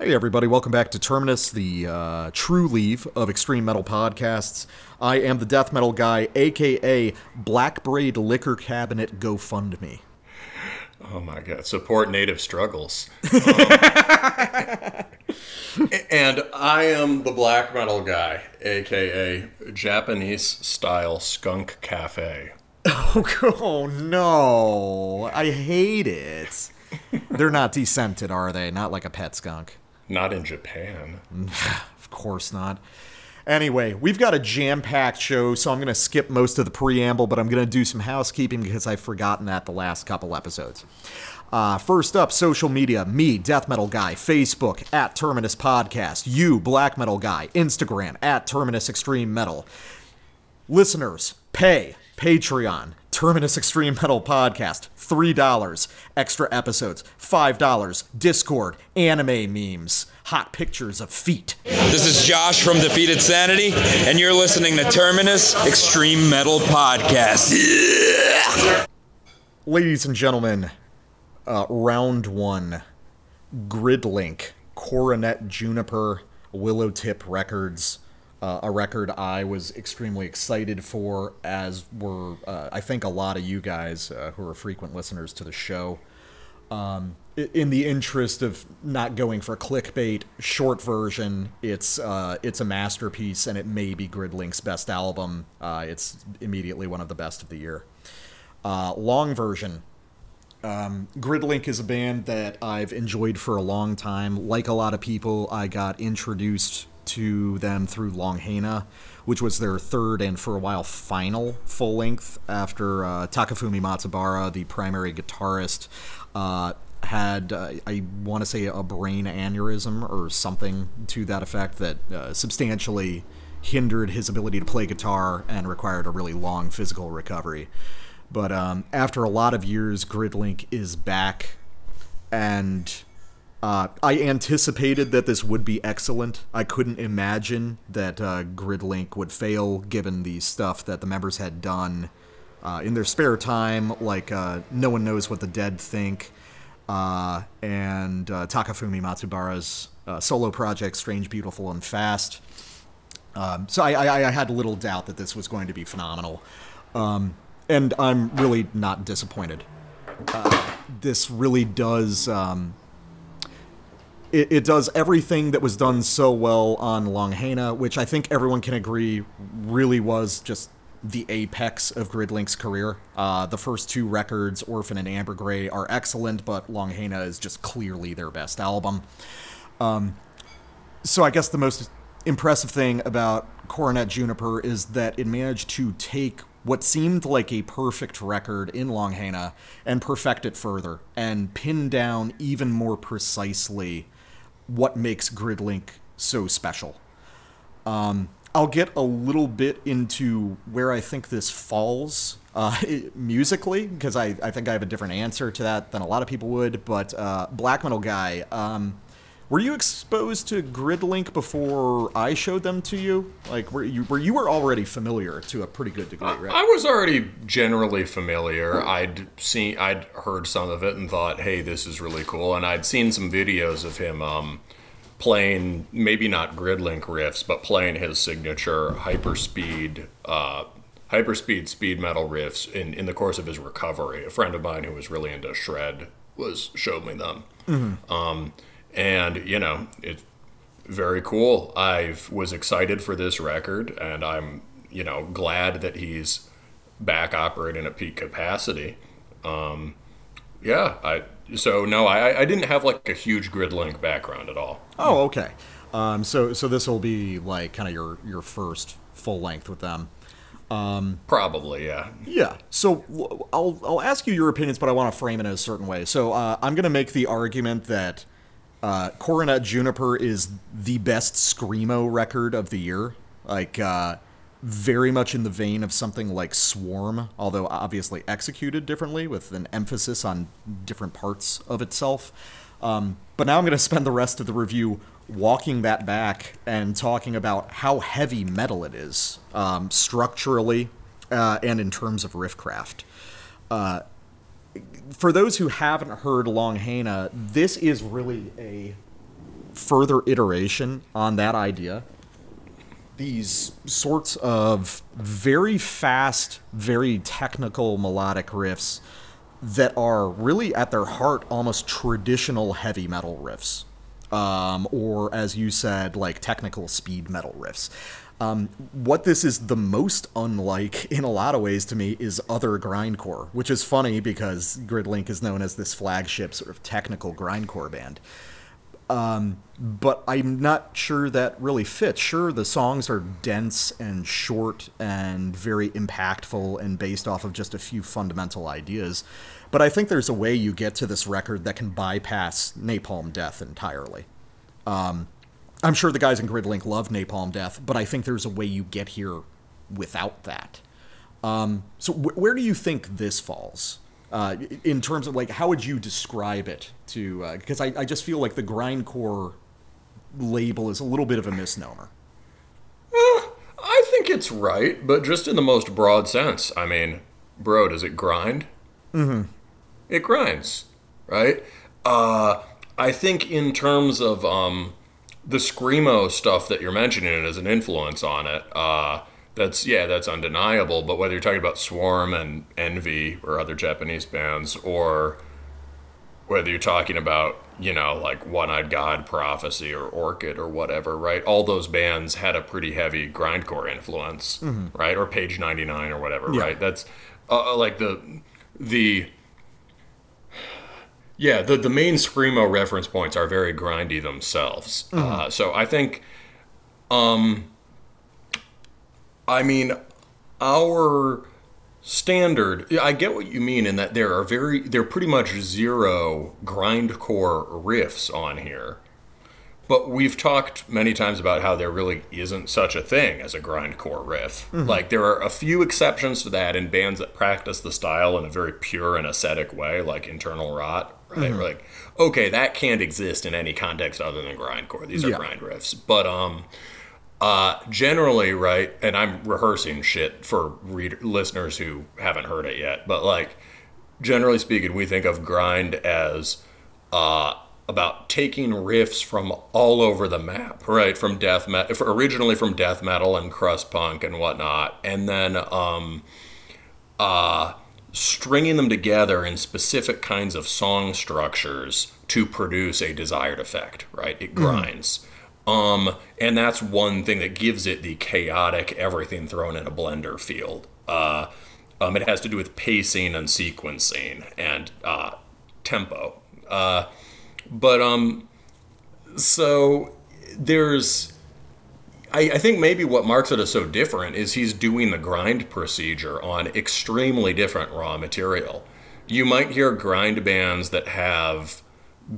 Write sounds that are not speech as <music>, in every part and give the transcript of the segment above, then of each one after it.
Hey, everybody, welcome back to Terminus, the uh, true leave of extreme metal podcasts. I am the death metal guy, aka Black Braid Liquor Cabinet GoFundMe. Oh my god, support native struggles. <laughs> Um, and I am the black metal guy, aka Japanese style skunk cafe. <laughs> Oh, no, I hate it. They're not descented, are they? Not like a pet skunk. Not in Japan. <laughs> Of course not. Anyway, we've got a jam packed show, so I'm going to skip most of the preamble, but I'm going to do some housekeeping because I've forgotten that the last couple episodes. Uh, first up, social media. Me, Death Metal Guy, Facebook, at Terminus Podcast. You, Black Metal Guy, Instagram, at Terminus Extreme Metal. Listeners, pay. Patreon, Terminus Extreme Metal Podcast, $3. Extra episodes, $5. Discord, anime memes, hot pictures of feet. This is Josh from Defeated Sanity, and you're listening to Terminus Extreme Metal Podcast. Ladies and gentlemen, uh, round one Gridlink, Coronet Juniper, Willowtip Records. Uh, a record I was extremely excited for, as were, uh, I think, a lot of you guys uh, who are frequent listeners to the show. Um, in the interest of not going for clickbait, short version, it's uh, it's a masterpiece, and it may be Gridlink's best album. Uh, it's immediately one of the best of the year. Uh, long version, um, Gridlink is a band that I've enjoyed for a long time. Like a lot of people, I got introduced to them through Longhena, which was their third and for a while final full length after uh, Takafumi Matsubara, the primary guitarist, uh, had, uh, I want to say, a brain aneurysm or something to that effect that uh, substantially hindered his ability to play guitar and required a really long physical recovery. But um, after a lot of years, Gridlink is back, and uh, I anticipated that this would be excellent. I couldn't imagine that uh, Gridlink would fail, given the stuff that the members had done uh, in their spare time, like uh, No One Knows What the Dead Think, uh, and uh, Takafumi Matsubara's solo project, Strange, Beautiful, and Fast. Um, so I, I, I had little doubt that this was going to be phenomenal. Um, and I'm really not disappointed. This really does. Um, it, it does everything that was done so well on Longhena, which I think everyone can agree really was just the apex of Gridlink's career. Uh, the first two records, Orphan and Amber Gray, are excellent, but Longhena is just clearly their best album. Um, so I guess the most impressive thing about Coronet Juniper is that it managed to take what seemed like a perfect record in Longhena and perfect it further and pin down even more precisely what makes Gridlink so special. Um, I'll get a little bit into where I think this falls uh, <laughs> musically, because I, I think I have a different answer to that than a lot of people would. But uh, Black Metal Guy, um, were you exposed to Gridlink before I showed them to you? Like, were you were you were already familiar to a pretty good degree, right? I was already generally familiar. I'd seen, I'd heard some of it and thought, "Hey, this is really cool." And I'd seen some videos of him um, playing, maybe not Gridlink riffs, but playing his signature hyperspeed, uh, hyperspeed speed metal riffs in in the course of his recovery. A friend of mine who was really into shred was showed me them. Um, and you know, it's very cool. I was excited for this record, and I'm you know glad that he's back operating at peak capacity. Um, yeah, I so no, I I didn't have like a huge Gridlink background at all. Oh, okay. Um, so so this will be like kind of your your first full length with them. Probably, yeah. Yeah. So I'll I'll ask you your opinions, but I want to frame it in a certain way. So uh, I'm going to make the argument that uh, Coronet Juniper is the best screamo record of the year. Like uh, very much in the vein of something like Swarm, although obviously executed differently with an emphasis on different parts of itself. Um, but now I'm going to spend the rest of the review walking that back and talking about how heavy metal it is, um, structurally uh, and in terms of riffcraft. Uh, for those who haven't heard Long Longhena, this is really a further iteration on that idea. These sorts of very fast, very technical melodic riffs that are really at their heart almost traditional heavy metal riffs. Um, or, as you said, like technical speed metal riffs. Um, what this is the most unlike, in a lot of ways, to me, is other grindcore, which is funny because Gridlink is known as this flagship sort of technical grindcore band. Um, but I'm not sure that really fits. Sure, the songs are dense and short and very impactful and based off of just a few fundamental ideas. But I think there's a way you get to this record that can bypass Napalm Death entirely. Um, I'm sure the guys in Gridlink love Napalm Death, but I think there's a way you get here without that. Um, so wh- where do you think this falls? Uh, in terms of like, how would you describe it to? Because uh, I, I just feel like the grindcore label is a little bit of a misnomer. Uh, I think it's right, but just in the most broad sense. I mean, bro, does it grind? Mm-hmm. It grinds, right? Uh, I think in terms of um, the screamo stuff that you're mentioning as an influence on it, uh, that's yeah, that's undeniable. But whether you're talking about Swarm and Envy or other Japanese bands, or whether you're talking about you know like One Eyed God, Prophecy, or Orchid or whatever, right? All those bands had a pretty heavy grindcore influence, mm-hmm. right? Or Page Ninety Nine or whatever, yeah. right? That's uh, like the the yeah, the, the main Screamo reference points are very grindy themselves. Mm-hmm. Uh, so I think, um, I mean, our standard, I get what you mean in that there are very, there are pretty much zero grindcore riffs on here. But we've talked many times about how there really isn't such a thing as a grindcore riff. Mm-hmm. Like there are a few exceptions to that in bands that practice the style in a very pure and ascetic way, like Internal Rot right? Mm-hmm. We're like, okay, that can't exist in any context other than grindcore. These are yeah. grind riffs, but um, uh, generally, right? And I'm rehearsing shit for reader, listeners who haven't heard it yet, but like, generally speaking, we think of grind as uh, about taking riffs from all over the map, right? From death metal, originally from death metal and crust punk and whatnot, and then um, uh stringing them together in specific kinds of song structures to produce a desired effect, right? It mm-hmm. grinds. Mm. Um, and that's one thing that gives it the chaotic, everything thrown in a blender feel. Uh, um, it has to do with pacing and sequencing and uh, tempo. Uh, but um, so there's I, I think maybe what marks it as so different is he's doing the grind procedure on extremely different raw material. You might hear grind bands that have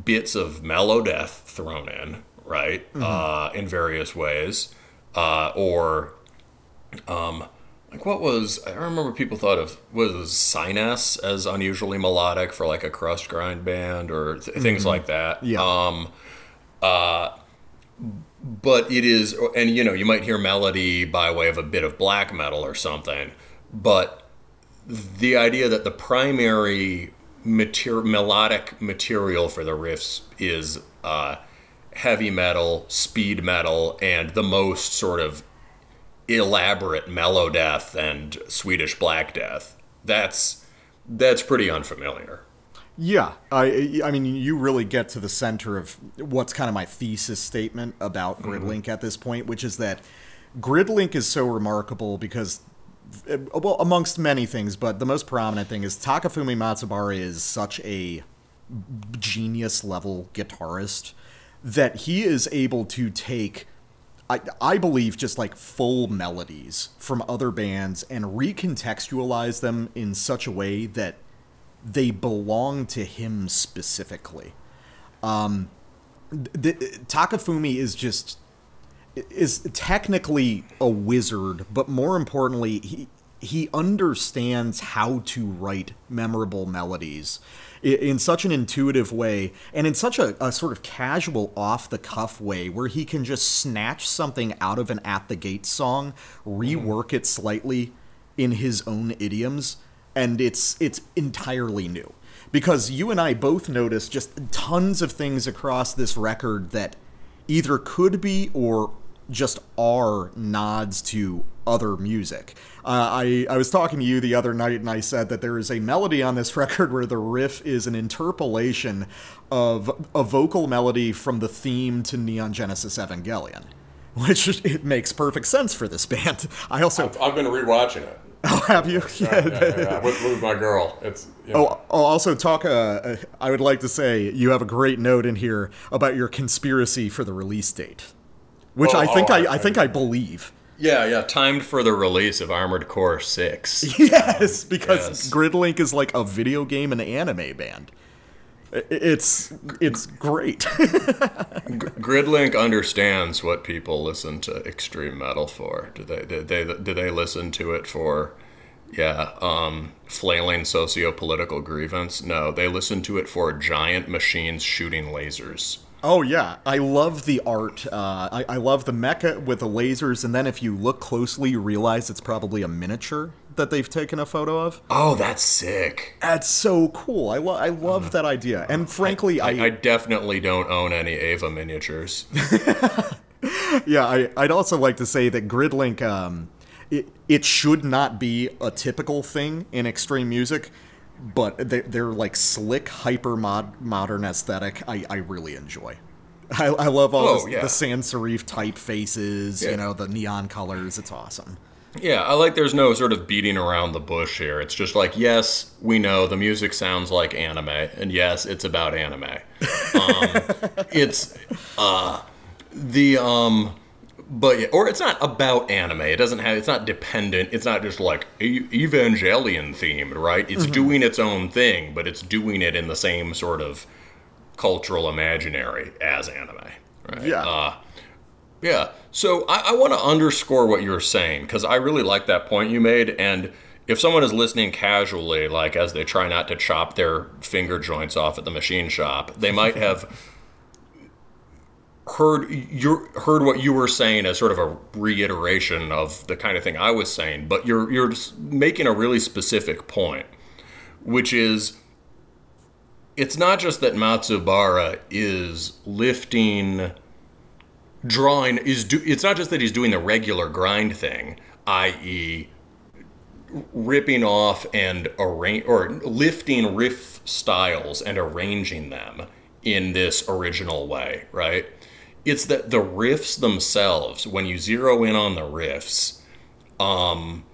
bits of melodeath thrown in, right, mm-hmm. uh, in various ways, uh, or um, like what was I remember people thought of was Sinus as unusually melodic for like a crust grind band or th- mm-hmm. things like that. Yeah. Um, uh, but it is and you know you might hear melody by way of a bit of black metal or something but the idea that the primary mater- melodic material for the riffs is uh, heavy metal speed metal and the most sort of elaborate melodeath and swedish black death. That's that's pretty unfamiliar yeah, I I mean you really get to the center of what's kind of my thesis statement about. Gridlink mm-hmm. at this point, which is that Gridlink is so remarkable because well amongst many things, but the most prominent thing is Takafumi Matsubara is such a genius level guitarist that he is able to take I, I believe just like full melodies from other bands and recontextualize them in such a way that they belong to him specifically. Um, the, Takafumi is just is technically a wizard, but more importantly, he he understands how to write memorable melodies in such an intuitive way and in such a, a sort of casual off the cuff way where he can just snatch something out of an at the gate song rework it slightly in his own idioms and it's it's entirely new because you and I both noticed just tons of things across this record that either could be or just are nods to other music. Uh, I, I was talking to you the other night and I said that there is a melody on this <laughs> record where the riff is an interpolation of a vocal melody from the theme to Neon Genesis Evangelion, <laughs> which it makes perfect sense for this band. <laughs> I also. I've been rewatching it. <laughs> Oh, have you? Yeah, yeah, yeah, yeah. <laughs> With, with my girl. It's. You know, Oh, I'll also talk. Uh, I would like to say you have a great note in here about your conspiracy for the release date, which Oh, I think oh, I, I- I think I believe. Yeah, yeah. Timed for the release of Armored Core 6. <laughs> Yes, because Yes. Gridlink is like a video game and anime band. It's it's great. Gridlink understands what people listen to extreme metal for. Do they do they do they listen to it for yeah, um flailing socio-political grievance? No, they listen to it for giant machines shooting lasers. oh yeah, I love the art. Uh, I, I love the mecha with the lasers, and then if you look closely, you realize it's probably a miniature that they've taken a photo of. Oh, that's sick. That's so cool. I, lo- I love that idea, and frankly, I, I definitely don't own any Eva miniatures. <laughs> Yeah, I, I'd also like to say that Gridlink, um, it, it should not be a typical thing in extreme music, but they're, they're like slick, hyper mod, modern aesthetic. I, I really enjoy. I, I love all Oh, the, yeah. the sans serif typefaces, Yeah. you know, the neon colors. It's awesome. Yeah, I like there's no sort of beating around the bush here. It's just like, yes, we know the music sounds like anime, and yes, it's about anime. Um, <laughs> it's uh, the um, but yeah, or it's not about anime. It doesn't have. It's not dependent. It's not just like e- Evangelion themed, right? It's doing its own thing, but it's doing it in the same sort of cultural imaginary as anime, right? Yeah. Uh, yeah. So I, I want to underscore what you're saying because I really like that point you made. And if someone is listening casually, like as they try not to chop their finger joints off at the machine shop, they might <laughs> have heard you heard what you were saying as sort of a reiteration of the kind of thing I was saying. But you're you're making a really specific point, which is it's not just that Matsubara is lifting drawing is do, it's not just that he's doing the regular grind thing i.e. ripping off and arrange or lifting riff styles and arranging them in this original way right it's that the riffs themselves when you zero in on the riffs um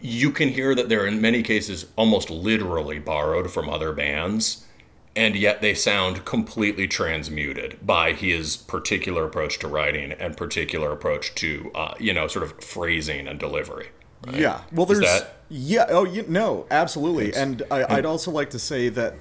you can hear that they're in many cases almost literally borrowed from other bands and yet they sound completely transmuted by his particular approach to writing and particular approach to uh, you know sort of phrasing and delivery Yeah. Well, there's. that- Yeah. Oh, you, no, absolutely. And I, I'd also like to say that,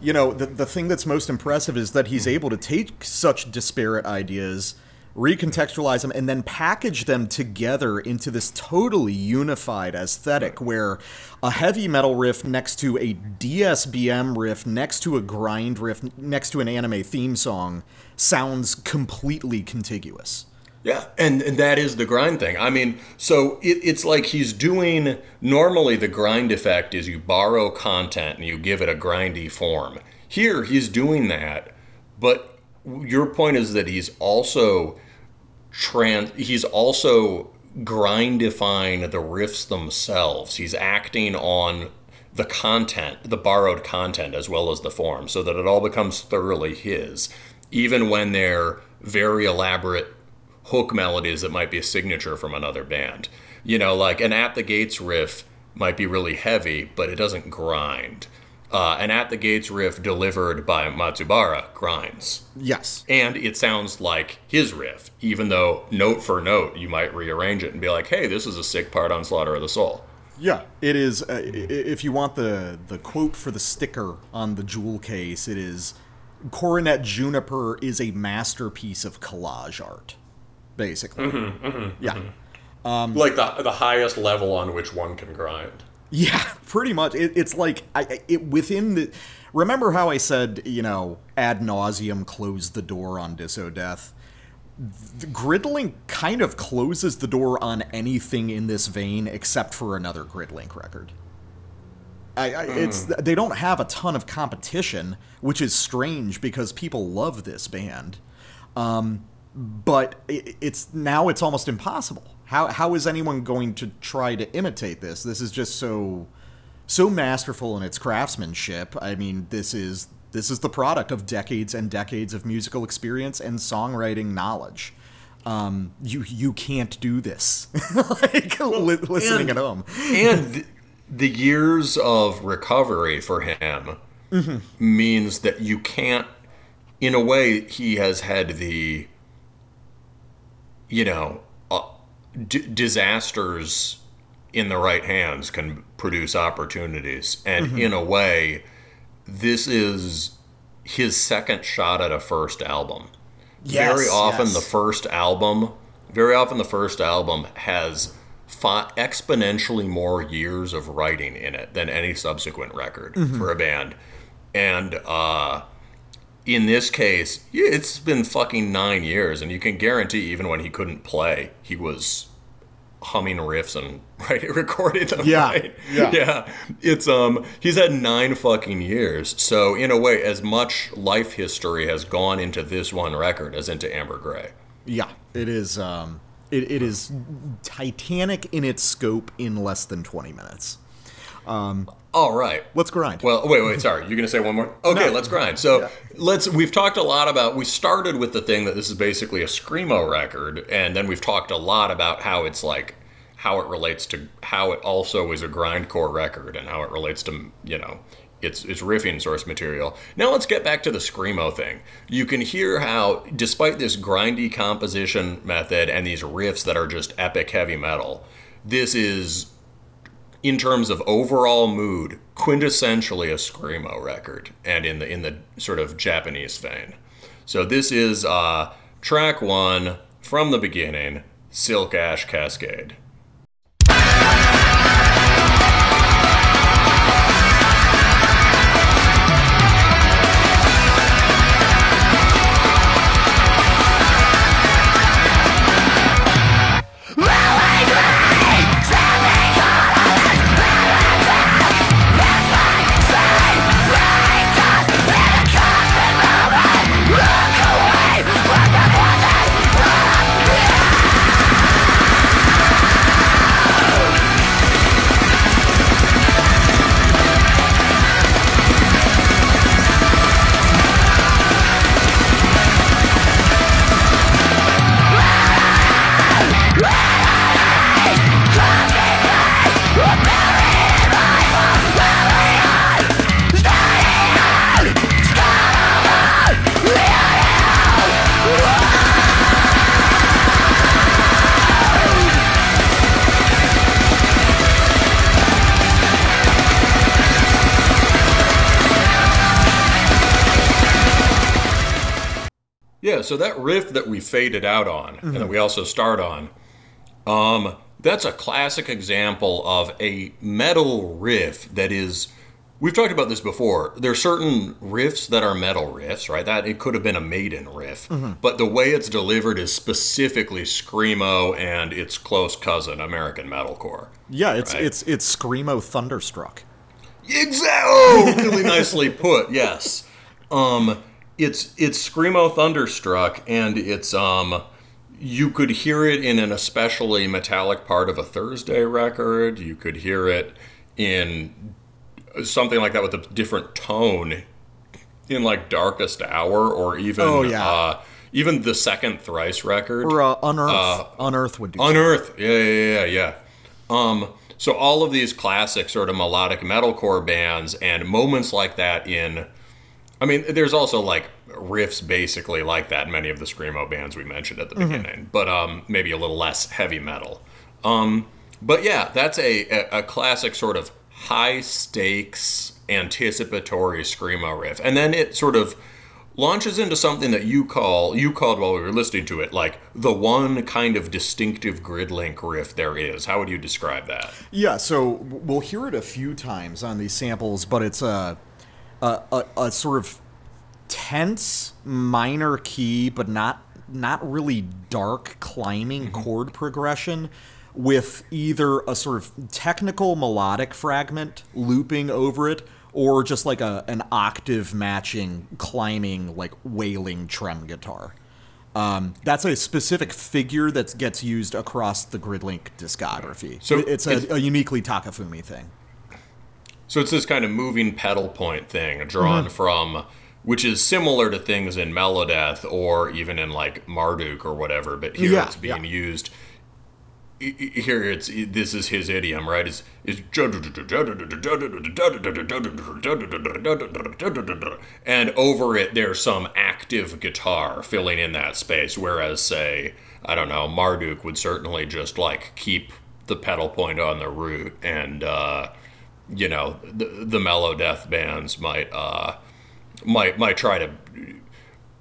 you know, the, the thing that's most impressive is that he's able to take such disparate ideas, recontextualize them, and then package them together into this totally unified aesthetic where a heavy metal riff next to a DSBM riff next to a grind riff next to an anime theme song sounds completely contiguous. Yeah, and, and that is the grind thing. I mean, so it, it's like he's doing. Normally, the grind effect is you borrow content and you give it a grindy form. Here, he's doing that, but your point is that he's also trans. He's also grindifying the riffs themselves. He's acting on the content, the borrowed content, as well as the form, so that it all becomes thoroughly his, even when they're very elaborate hook melodies that might be a signature from another band. You know, like an At the Gates riff might be really heavy, but it doesn't grind. Uh, an At the Gates riff delivered by Matsubara grinds. Yes. And it sounds like his riff, even though note for note you might rearrange it and be like, hey, this is a sick part on Slaughter of the Soul. Yeah, it is. Uh, if you want the the quote for the sticker on the jewel case, it is Coronet Juniper is a masterpiece of collage art, basically. yeah, like the the highest level on which one can grind. Yeah, pretty much. It, it's like I, it within the. Remember how I said you know ad nauseum close the door on Disso Death. The Gridlink kind of closes the door on anything in this vein except for another Gridlink record. I, I, it's they don't have a ton of competition, which is strange because people love this band. Um, but i it's now it's almost impossible. How how is anyone going to try to imitate this? This is just so so masterful in its craftsmanship. I mean, this is this is the product of decades and decades of musical experience and songwriting knowledge. Um, you you can't do this <laughs> like li- listening and- at home. and th- the years of recovery for him means that you can't in a way he has had the you know d- disasters in the right hands can produce opportunities and in a way this is his second shot at a first album very often yes. the first album very often the first album has fi- exponentially more years of writing in it than any subsequent record Mm-hmm. for a band and uh in this case it's been fucking nine years and you can guarantee even when he couldn't play he was humming riffs and <laughs> right recorded them Yeah, right yeah. <laughs> yeah it's um he's had nine fucking years so in a way as much life history has gone into this one record as into amber gray Yeah, it is. Um, it, it is titanic in its scope in less than twenty minutes. Um, all right Let's grind. Well, wait, wait, sorry. You're going to say one more? <laughs> Okay, No. let's grind. So, let's we've talked a lot about we started with the thing that this is basically a screamo record and then we've talked a lot about how it's like how it relates to how it also is a grindcore record and how it relates to, you know, its its riffing source material. Now let's get back to the screamo thing. You can hear how despite this grindy composition method and these riffs that are just epic heavy metal, this is in terms of overall mood, quintessentially a screamo record, and in the in the sort of Japanese vein. So this is uh, track one from the beginning, Silk Ash Cascade. So that riff that we faded out on and that we also start on, um, that's a classic example of a metal riff that is. We've talked about this before. There are certain riffs that are metal riffs, right? That it could have been a Maiden riff, but the way it's delivered is specifically screamo and its close cousin, American metalcore. yeah, it's right. it's it's screamo thunderstruck. Exactly. Oh, really nicely put. Yes. Um, it's it's screamo thunderstruck, and it's um, you could hear it in an especially metallic part of a Thursday record. You could hear it in something like that with a different tone in like Darkest Hour, or even Oh, yeah. uh, even the second Thrice record. Or uh, unearth, unearth would do. Unearth. Yeah, yeah, yeah, yeah. Um, so all of these classic sort of melodic metalcore bands and moments like that in I mean, there's also like riffs basically like that in many of the screamo bands we mentioned at the beginning, but um, maybe a little less heavy metal. Um, but yeah, that's a, a, a classic sort of high stakes anticipatory screamo riff, and then it sort of launches into something that you call you called while we were listening to it like the one kind of distinctive Gridlink riff there is. How would you describe that? Yeah, so we'll hear it a few times on these samples, but it's a a, a, a sort of tense minor key, but not not really dark climbing chord progression with either a sort of technical melodic fragment looping over it or just like a an octave matching climbing like wailing trem guitar. Um, that's a specific figure that gets used across the Gridlink discography. So it's- a, a uniquely Takafumi thing. So it's this kind of moving pedal point thing drawn from, which is similar to things in Melodeath or even in like Marduk or whatever, but here Yeah, it's being yeah. used. Here it's this is his idiom, right? Is is and over it there's some active guitar filling in that space, whereas say I don't know Marduk would certainly just like keep the pedal point on the root and. uh you know the the melodeath bands might uh might might try to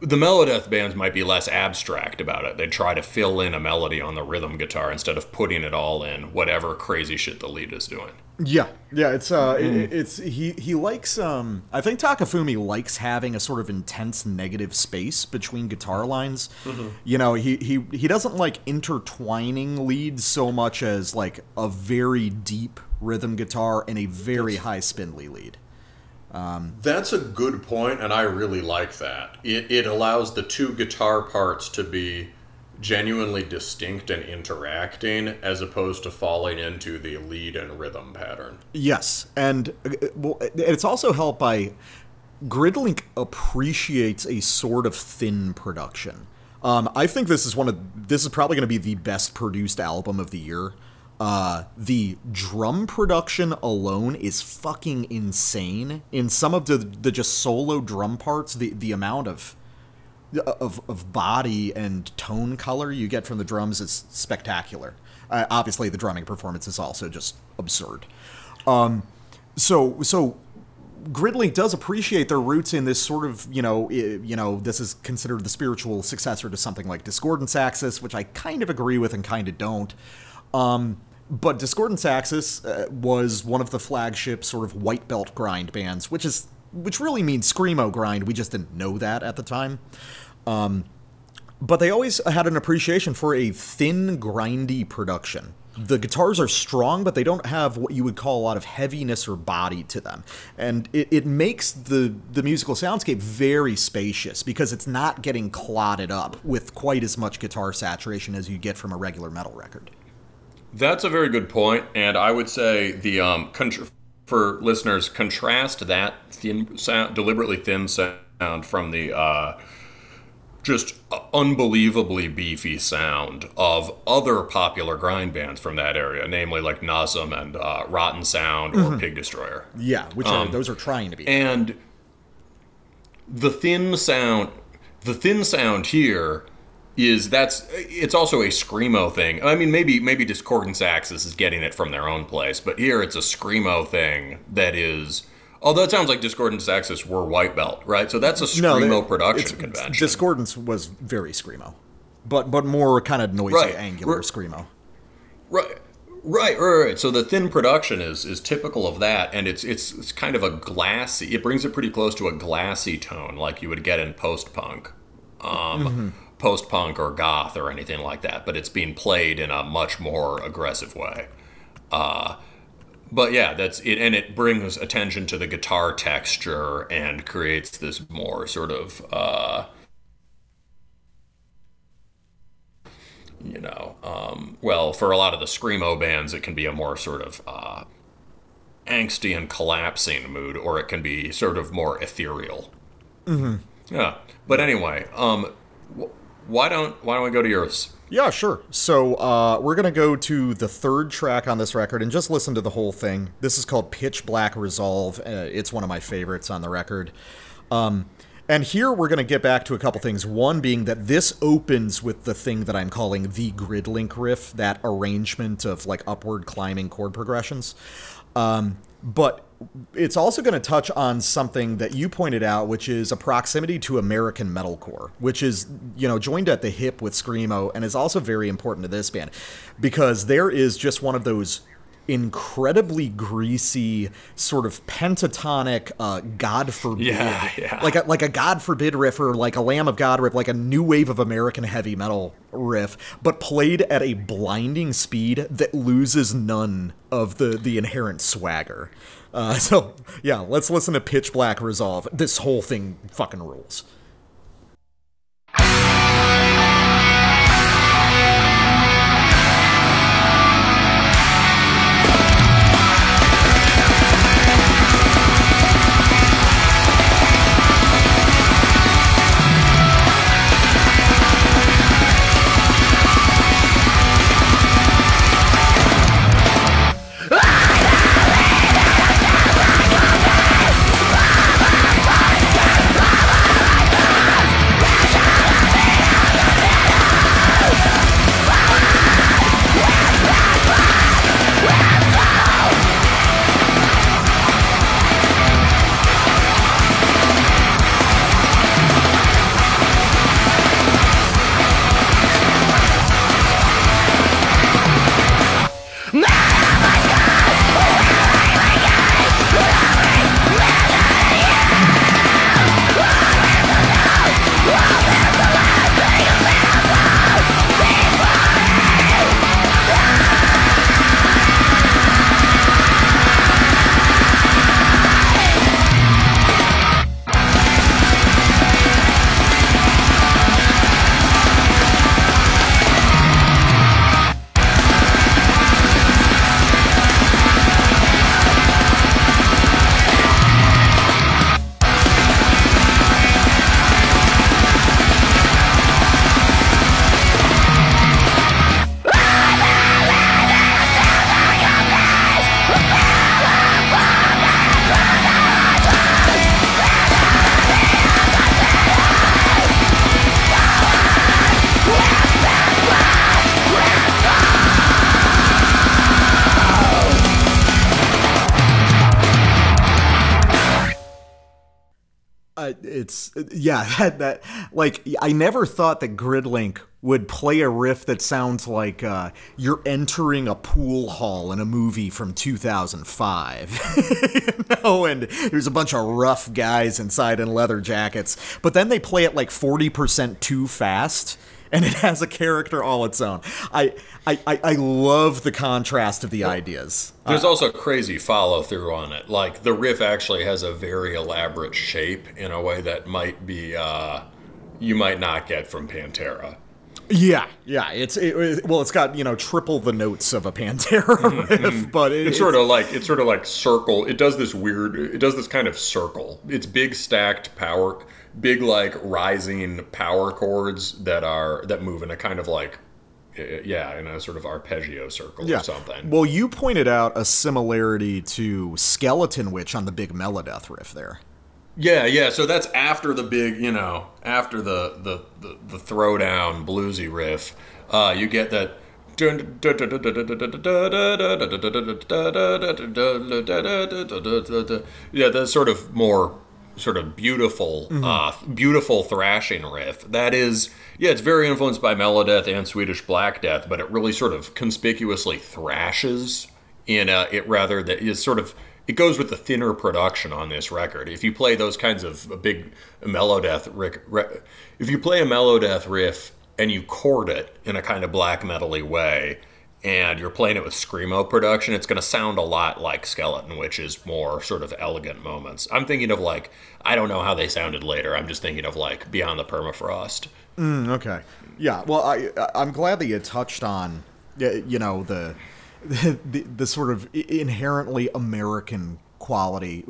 the melodeath bands might be less abstract about it. They'd try to fill in a melody on the rhythm guitar instead of putting it all in whatever crazy shit the lead is doing. Yeah, yeah, it's uh, it, it's he he likes um, I think Takafumi likes having a sort of intense negative space between guitar lines. You know, he he he doesn't like intertwining leads so much as like a very deep rhythm guitar and a very high spindly lead. That's a good point, and I really like that. It, it allows the two guitar parts to be genuinely distinct and interacting, as opposed to falling into the lead and rhythm pattern. Yes, and uh, well, it's also helped by Gridlink appreciates a sort of thin production. Um, I think this is one of this is probably going to be the best produced album of the year. Uh, the drum production alone is fucking insane. In some of the the just solo drum parts, the the amount of of, of body and tone color you get from the drums is spectacular. Uh, obviously, the drumming performance is also just absurd. Um, so so Gridlink does appreciate their roots in this sort of you know you know this is considered the spiritual successor to something like Discordance Axis, which I kind of agree with and kind of don't. Um, but Discordance Axis uh, was one of the flagship sort of white belt grind bands, which is which really means screamo grind. We just didn't know that at the time. Um, but they always had an appreciation for a thin, grindy production. The guitars are strong, but they don't have what you would call a lot of heaviness or body to them. And it, it makes the, the musical soundscape very spacious because it's not getting clotted up with quite as much guitar saturation as you get from a regular metal record. That's a very good point, and I would say the um contr- for listeners contrast that thin sound, deliberately thin sound from the uh, just unbelievably beefy sound of other popular grind bands from that area, namely like Nasum and uh, Rotten Sound or Pig Destroyer. Yeah, which are, those are trying to be. and the thin sound the thin sound here is that's it's also a screamo thing i mean maybe maybe discordance axis is getting it from their own place but here it's a screamo thing that is although it sounds like discordance axis were white belt right so that's a screamo they- production convention Discordance was very screamo, but but more kind of noisy, Right. angular screamo. Right. Right, right, right. So the thin production is is typical of that, and it's it's it's kind of a glassy. It brings it pretty close to a glassy tone, like you would get in post punk, um, post punk or goth or anything like that. But it's being played in a much more aggressive way. Uh, but yeah, that's it, and it brings attention to the guitar texture and creates this more sort of. Uh, you know, um, well, for a lot of the screamo bands, it can be a more sort of uh, angsty and collapsing mood, or it can be sort of more ethereal. Mm-hmm. Yeah, but anyway, um, why don't why don't we go to yours? Yeah, sure. So uh, we're gonna go to the third track on this record and just listen to the whole thing. This is called Pitch Black Resolve. Uh, it's one of my favorites on the record. Um, and here we're gonna get back to a couple things. One being that this opens with the thing that I'm calling the Gridlink riff, that arrangement of like upward climbing chord progressions. Um, but it's also going to touch on something that you pointed out, which is a proximity to American metalcore, which is you know joined at the hip with screamo, and is also very important to this band because there is just one of those incredibly greasy sort of pentatonic uh god forbid Yeah, yeah. like a like a god forbid riff or like a lamb of god riff like a new wave of american heavy metal riff but played at a blinding speed that loses none of the the inherent swagger uh <laughs> so yeah let's listen to pitch black resolve. This whole thing fucking rules it's yeah <laughs> that that like I never thought that Gridlink would play a riff that sounds like uh, you're entering a pool hall in a movie from 2005. <laughs> you know, and there's a bunch of rough guys inside in leather jackets, but then they play it like 40% too fast. And it has a character all its own. I, I, I, I love the contrast of the ideas. There's uh, also crazy follow through on it. Like the riff actually has a very elaborate shape in a way that might be uh, you might not get from Pantera. Yeah, yeah. It's it, it- well, it's got you know triple the notes of a Pantera mm-hmm, riff, mm-hmm. but it, It's sort of like it's sort of like circle. It does this weird. It does this kind of circle. It's big stacked power, big like rising power chords that are that move in a kind of like uh, yeah, in a sort of arpeggio circle yeah. or something. Well, you pointed out a similarity to Skeletonwitch on the big Melodeath riff there. Yeah, yeah. So that's after the big, you know, after the the the, the throwdown bluesy riff. Uh, you get that. Yeah, the sort of more sort of beautiful, uh, beautiful thrashing riff. That is, yeah, it's very influenced by Melodeath and Swedish Black Death, but it really sort of conspicuously thrashes in a, it rather that is sort of it goes with the thinner production on this record. If you play those kinds of big Melodeath riff, if you play a Melodeath riff and you chord it in a kind of black metally way, and you're playing it with screamo production, it's going to sound a lot like Skeleton, which is more sort of elegant moments. I'm thinking of like I don't know how they sounded later. I'm just thinking of like Beyond the Permafrost. Mm, okay. Yeah. Well, I I'm glad that you touched on you know the <laughs> the, the sort of inherently American quality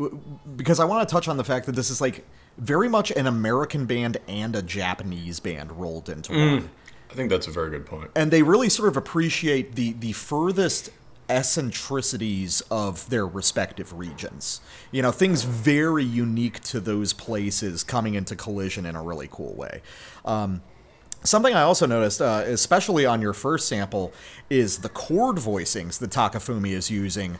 because I want to touch on the fact that this is like very much an American band and a Japanese band rolled into mm. one. I think that's a very good point. and they really sort of appreciate the the furthest eccentricities of their respective regions. You know, things very unique to those places coming into collision in a really cool way. Um, something I also noticed, uh, especially on your first sample, is the chord voicings that Takafumi is using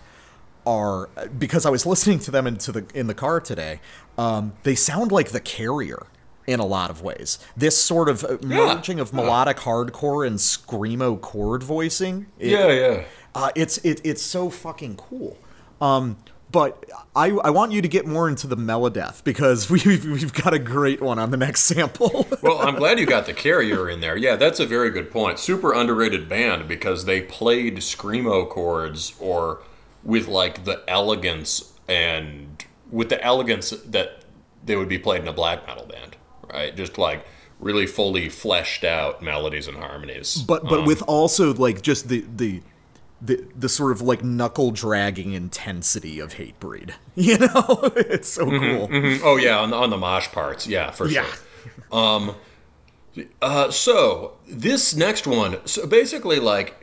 are because I was <laughs> listening to them into the in the car today. Um, they sound like the Carrier in a lot of ways. This sort of uh, merging of melodic hardcore and screamo chord voicing. it- Yeah, yeah. uh, it's it, it's so fucking cool. Um, but I, I want you to get more into the Melodeath because <laughs> we've, we've got a great one on the next sample. <laughs> well, I'm glad you got the carrier in there. Yeah, that's a very good point. Super underrated band because they played screamo chords or with like the elegance and with the elegance that they would be played in a black metal band, right? Just like really fully fleshed out melodies and harmonies. but but um, with also like just the the the, the sort of like knuckle dragging intensity of Hatebreed. <laughs> You know, <laughs> it's so mm-hmm, cool. Mm-hmm. oh yeah, on the, on the mosh parts, yeah, for Yeah. sure. Um, uh, so this next one, so basically like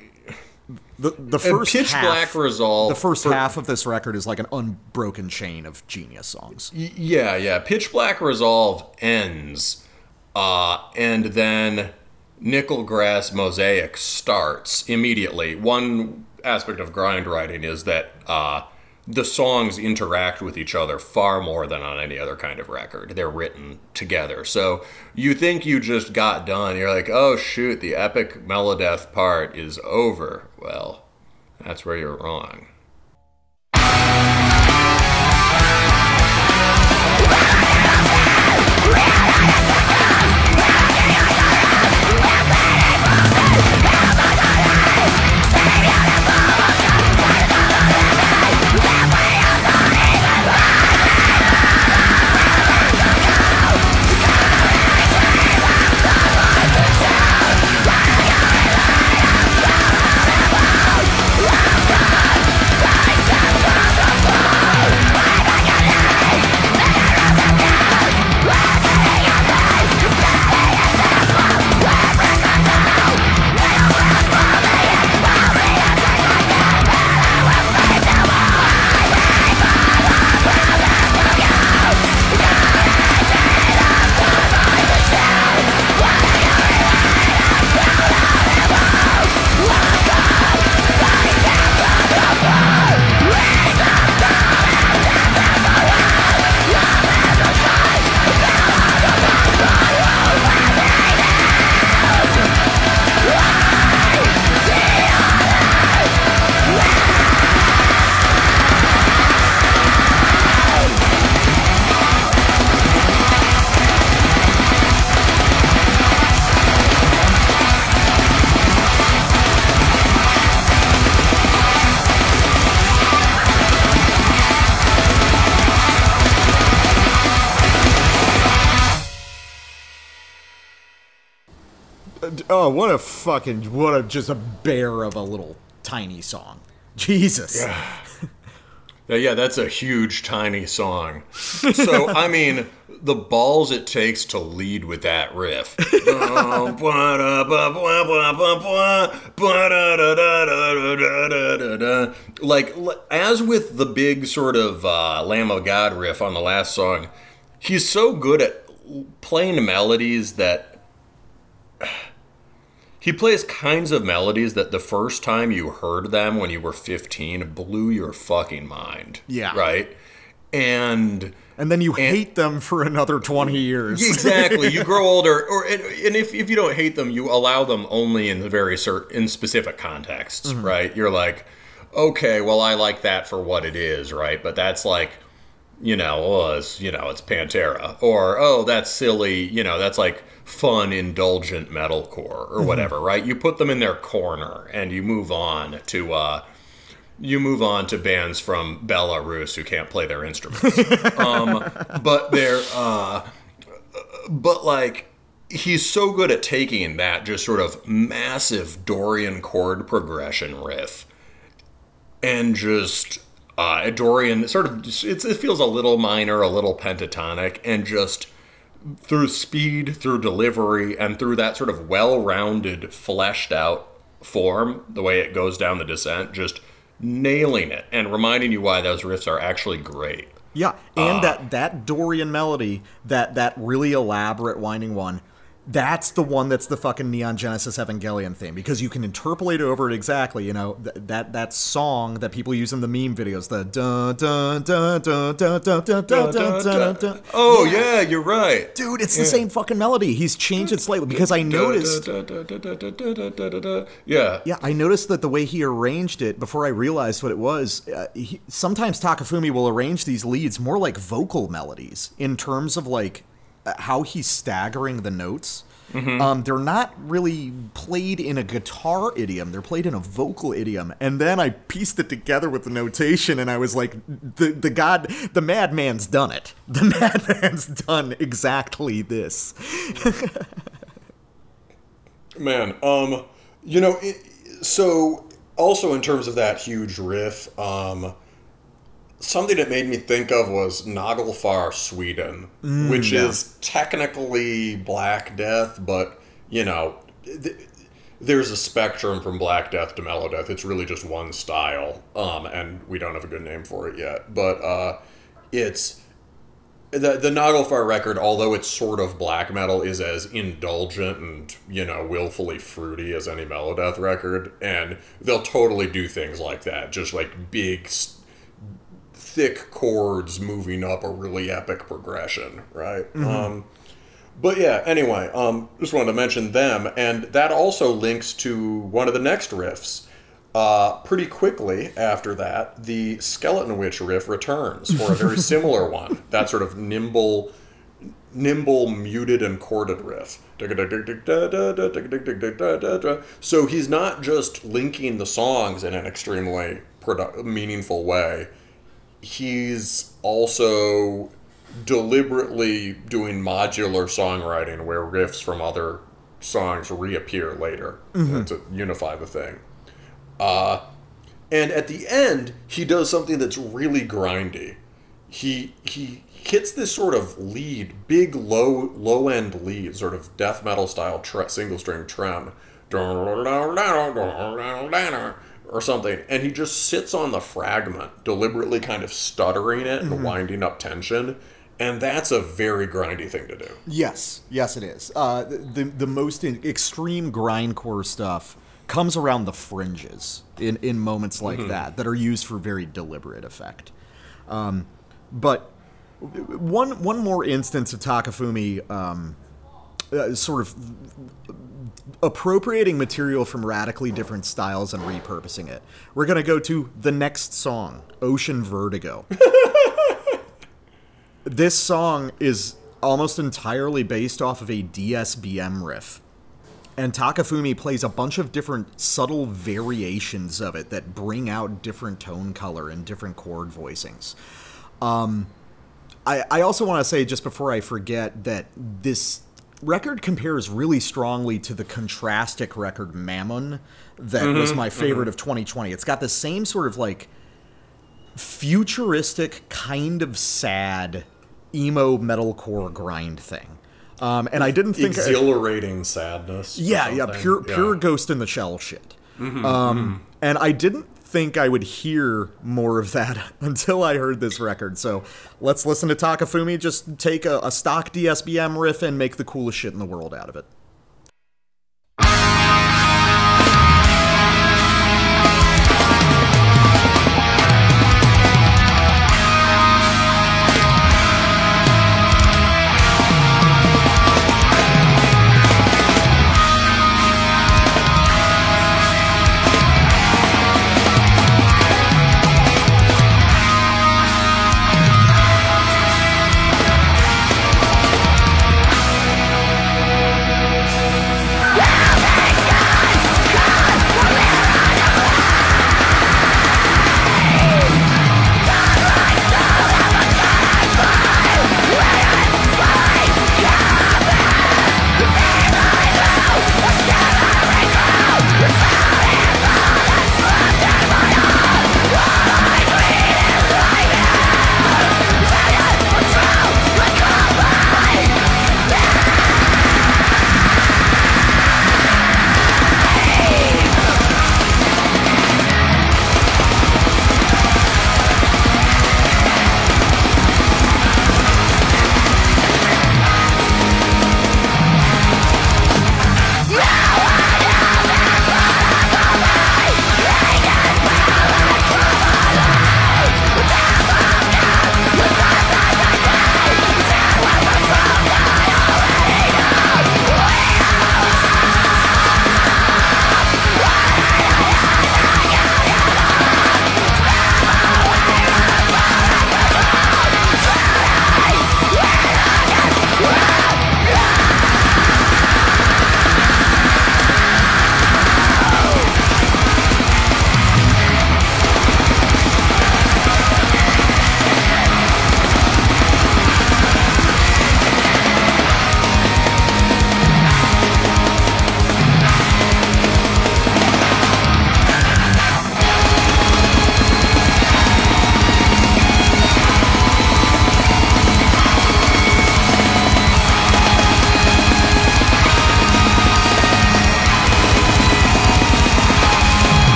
The the first Pitch half, Black Resolve. The first for- half of this record is like an unbroken chain of genius songs. Yeah, yeah. Pitch Black Resolve ends, uh, and then Nickel Grass Mosaic starts immediately. One aspect of grind writing is that uh, the songs interact with each other far more than on any other kind of record. They're written together. So you think you just got done. You're like, oh shoot, the epic Melodeath part is over. Well, that's where you're wrong. Oh, what a fucking what a just a bear of a little tiny song. Jesus. Yeah, yeah, that's a huge, tiny song. So, I <laughs> mean, the balls it takes to lead with that riff. <laughs> like, as with the big sort of uh, Lamb of God riff on the last song, he's so good at playing melodies that he plays kinds of melodies that the first time you heard them when you were 15 blew your fucking mind. Yeah. Right? And And then you hate them for another 20 years. exactly, you grow <laughs> older or and, and if, if you don't hate them, you allow them only in the very certain in specific contexts, mm-hmm. right? You're like, "Okay, well I like that for what it is, right? But that's like you know, oh, it's, you know, it's Pantera, or oh, that's silly, you know, that's like fun, indulgent metalcore or whatever, right? You put them in their corner and you move on to, uh, you move on to bands from Belarus who can't play their instruments, <laughs> um, but they're, uh, but like. He's so good at taking that just sort of massive Dorian chord progression riff and just uh, Dorian sort of it's, it feels a little minor, a little pentatonic, and just through speed, through delivery, and through that sort of well-rounded, fleshed out form, the way it goes down the descent, just nailing it and reminding you why those riffs are actually great. Yeah, and uh, that that Dorian melody, that that really elaborate winding one, that's the one that's the fucking Neon Genesis Evangelion theme because you can interpolate over it exactly. You know th- that that song that people use in the meme videos, the dun dun dun dun dun dun dun dun dun dun dun. Oh yeah, you're right. Dude, it's the same fucking melody. He's changed it slightly because I noticed. Yeah. Yeah, I noticed that the way he arranged it before I realized what it was. Uh, he, sometimes Takafumi will arrange these leads more like vocal melodies in terms of like uh, how he's staggering the notes. Um, they're not really played in a guitar idiom; they're played in a vocal idiom. And then I pieced it together with the notation, and I was like, "the the god, the madman's done it. <laughs> The madman's done exactly this." <laughs> Man, um, you know, it, so also in terms of that huge riff, um, something that made me think of was Nagelfar, Sweden, which yeah. is technically Black Death, but you know, th- there's a spectrum from Black Death to Melodeath. It's really just one style, um, and we don't have a good name for it yet. But uh, it's the the Nagelfar record, although it's sort of black metal, is as indulgent and you know willfully fruity as any Melodeath record, and they'll totally do things like that, just like big, s- thick chords moving up a really epic progression, right? Um, but yeah, anyway, um, just wanted to mention them, and that also links to one of the next riffs. Uh, pretty quickly after that, the Skeletonwitch riff returns for a very <laughs> similar one. That sort of nimble, nimble, muted, and chorded riff. So he's not just linking the songs in an extremely produ- meaningful way. He's also deliberately doing modular songwriting where riffs from other songs reappear later to unify the thing. Uh, and at the end, he does something that's really grindy. He he hits this sort of lead, big low low end lead, sort of death metal style tre- single string trem, or something, and he just sits on the fragment, deliberately kind of stuttering it and winding up tension. And that's a very grindy thing to do. Yes, yes, it is. Uh, the the most in, extreme grindcore stuff comes around the fringes in in moments like that that are used for very deliberate effect. Um, but one one more instance of Takafumi um, uh, sort of appropriating material from radically different styles and repurposing it. We're gonna go to the next song, Ocean Vertigo. <laughs> this song is almost entirely based off of a DSBM riff. And Takafumi plays a bunch of different subtle variations of it that bring out different tone color and different chord voicings. Um, I, I also want to say, just before I forget, that this record compares really strongly to the contrastic record Mammon that was my favorite of 2020. It's got the same sort of like futuristic, kind of sad emo metalcore grind thing. Um, and I didn't think Exhilarating sadness. or yeah, yeah, pure Yeah. pure Ghost in the Shell shit. um, and I didn't think I would hear more of that <laughs> until I heard this record. So let's listen to Takafumi just take a, a stock DSBM riff and make the coolest shit in the world out of it.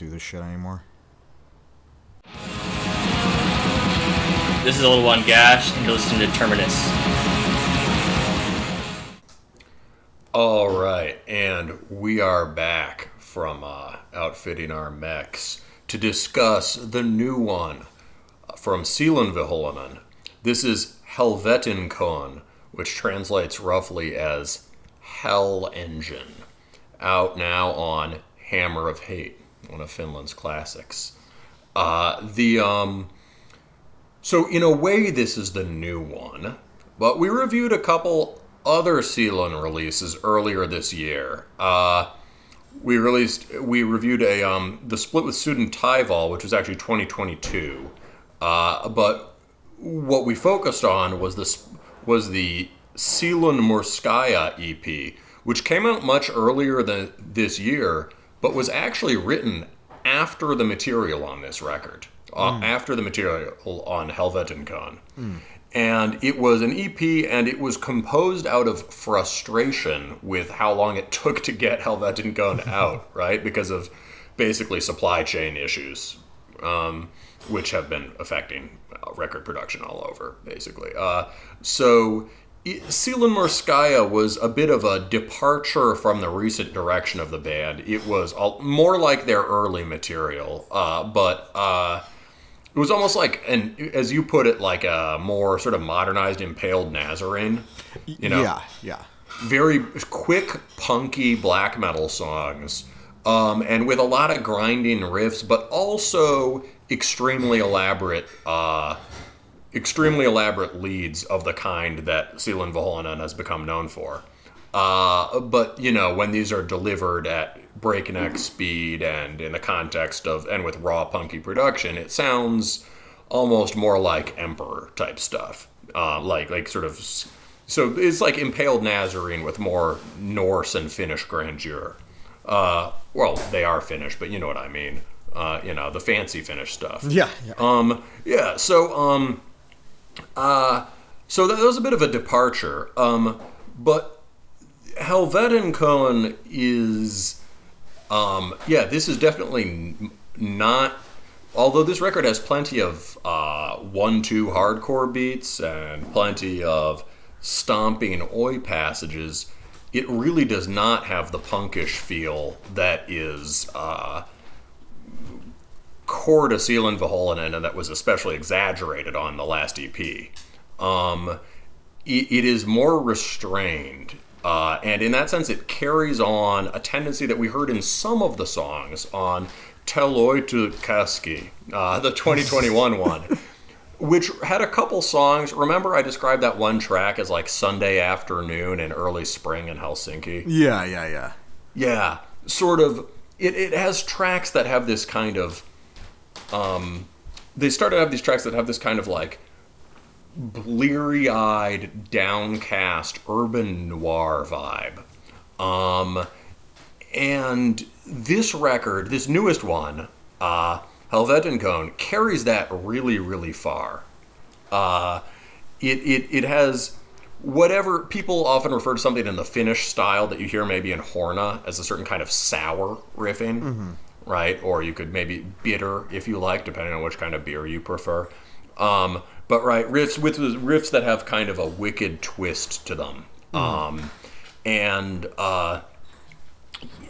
Music, man. I don't do this shit anymore. This is a little one gash, and you're listening to Terminus. All right, and we are back from uh, outfitting our mechs to discuss the new one from Sielunvihollinen. This is Helvetinkone, which translates roughly as Hell Engine, out now on Hammer of Hate, one of Finland's classics. Uh, the um, so in a way, this is the new one, but we reviewed a couple other Sealand releases earlier this year. Uh, we released, we reviewed a um, the split with Sudin Tyval, which was actually 2022. Uh, but what we focused on was this was the Sealand Morskaya EP, which came out much earlier than this year, but was actually written after the material on this record, uh, after the material on Helvetinkone. And it was an EP, and it was composed out of frustration with how long it took to get Helvetinkone <laughs> out, right? Because of basically supply chain issues, um, which have been affecting uh, record production all over, basically. Uh, so Seelen Morskaya was a bit of a departure from the recent direction of the band. It was all, more like their early material, uh, but uh, it was almost like, and as you put it, like a more sort of modernized Impaled Nazarene. You know, yeah, yeah. very quick, punky black metal songs, um, and with a lot of grinding riffs, but also extremely elaborate, uh, extremely elaborate leads of the kind that Sielunvihollinen has become known for. Uh, but you know, when these are delivered at breakneck speed and in the context of and with raw punky production, it sounds almost more like Emperor type stuff. Uh, like like sort of so it's like impaled Nazarene with more Norse and Finnish grandeur. Uh, well, they are Finnish, but you know what I mean. Uh, you know the fancy Finnish stuff. Yeah, yeah. Um, yeah. So, um, uh, so that, that was a bit of a departure. Um, but Helvetinkone is, um, yeah, this is definitely not. Although this record has plenty of uh, one-two hardcore beats and plenty of stomping oi passages, it really does not have the punkish feel that is. Uh, core to Sielunvihollinen and that was especially exaggerated on the last EP. Um, it, it is more restrained. Uh, and in that sense, it carries on a tendency that we heard in some of the songs on Teloitu Kaski, uh, the 2021 <laughs> one, which had a couple songs. Remember, I described that one track as like Sunday afternoon in early spring in Helsinki? Yeah, yeah, yeah. Yeah, sort of. It, it has tracks that have this kind of um, they started to have these tracks that have this kind of like bleary eyed, downcast urban noir vibe. Um, and this record, this newest one, uh, Helvetinkone, carries that really, really far. Uh, it, it, it has whatever people often refer to something in the Finnish style that you hear maybe in Horna as a certain kind of sour riffing right? Or you could maybe bitter if you like, depending on which kind of beer you prefer. Um, but right, riffs with riffs that have kind of a wicked twist to them, um, and uh,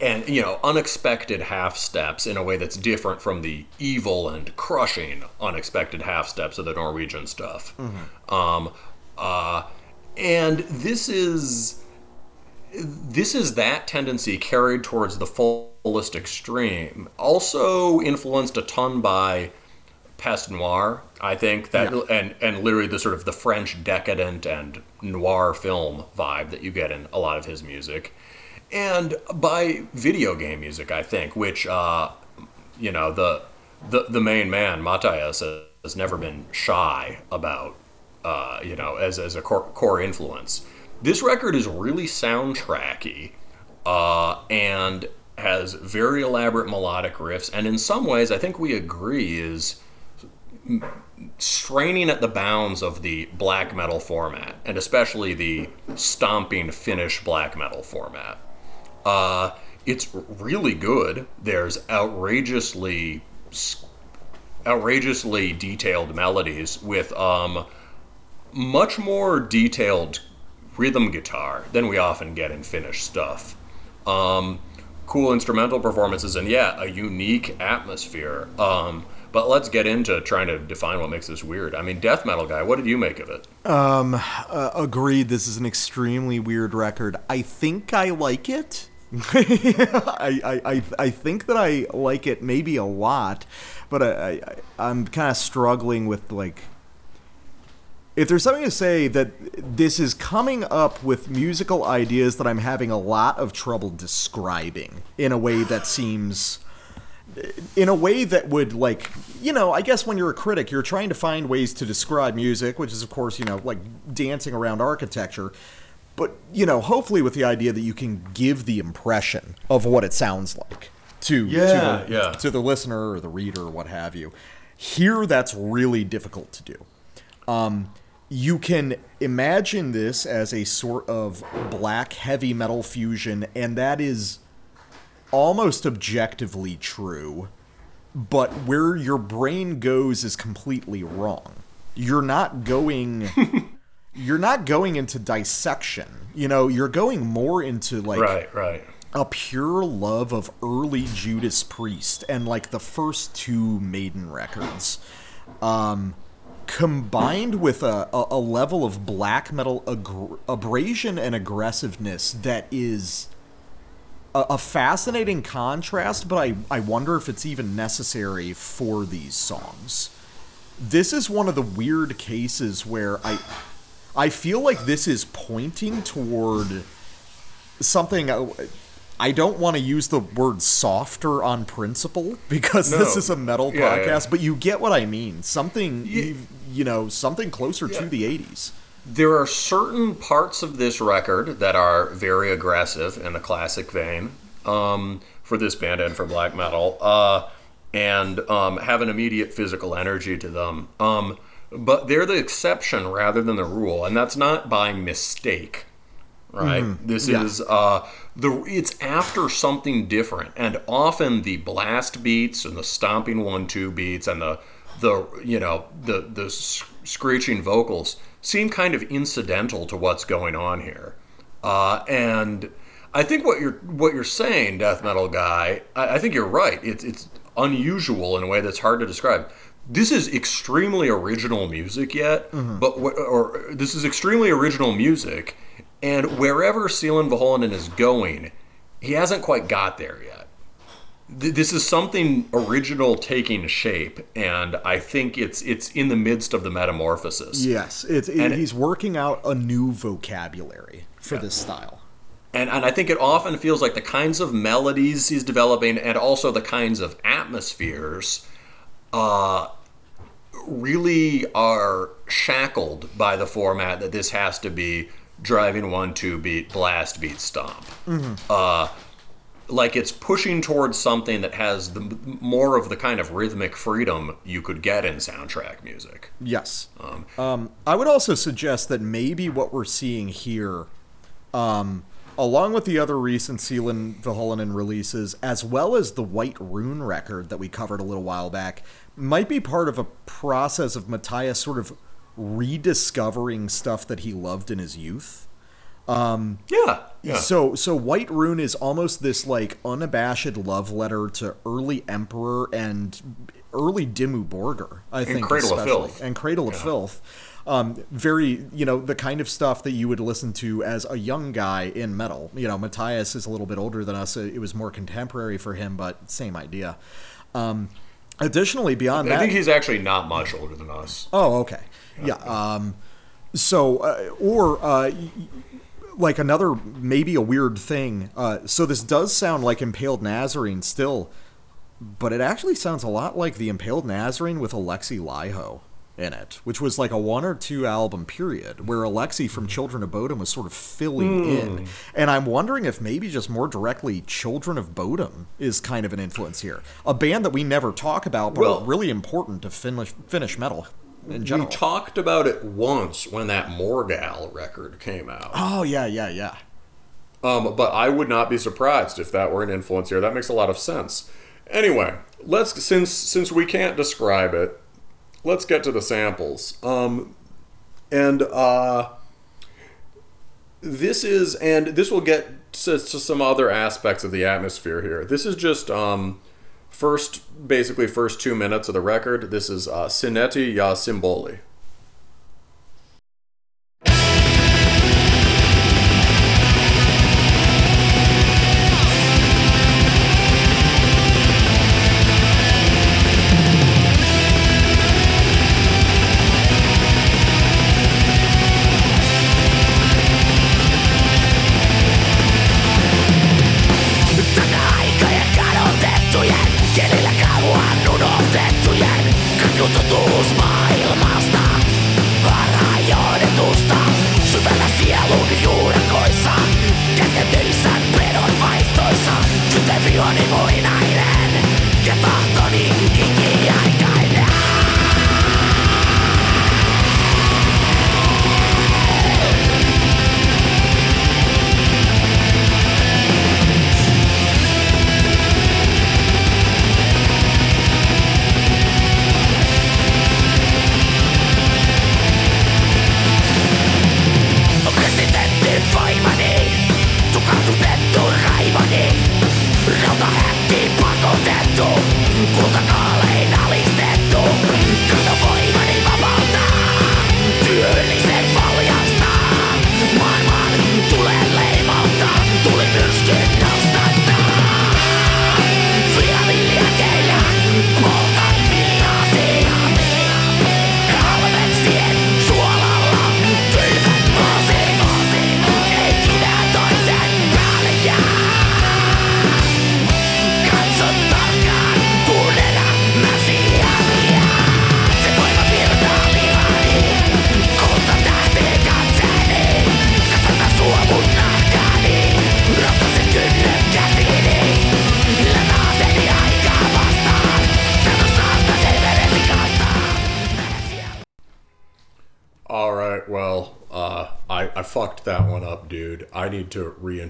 and you know unexpected half steps in a way that's different from the evil and crushing unexpected half steps of the Norwegian stuff. Um, uh, and this is this is that tendency carried towards the fullest extreme. Also influenced a ton by Peste Noir, I think that Yeah. and and literally the sort of the French decadent and noir film vibe that you get in a lot of his music, and by video game music, I think, which uh, you know the the the main man Matthias has never been shy about, uh, you know, as as a core, core influence. This record is really soundtracky, uh, and has very elaborate melodic riffs, and in some ways, I think we agree is straining at the bounds of the black metal format, and especially the stomping Finnish black metal format. Uh, it's really good. There's outrageously, outrageously detailed melodies with um, much more detailed rhythm guitar than we often get in Finnish stuff. Um, cool instrumental performances, and yeah, a unique atmosphere. Um, but let's get into trying to define what makes this weird. I mean, death metal guy, what did you make of it? Uh, agreed. This is an extremely weird record. I think I like it. <laughs> I, I, I, I think that I like it maybe a lot, but I, I I'm kind of struggling with like if there's something to say that this is coming up with musical ideas that I'm having a lot of trouble describing in a way that seems in a way that would like you know i guess when you're a critic you're trying to find ways to describe music which is of course you know like dancing around architecture. But you know hopefully with the idea that you can give the impression of what it sounds like to Yeah, to, the, yeah. to the listener or the reader or what have you. Here that's really difficult to do. Um, you can imagine this as a sort of black heavy metal fusion and that is almost objectively true, but where your brain goes is completely wrong. You're not going <laughs> you're not going into dissection. You know, you're going more into like Right, right. a pure love of early Judas Priest and like the first two Maiden records, um, combined with a, a, a level of black metal abrasion and aggressiveness that is a, a fascinating contrast, but I, I wonder if it's even necessary for these songs. This is one of the weird cases where I I feel like this is pointing toward something uh, I don't want to use the word softer on principle because this is a metal Yeah, podcast, yeah. but you get what I mean. Something you, you know, something closer to the 80s. There are certain parts of this record that are very aggressive in the classic vein um, for this band and for black metal, uh, and um, have an immediate physical energy to them. Um, but they're the exception rather than the rule, and that's not by mistake. Right. This Yeah. is uh, the. It's after something different, and often the blast beats and the stomping one-two beats and the the you know the the screeching vocals seem kind of incidental to what's going on here. Uh, and I think what you're what you're saying, death metal guy, I, I think you're right. It's it's unusual in a way that's hard to describe. This is extremely original music yet, but wh- or this is extremely original music, and wherever Sielunvihollinen is going, he hasn't quite got there yet. Th- This is something original taking shape, and I think it's it's in the midst of the metamorphosis. Yes, it's it, he's working out a new vocabulary for this style. and and I think it often feels like the kinds of melodies he's developing and also the kinds of atmospheres uh really are shackled by the format that this has to be driving one two beat blast beat stomp. Uh like it's pushing towards something that has the more of the kind of rhythmic freedom you could get in soundtrack music. Yes. Um, I would also suggest that maybe what we're seeing here, um, along with the other recent Sielunvihollinen releases, as well as the White Rune record that we covered a little while back, might be part of a process of Matthias sort of rediscovering stuff that he loved in his youth. yeah yeah So so White Rune is almost this like unabashed love letter to early Emperor and early Dimmu Borgir, I think. Cradle of especially. Filth. And Cradle of Filth. Um, very, you know, the kind of stuff that you would listen to as a young guy in metal. You know, Matthias is a little bit older than us. It was more contemporary for him, but same idea. Um, additionally, beyond I that, I think he's actually not much older than us Oh, okay. Yeah. Um, so, uh, or uh, like another maybe a weird thing. Uh, so this does sound like Impaled Nazarene still, but it actually sounds a lot like the Impaled Nazarene with Alexi Laiho in it, which was like a one or two album period where Alexi from Children of Bodom was sort of filling in. And I'm wondering if maybe just more directly Children of Bodom is kind of an influence here. A band that we never talk about, but Well- are really important to Finnish, Finnish metal in We talked about it once when that Morgal record came out. oh, yeah, yeah, yeah. Um, but I would not be surprised if that were an influence here. That makes a lot of sense. Anyway, let's since since we can't describe it, let's get to the samples. Um, and uh, this is and this will get to, to some other aspects of the atmosphere here. This is just um, first, basically first two minutes of the record. This is uh, Sineti Ya Simboli.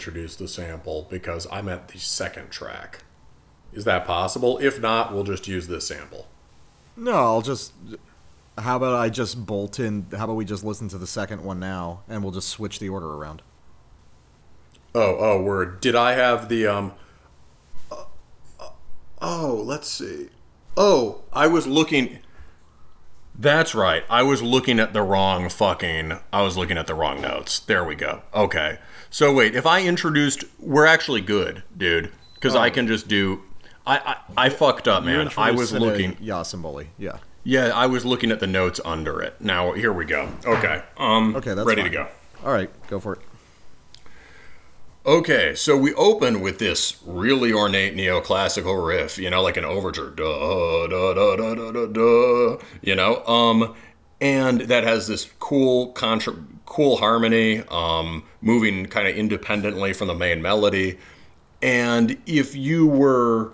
To reintroduce the sample because I'm at the second track. Is that possible? If not, we'll just use this sample. No, I'll just. How about I just bolt in? How about we just listen to the second one now, and we'll just switch the order around. Oh, oh, word. Did I have the um? uh, uh, oh, let's see. Oh, I was looking. That's right. I was looking at the wrong fucking. I was looking at the wrong notes. There we go. Okay. So wait, if I introduced, we're actually good, dude, because I can just do. I, I I fucked up, man. I was looking. Yeah, Symboli. Yeah. Yeah, I was looking at the notes under it. Now here we go. Okay. Um. Okay, that's ready fine. to go. All right, go for it. Okay, so we open with this really ornate neoclassical riff, you know, like an overture, da da da da da da da, you know, um, and that has this cool contra- cool harmony, um, moving kind of independently from the main melody, and if you were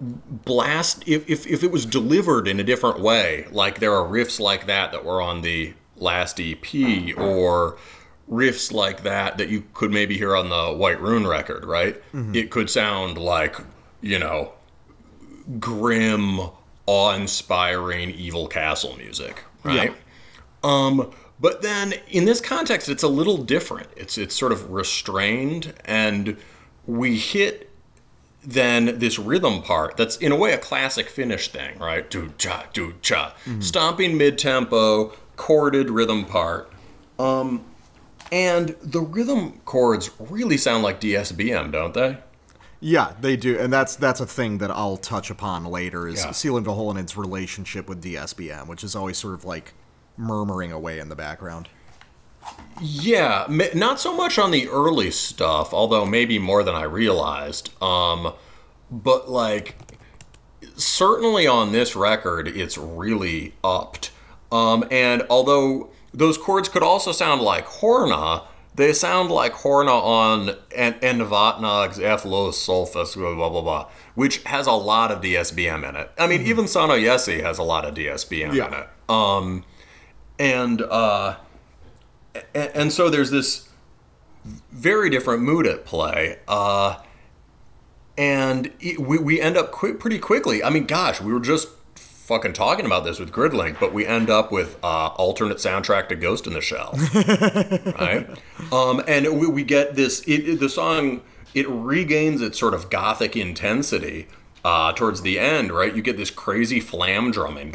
blast if, if if it was delivered in a different way like there are riffs like that that were on the last ep or riffs like that that you could maybe hear on the white rune record right? It could sound like you know grim awe-inspiring evil castle music right? Um but then in this context it's a little different. It's it's sort of restrained and we hit then this rhythm part that's in a way a classic Finnish thing, right? Do cha do cha, stomping mid tempo, chorded rhythm part, um, and the rhythm chords really sound like DSBM, don't they? Yeah, they do, and that's that's a thing that I'll touch upon later. Is Yeah. Sielunvihollinen's relationship with DSBM, which is always sort of like murmuring away in the background. Yeah, not so much on the early stuff, although maybe more than I realized. Um, but like, certainly on this record, it's really upped. Um, and although those chords could also sound like Horna, they sound like Horna on En- Envatnag's F Los Solfus, blah, blah, blah, blah, which has a lot of DSBM in it. I mean, even Sano Yesi has a lot of DSBM in it. Um, and, uh, and, and so there's this very different mood at play. Uh, and it, we, we end up qui- pretty quickly. I mean, gosh, we were just fucking talking about this with Gridlink, but we end up with uh, alternate soundtrack to Ghost in the Shell, <laughs> right? Um, and we, we get this. It, it- the song it regains its sort of gothic intensity uh, towards the end, right? You get this crazy flam drumming.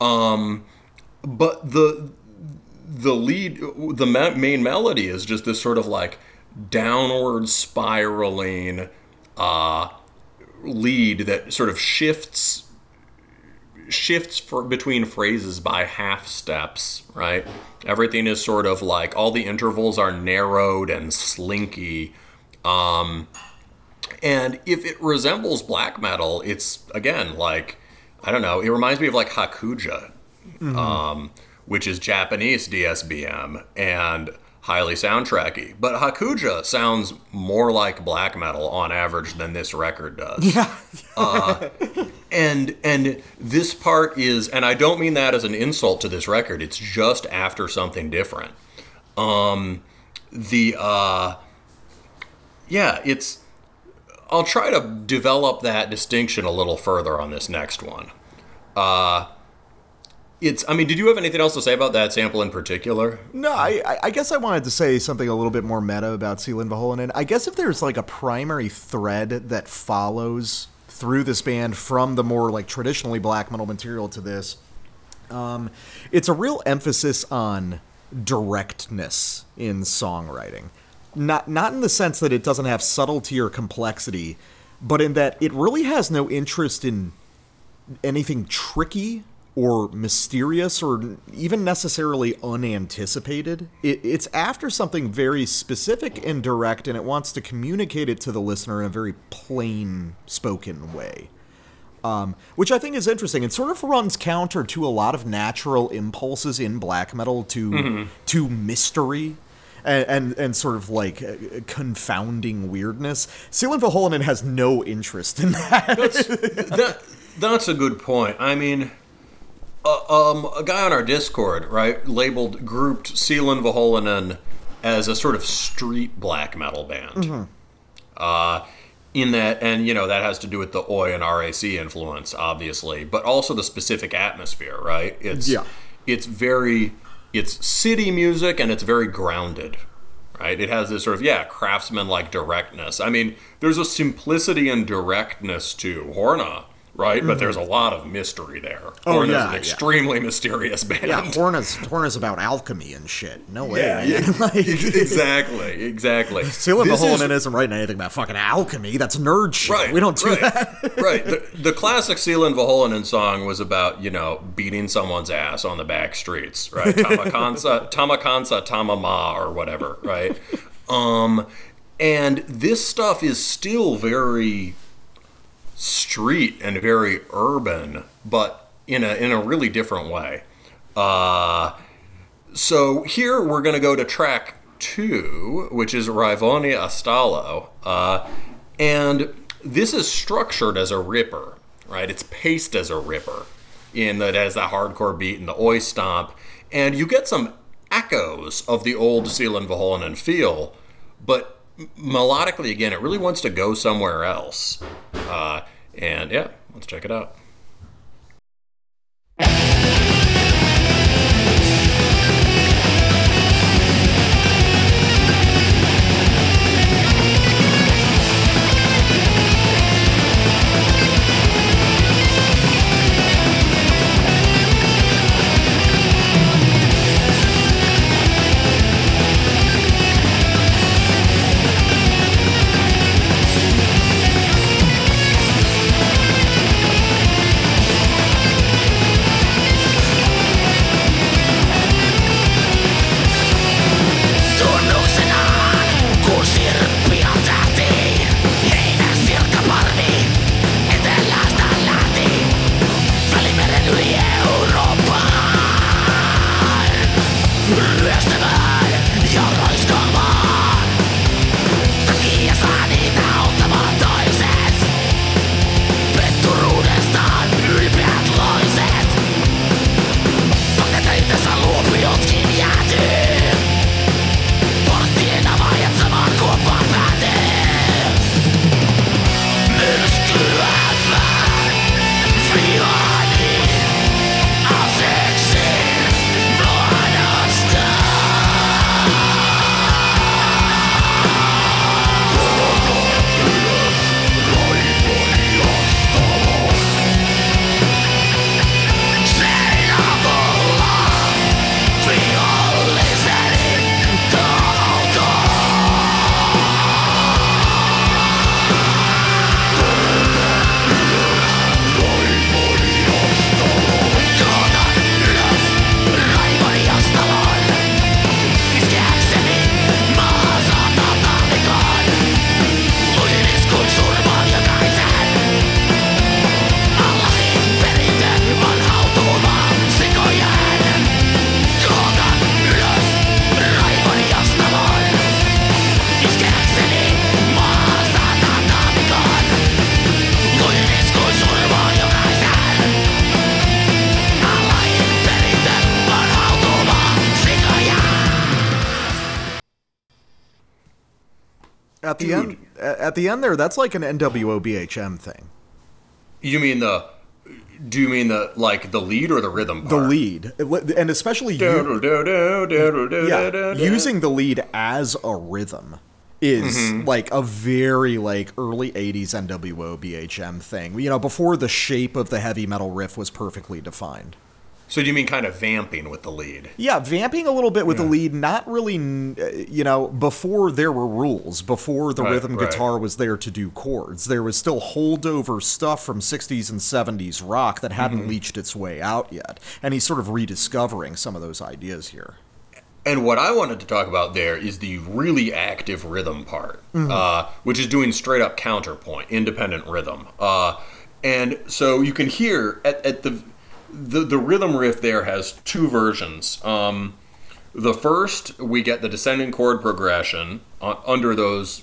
Um, but the the lead the main melody is just this sort of like downward spiraling uh lead that sort of shifts shifts for between phrases by half steps right? Everything is sort of like all the intervals are narrowed and slinky um and if it resembles black metal it's again like i don't know it reminds me of like hakuja um, which is Japanese DSBM and highly soundtracky. But Hakuja sounds more like black metal on average than this record does. Yeah. <laughs> uh, and and this part is, and I don't mean that as an insult to this record. It's just after something different. Um, the uh, yeah, it's. I'll try to develop that distinction a little further on this next one. Uh, it's. I mean, did you have anything else to say about that sample in particular? No, I, I- guess I wanted to say something a little bit more meta about Sielunvihollinen. I guess if there's like a primary thread that follows through this band from the more like traditionally black metal material to this, um, it's a real emphasis on directness in songwriting. Not not in the sense that it doesn't have subtlety or complexity, but in that it really has no interest in anything tricky or mysterious or even necessarily unanticipated. It, it's after something very specific and direct, and it wants to communicate it to the listener in a very plain spoken way. Um, which I think is interesting. It sort of runs counter to a lot of natural impulses in black metal to to mystery. And, and, and sort of like uh, confounding weirdness. Sielunvihollinen has no interest in that. that that's a good point. I mean, um, a guy on our Discord, right, labeled grouped Sielunvihollinen as a sort of street black metal band. Uh, in that, and you know that has to do with the Oi and RAC influence, obviously, but also the specific atmosphere, right? It's Yeah. it's very it's city music and it's very grounded right it has this sort of yeah craftsman like directness i mean there's a simplicity and directness to horna right but there's a lot of mystery there. Oh, Horna's yeah, an yeah. extremely mysterious band Yeah, <laughs> Horna's Horna's about alchemy and shit. No way, Yeah, yeah. <laughs> Like, <laughs> exactly exactly Sealant This is- Mahonen isn't writing anything about fucking alchemy. That's nerd shit. Right. We don't do right, that. right. The, the classic Sielunvihollinen song was about, you know, beating someone's ass on the back streets, right? Tamakansa, Tamakansa, Tamama, or whatever, right? Um, and this stuff is still very street and very urban, but in a in a really different way. Uh, so here we're going to go to track two, which is Rivoni Astalo. Uh, and this is structured as a ripper, right? It's paced as a ripper, in that it has that hardcore beat and the oi stomp. And you get some echoes of the old Seelan feel, but melodically, again, it really wants to go somewhere else. Uh, and yeah, let's check it out. At the end there, that's like an NWO BHM thing. You mean the. Do you mean the like the lead or the rhythm Part? The lead, and especially yeah, using the lead as a rhythm is mm-hmm. like a very like early 80s NWO BHM thing. You know, before the shape of the heavy metal riff was perfectly defined. So do you mean kind of vamping with the lead? Yeah, vamping a little bit with the lead, not really, uh, you know, before there were rules, before the Right, rhythm right. guitar was there to do chords. There was still holdover stuff from 60s and 70s rock that hadn't Mm-hmm. leached its way out yet. And he's sort of rediscovering some of those ideas here. And what I wanted to talk about there is the really active rhythm part, uh, which is doing straight up counterpoint, independent rhythm. Uh, and so you can hear at, at the, the the rhythm riff there has two versions. Um, the first we get the descending chord progression uh, under those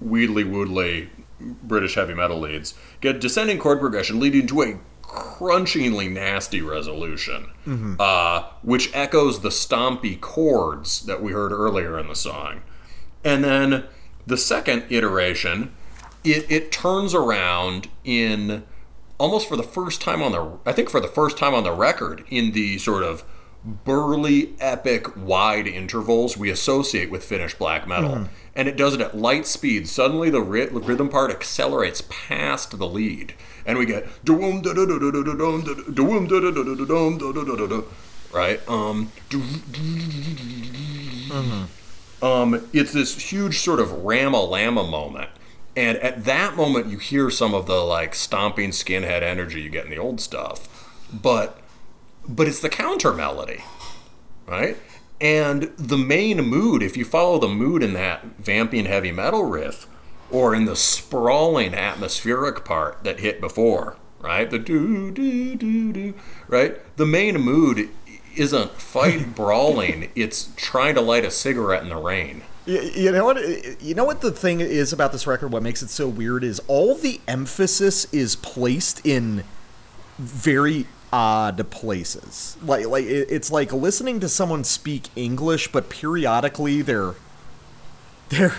wheedly woodly British heavy metal leads. Get descending chord progression leading to a crunchingly nasty resolution, uh, which echoes the stompy chords that we heard earlier in the song. And then the second iteration, it, it turns around in almost for the first time on the I think for the first time on the record in the sort of burly epic wide intervals we associate with Finnish black metal and it does it at light speed suddenly the rhythm part accelerates past the lead and we get right um um, it's this huge sort of Rama Lama moment. And at that moment, you hear some of the like stomping skinhead energy you get in the old stuff, but but it's the counter melody, right? And the main mood, if you follow the mood in that vamping heavy metal riff, or in the sprawling atmospheric part that hit before, right? The do do do do, right? The main mood isn't fight brawling; it's trying to light a cigarette in the rain. You know what? You know what the thing is about this record. What makes it so weird is all the emphasis is placed in very odd places. Like, like it's like listening to someone speak English, but periodically they're they're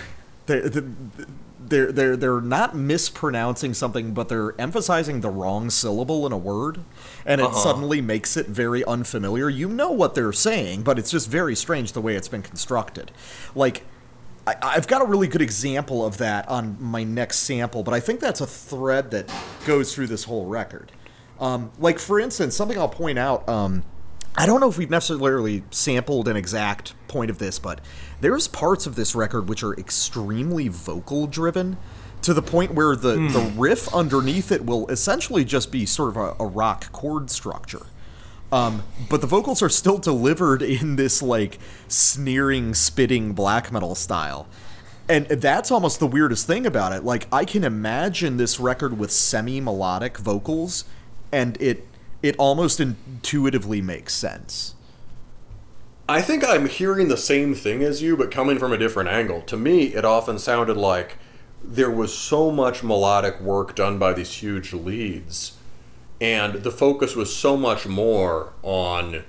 they're they're they're they're not mispronouncing something, but they're emphasizing the wrong syllable in a word, and it uh-huh. suddenly makes it very unfamiliar. You know what they're saying, but it's just very strange the way it's been constructed. Like. I, I've got a really good example of that on my next sample, but I think that's a thread that goes through this whole record. Um, like, for instance, something I'll point out. Um, I don't know if we've necessarily sampled an exact point of this, but there's parts of this record which are extremely vocal driven to the point where the, the riff underneath it will essentially just be sort of a, a rock chord structure. Um, but the vocals are still delivered in this like sneering, spitting black metal style. And that's almost the weirdest thing about it. Like I can imagine this record with semi-melodic vocals and it it almost intuitively makes sense. I think I'm hearing the same thing as you, but coming from a different angle. To me, it often sounded like there was so much melodic work done by these huge leads, and the focus was so much more on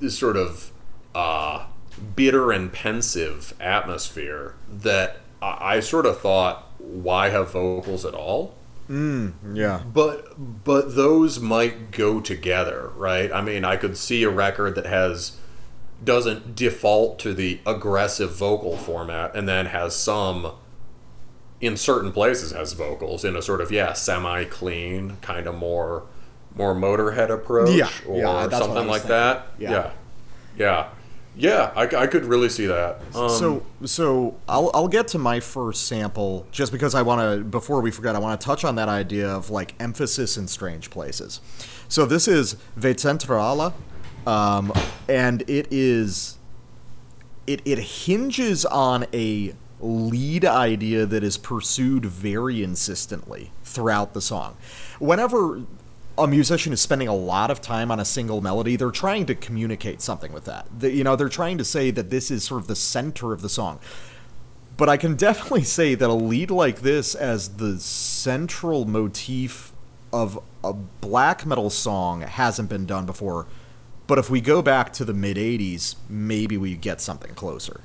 this sort of uh, bitter and pensive atmosphere that I, I sort of thought, why have vocals at all? Yeah. But but those might go together, right? I mean, I could see a record that has doesn't default to the aggressive vocal format and then has some in certain places has vocals in a sort of yeah, semi-clean, kind of more more motorhead approach Yeah, or yeah, that's what I something like thinking. that. Yeah. Yeah. Yeah. Yeah, I, I could really see that. Um, so so I'll I'll get to my first sample just because I want to before we forget I want to touch on that idea of like emphasis in strange places. So this is Vecentrala, um, and it is it it hinges on a lead idea that is pursued very insistently throughout the song. Whenever a musician is spending a lot of time on a single melody, they're trying to communicate something with that. The- you know, they're trying to say that this is sort of the center of the song. But I can <laughs> definitely say that a lead like this as the central motif of a black metal song hasn't been done before. But if we go back to the mid 80s, maybe we get something closer.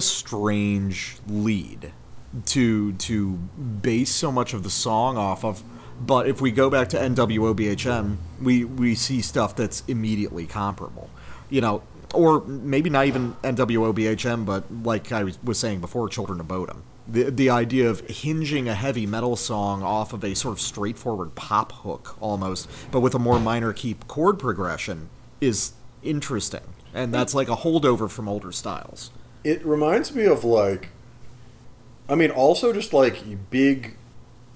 Strange lead to to base so much of the song off of. But if we go back to NWOBHM, we we see stuff that's immediately comparable. You know, or maybe not even NWOBHM, but like I was- was saying before, Children of Bodom. The, the idea of hinging a heavy metal song off of a sort of straightforward pop hook almost, but with a more minor key chord progression is interesting. And that's like a holdover from older styles. It reminds me of like, I mean, also just like big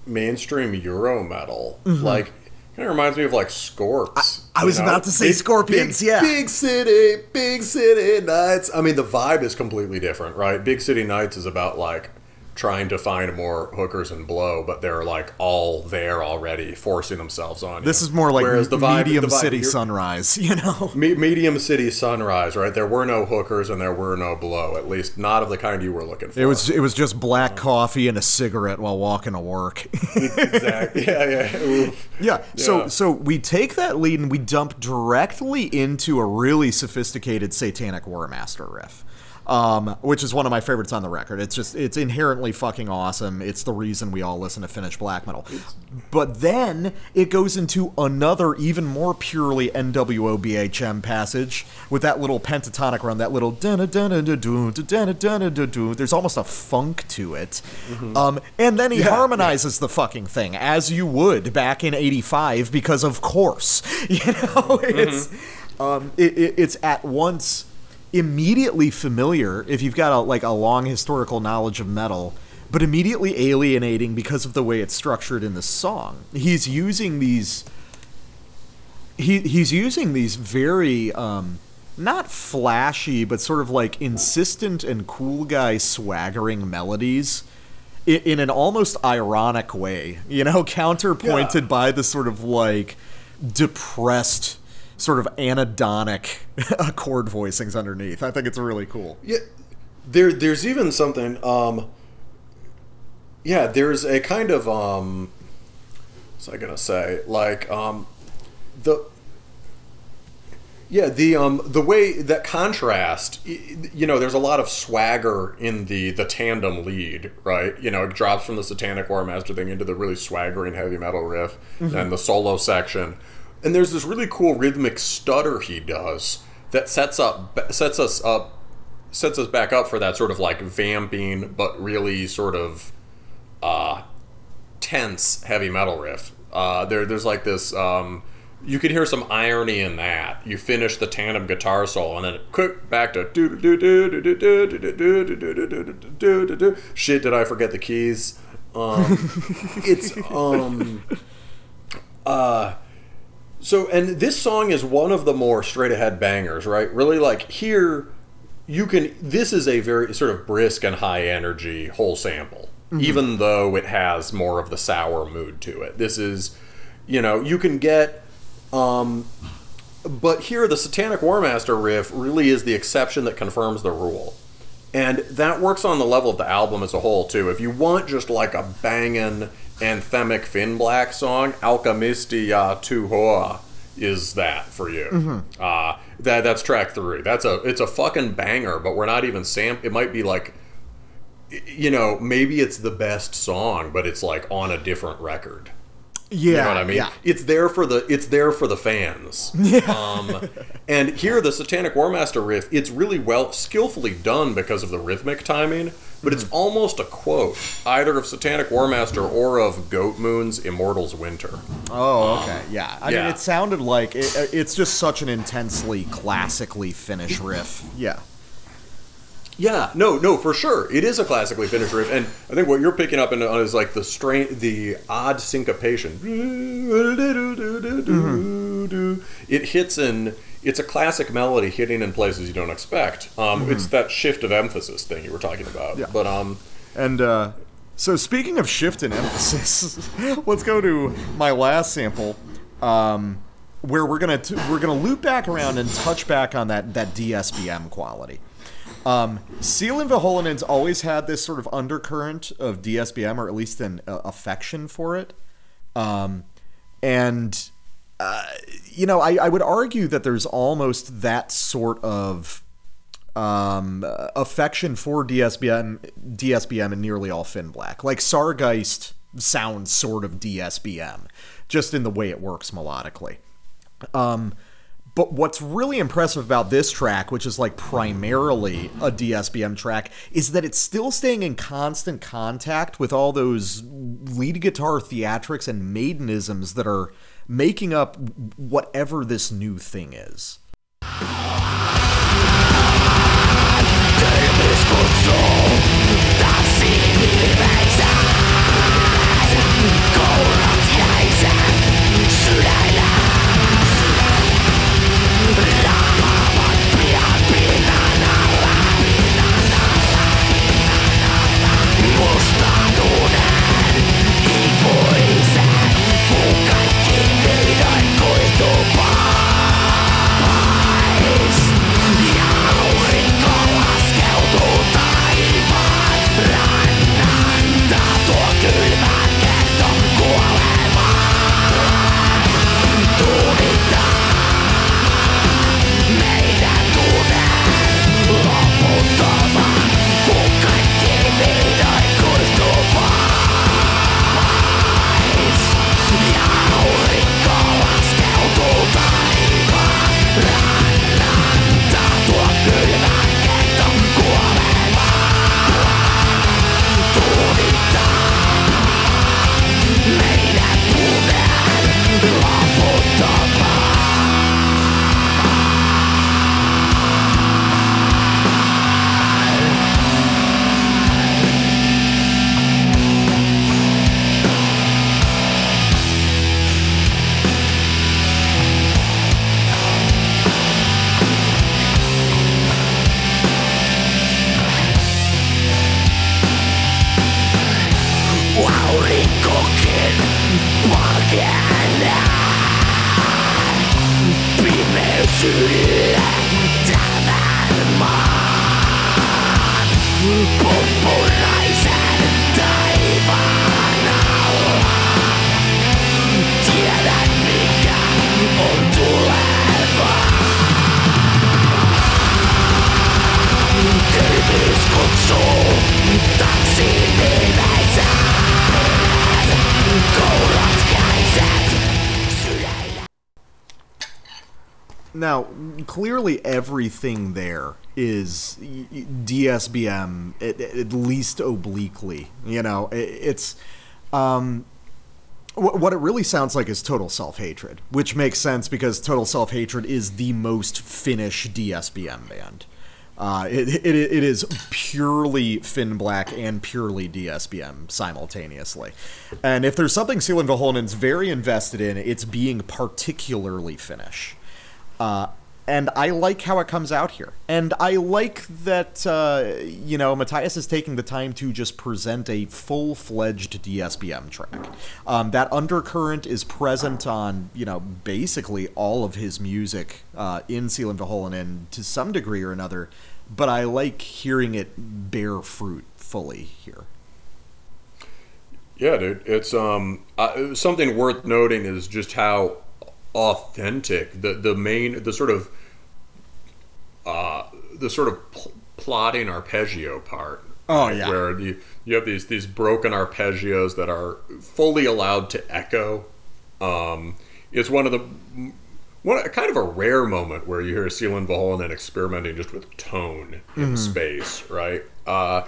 mainstream Euro metal. Like, kind of reminds me of like Scorps. Mm-hmm. I you was about to say Scorpions, big, yeah. Big city, big city nights. I mean, the vibe is completely different, right? Big city nights is about like trying to find more hookers and blow, but they're like all there already, forcing themselves on you. This is more like Whereas the vibe, medium the vibe- city sunrise, <laughs> you know? Me- medium city sunrise, right? There were no hookers and there were no blow, at least not of the kind you were looking for. It was it was just black coffee and a cigarette while walking to work. <laughs> exactly. Yeah, yeah. Oof. Yeah. So Yeah. so we take that lead and we dump directly into a really sophisticated Satanic Warmaster riff um, which is one of my favorites on the record. It's just it's inherently fucking awesome. It's the reason we all listen to Finnish black metal. But then it goes into another even more purely NWOBHM passage with that little pentatonic run, that little there's almost a funk to it. Mm-hmm. Um, and then he yeah, harmonizes yeah. the fucking thing as you would back in '85 because of course, you know, it's mm-hmm. um, it, it, it's at once immediately familiar if you've got a, like a long historical knowledge of metal but immediately alienating because of the way it's structured in the song he's using these he he's using these very um not flashy but sort of like insistent and cool guy swaggering melodies in, in an almost ironic way you know <laughs> counterpointed Yeah. by the sort of like depressed sort of anhedonic <laughs> chord voicings underneath i think it's really cool Yeah, there. There's even something. Um, yeah, there's a kind of um, what's I gonna say? Like um, the. Yeah, the um the way that contrast, you know, there's a lot of swagger in the the tandem lead, right? You know, it drops from the Satanic Warmaster thing into the really swaggering heavy metal riff and the solo section, and there's this really cool rhythmic stutter he does that sets up sets us up sets us back up for that sort of like vamping but really sort of uh, tense heavy metal riff. Uh, there, there's like this. Um, you could hear some irony in that. You finish the tandem guitar solo, and then quick back to do do do do do do do do do do do do do do. Shit, did I forget the keys? Um, it's um. Uh, so, and this song is one of the more straight ahead bangers, right? Really, like here, you can. This is a very sort of brisk and high energy whole sample, even though it has more of the sour mood to it. This is, you know, you can get. Um, but here, the Satanic Warmaster riff really is the exception that confirms the rule. And that works on the level of the album as a whole, too. If you want just like a banging anthemic Finn Black song, Alchemistia Tu Hoa is that for you. Uh, that that's track three. That's a it's a fucking banger, but we're not even sam. It might be like, you know, maybe it's the best song, but it's like on a different record. yeah You know what I mean? yeah It's there for the it's there for the fans. Um, and here the Satanic Warmaster riff, it's really well skillfully done because of the rhythmic timing, but it's almost a quote either of Satanic Warmaster or of Goatmoon's Immortals Winter. Oh, okay, yeah. I mean, it sounded like it, uh, it's just such an intensely classically Finnish riff. Yeah. Yeah, no, no, for sure. It is a classically finished riff, and I think what you're picking up on is like the strain, the odd syncopation. Mm-hmm. It hits in. It's a classic melody hitting in places you don't expect. Um, It's that shift of emphasis thing you were talking about. Yeah. But um, And uh, so, speaking of shift in emphasis, <laughs> let's go to my last sample, um, where we're gonna t- we're gonna loop back around and touch back on that that DSBM quality. Um, Sielunvihollinen's always had this sort of undercurrent of DSBM, or at least an uh, affection for it. Um, and uh, you know, I, I would argue that there's almost that sort of um, affection for DSBM, DSBM, and nearly all Finn Black. Like Sargeist sounds sort of DSBM, just in the way it works melodically. Um, but what's really impressive about this track, which is like primarily a DSBM track, is that it's still staying in constant contact with all those lead guitar theatrics and maidenisms that are making up whatever this new thing is. Is DSBM, at, at least obliquely. You know, it, it's. Um, wh- what it really sounds like is total self hatred, which makes sense because total self hatred is the most Finnish DSBM band. Uh, it, it, it is purely Finn Black and purely DSBM simultaneously. And if there's something Sielunvihollinen's very invested in, it's being particularly Finnish. Uh, and I like how it comes out here. And I like that, uh, you know, Matthias is taking the time to just present a full fledged DSBM track. Um, that undercurrent is present on, you know, basically all of his music uh, in Sielunvihollinen to some degree or another, but I like hearing it bear fruit fully here. Yeah, dude. It's um something worth noting is just how authentic the the main the sort of uh the sort of pl- plotting arpeggio part. Oh, yeah. where you you have these these broken arpeggios that are fully allowed to echo. Um, it's one of the one kind of a rare moment where you hear Sielunvihollinen experimenting just with tone in space, right? Uh,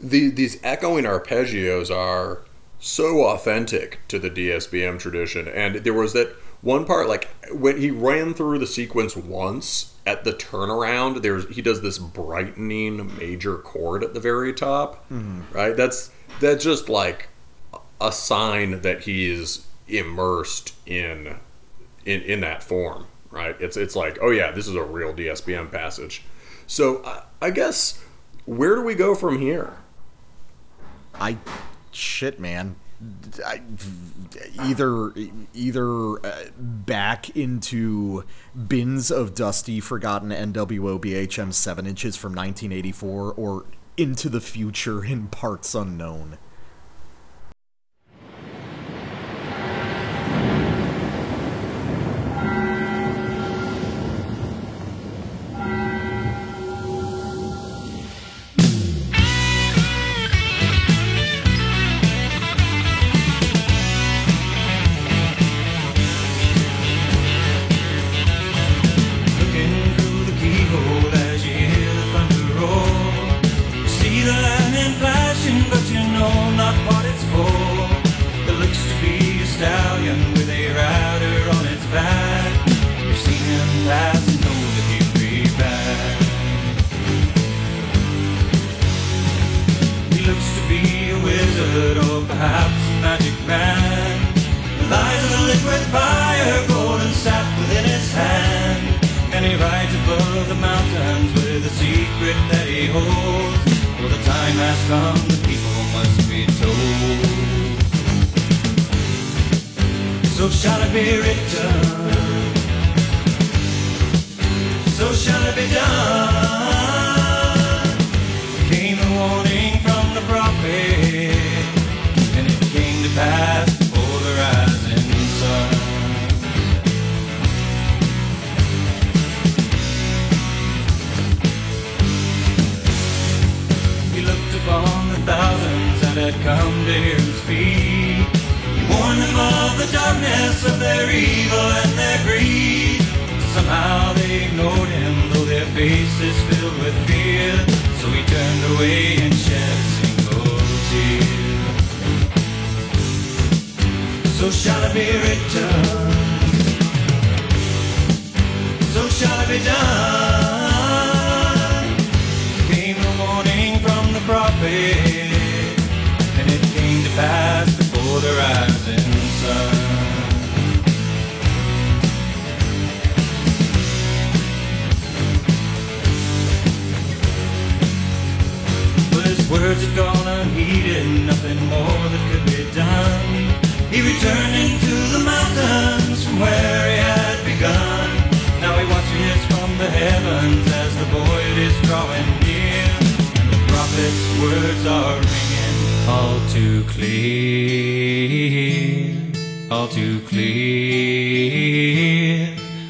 the, these echoing arpeggios are so authentic to the DSBM tradition. And there was that one part, like when he ran through the sequence once at the turnaround, there's he does this brightening major chord at the very top, mm-hmm. right? That's that's just like a sign that he's immersed in in in that form, right? It's it's like, oh yeah, this is a real DSBM passage. So I, I guess where do we go from here? I shit, man. Either either uh, back into bins of dusty, forgotten NWO BHM seven inches from 1984, or into the future in parts unknown. perhaps a magic man lies in a liquid fire, golden sap within his hand. And he rides above the mountains with a secret that he holds. For the time has come, the people must be told. So shall it be written? So shall it be done? That come to him speak. He warned them of the darkness of their evil and their greed. Somehow they ignored him, though their faces filled with fear. So he turned away and shed a single tear. So shall it be written, so shall it be done came the warning from the prophet, his words had gone unheeded, nothing more that could be done. He returned into the mountains from where he had begun. Now he watches from the heavens as the void is drawing near. And the prophet's words are ringing all too clear, all too clear,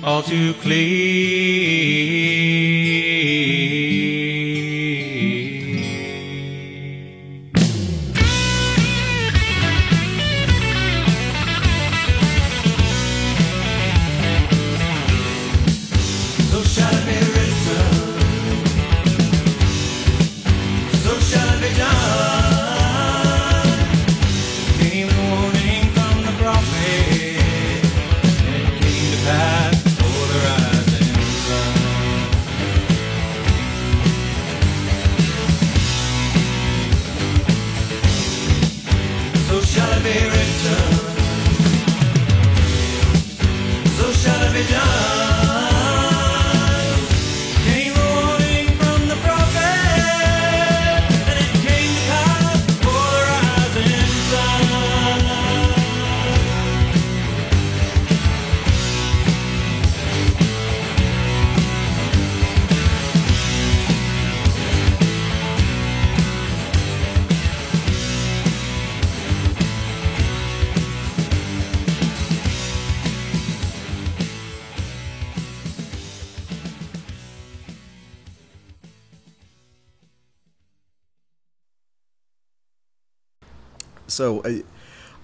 all too clear.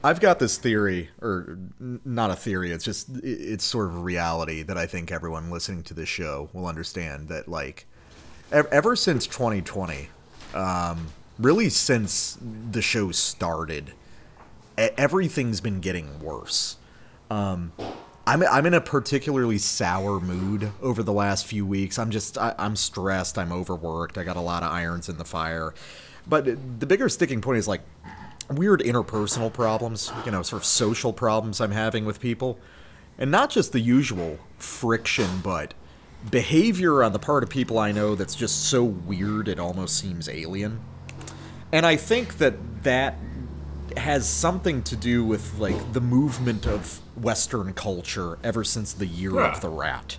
I've got this theory, or not a theory. It's just it's sort of reality that I think everyone listening to this show will understand that like ever since 2020, um, really since the show started, everything's been getting worse. Um, I'm I'm in a particularly sour mood over the last few weeks. I'm just I, I'm stressed. I'm overworked. I got a lot of irons in the fire. But the bigger sticking point is like weird interpersonal problems, you know, sort of social problems I'm having with people. And not just the usual friction, but behavior on the part of people I know that's just so weird it almost seems alien. And I think that that has something to do with like the movement of Western culture ever since the year Yeah. of the rat.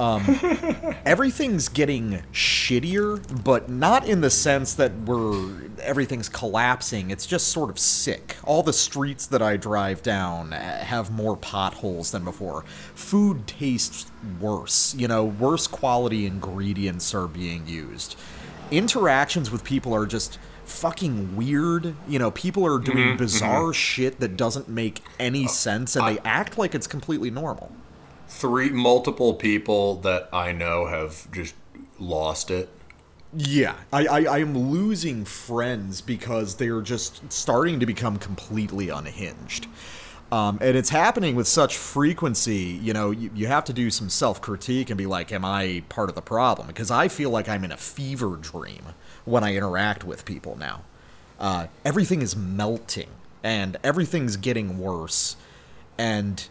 Um, <laughs> everything's getting shittier, but not in the sense that we're everything's collapsing. It's just sort of sick. All the streets that I drive down uh, have more potholes than before. Food tastes worse. You know, worse quality ingredients are being used. Interactions with people are just fucking weird. You know, people are doing bizarre shit that doesn't make any sense and they act like it's completely normal. Three multiple people that I know have just lost it. Yeah, I, I, I am losing friends because they're just starting to become completely unhinged. Um, and it's happening with such frequency, you know, you, you have to do some self critique and be like, am I part of the problem? Because I feel like I'm in a fever dream when I interact with people now. Uh, everything is melting and everything's getting worse. And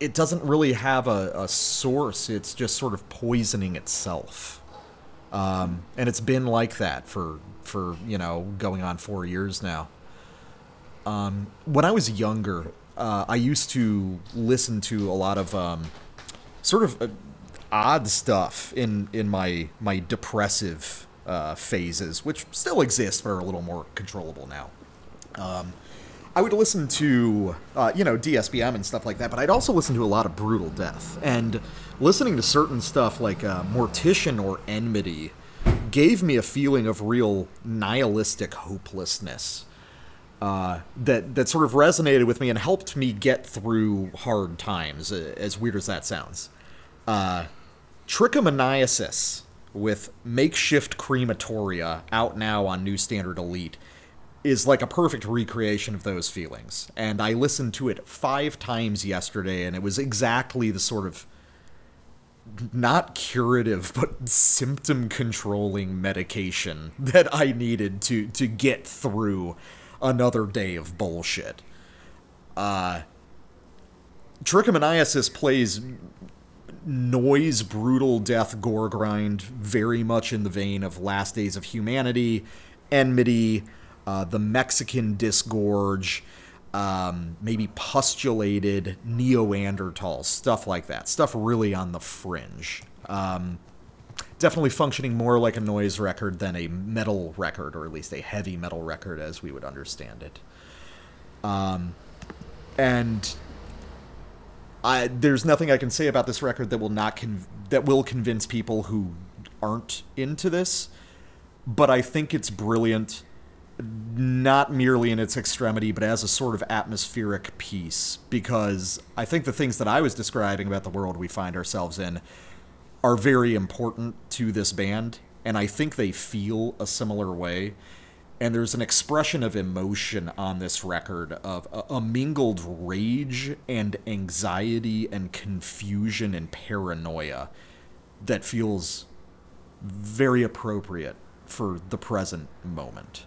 it, doesn't really have a, a source, it's just sort of poisoning itself. um, and it's been like that for for you know going on four years now. Um, when I was younger, uh, I used to listen to a lot of um, sort of uh, odd stuff in in my my depressive uh, phases, which still exist but are a little more controllable now. Um, I would listen to, uh, you know, DSBM and stuff like that, but I'd also listen to a lot of brutal death. And listening to certain stuff like uh, Mortician or Enmity gave me a feeling of real nihilistic hopelessness uh, that that sort of resonated with me and helped me get through hard times. As weird as that sounds, uh, Trichomoniasis with makeshift crematoria out now on New Standard Elite is like a perfect recreation of those feelings. And I listened to it five times yesterday, and it was exactly the sort of not curative <laughs> but symptom controlling medication <laughs> that I needed to to get through another day of bullshit. Uh Trichomoniasis plays noise, brutal death, gore grind, very much in the vein of Last Days of Humanity, Enmity, uh, the Mexican Disgorge, um, maybe pustulated Neanderthals, stuff like that. Stuff really on the fringe. Um, definitely functioning more like a noise record than a metal record, or at least a heavy metal record as we would understand it. Um, and I, there's nothing I can say about this record that will not that will convince people who aren't into this, but I think it's brilliant, not merely in its extremity, but as a sort of atmospheric piece. Because I think the things that I was describing about the world we find ourselves in are very important to this band, and I think they feel a similar way. And there's an expression of emotion on this record of a, a mingled rage and anxiety and confusion and paranoia that feels very appropriate for the present moment.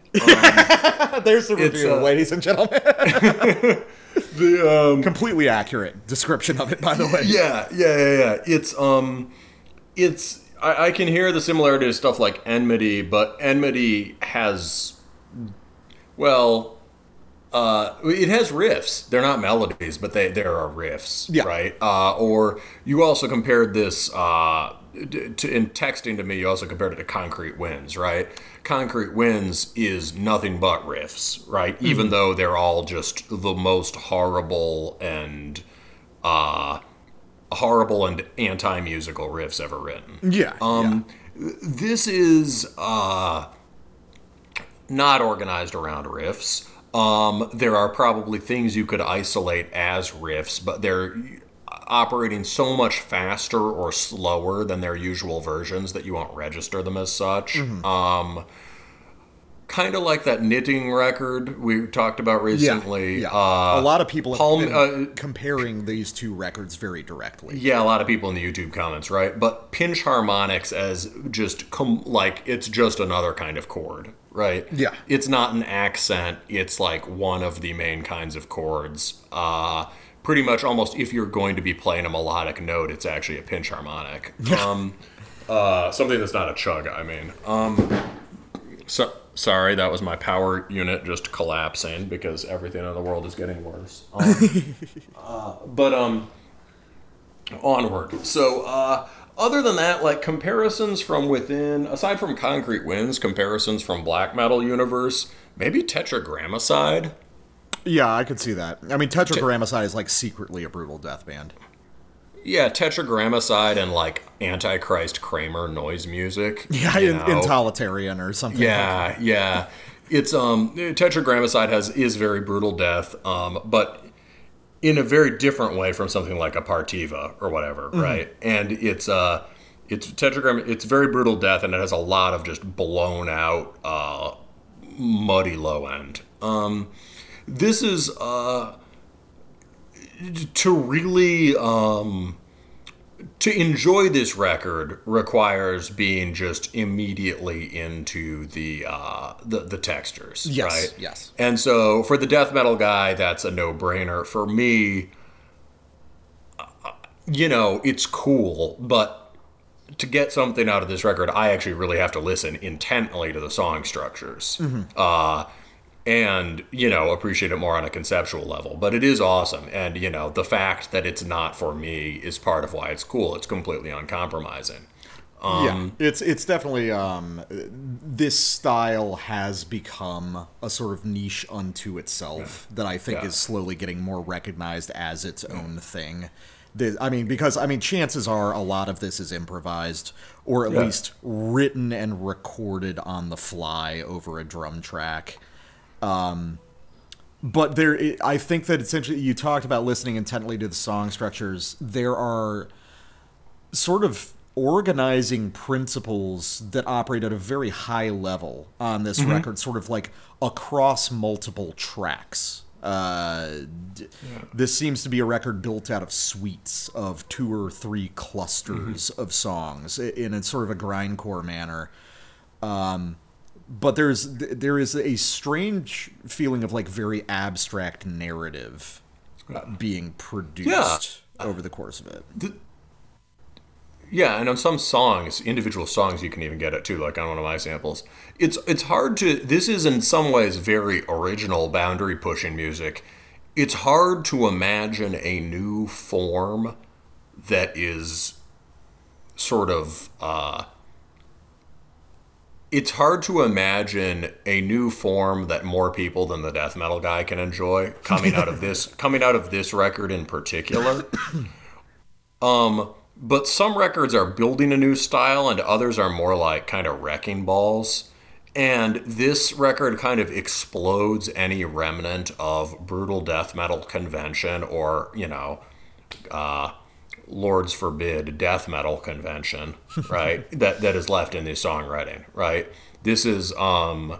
<laughs> There's the review, uh, ladies and gentlemen. <laughs> The um, Completely accurate description of it, by the way. yeah, yeah, yeah, yeah. It's um, it's I, I can hear the similarity to stuff like Enmity, but Enmity has, well, uh, it has riffs. They're not melodies, but they there are riffs, Yeah. right? Uh, or you also compared this uh, to in texting to me. You also compared it to Concrete Winds, right? Concrete Winds is nothing but riffs, right? Even though they're all just the most horrible and uh, horrible and anti-musical riffs ever written. Yeah. Um, this is uh, not organized around riffs. Um, there are probably things you could isolate as riffs, but they're operating so much faster or slower than their usual versions that you won't register them as such. Um, kind of like that knitting record we talked about recently. yeah. Uh, a lot of people have Palm- been uh, comparing these two records very directly. Yeah, a lot of people in the YouTube comments, right? But pinch harmonics as just com- like it's just another kind of chord, right? Yeah. It's not an accent, it's like one of the main kinds of chords. Uh pretty much almost if you're going to be playing a melodic note, it's actually a pinch harmonic. <laughs> Um uh something that's not a chug, I mean. Um so sorry, that was my power unit just collapsing because everything in the world is getting worse. Um, <laughs> uh, but um onward. So, uh, other than that, like comparisons from within, aside from Concrete Winds, comparisons from Black Metal universe, maybe Tetragrammacide. Yeah, I could see that. I mean, Tetragrammacide is like secretly a brutal death band. Yeah, Tetragrammacide and like Antichrist Kramer noise music. <laughs> Yeah, in, know? Intolitarian or something. Yeah, yeah. It's um Tetragrammacide has is very brutal death, um, but in a very different way from something like a Partiva or whatever, right? And it's uh it's tetragram. It's very brutal death, and it has a lot of just blown out, uh, muddy low end. Um, this is uh, to really um, to enjoy this record requires being just immediately into the uh, the, the textures, Yes, right? yes. And so for the death metal guy, that's a no brainer. For me, you know, it's cool, but to get something out of this record, I actually really have to listen intently to the song structures. Uh, and, you know, appreciate it more on a conceptual level. But it is awesome. And, you know, the fact that it's not for me is part of why it's cool. It's completely uncompromising. yeah, it's it's definitely um, this style has become a sort of niche unto itself that I think Yeah. is slowly getting more recognized as its own thing. The, I mean, because I mean, chances are a lot of this is improvised, or at Yeah. least written and recorded on the fly over a drum track. Um, but there, I think that essentially you talked about listening intently to the song structures. There are sort of organizing principles that operate at a very high level on this record, sort of like across multiple tracks. Uh, d- This seems to be a record built out of suites of two or three clusters of songs in a sort of a grindcore manner. Um, but there's there is a strange feeling of like very abstract narrative uh, being produced over the course of it. Yeah, and on some songs, individual songs, you can even get it too. Like on one of my samples, it's it's hard to. This is in some ways very original, boundary pushing music. It's hard to imagine a new form that is sort of. Uh, it's hard to imagine a new form that more people than the death metal guy can enjoy coming out of <laughs> this coming out of this record in particular. <clears throat> Um, but some records are building a new style, and others are more like kind of wrecking balls. And this record kind of explodes any remnant of brutal death metal convention or, you know, uh, Lords forbid death metal convention, right? <laughs> that that is left in the songwriting, right? This is um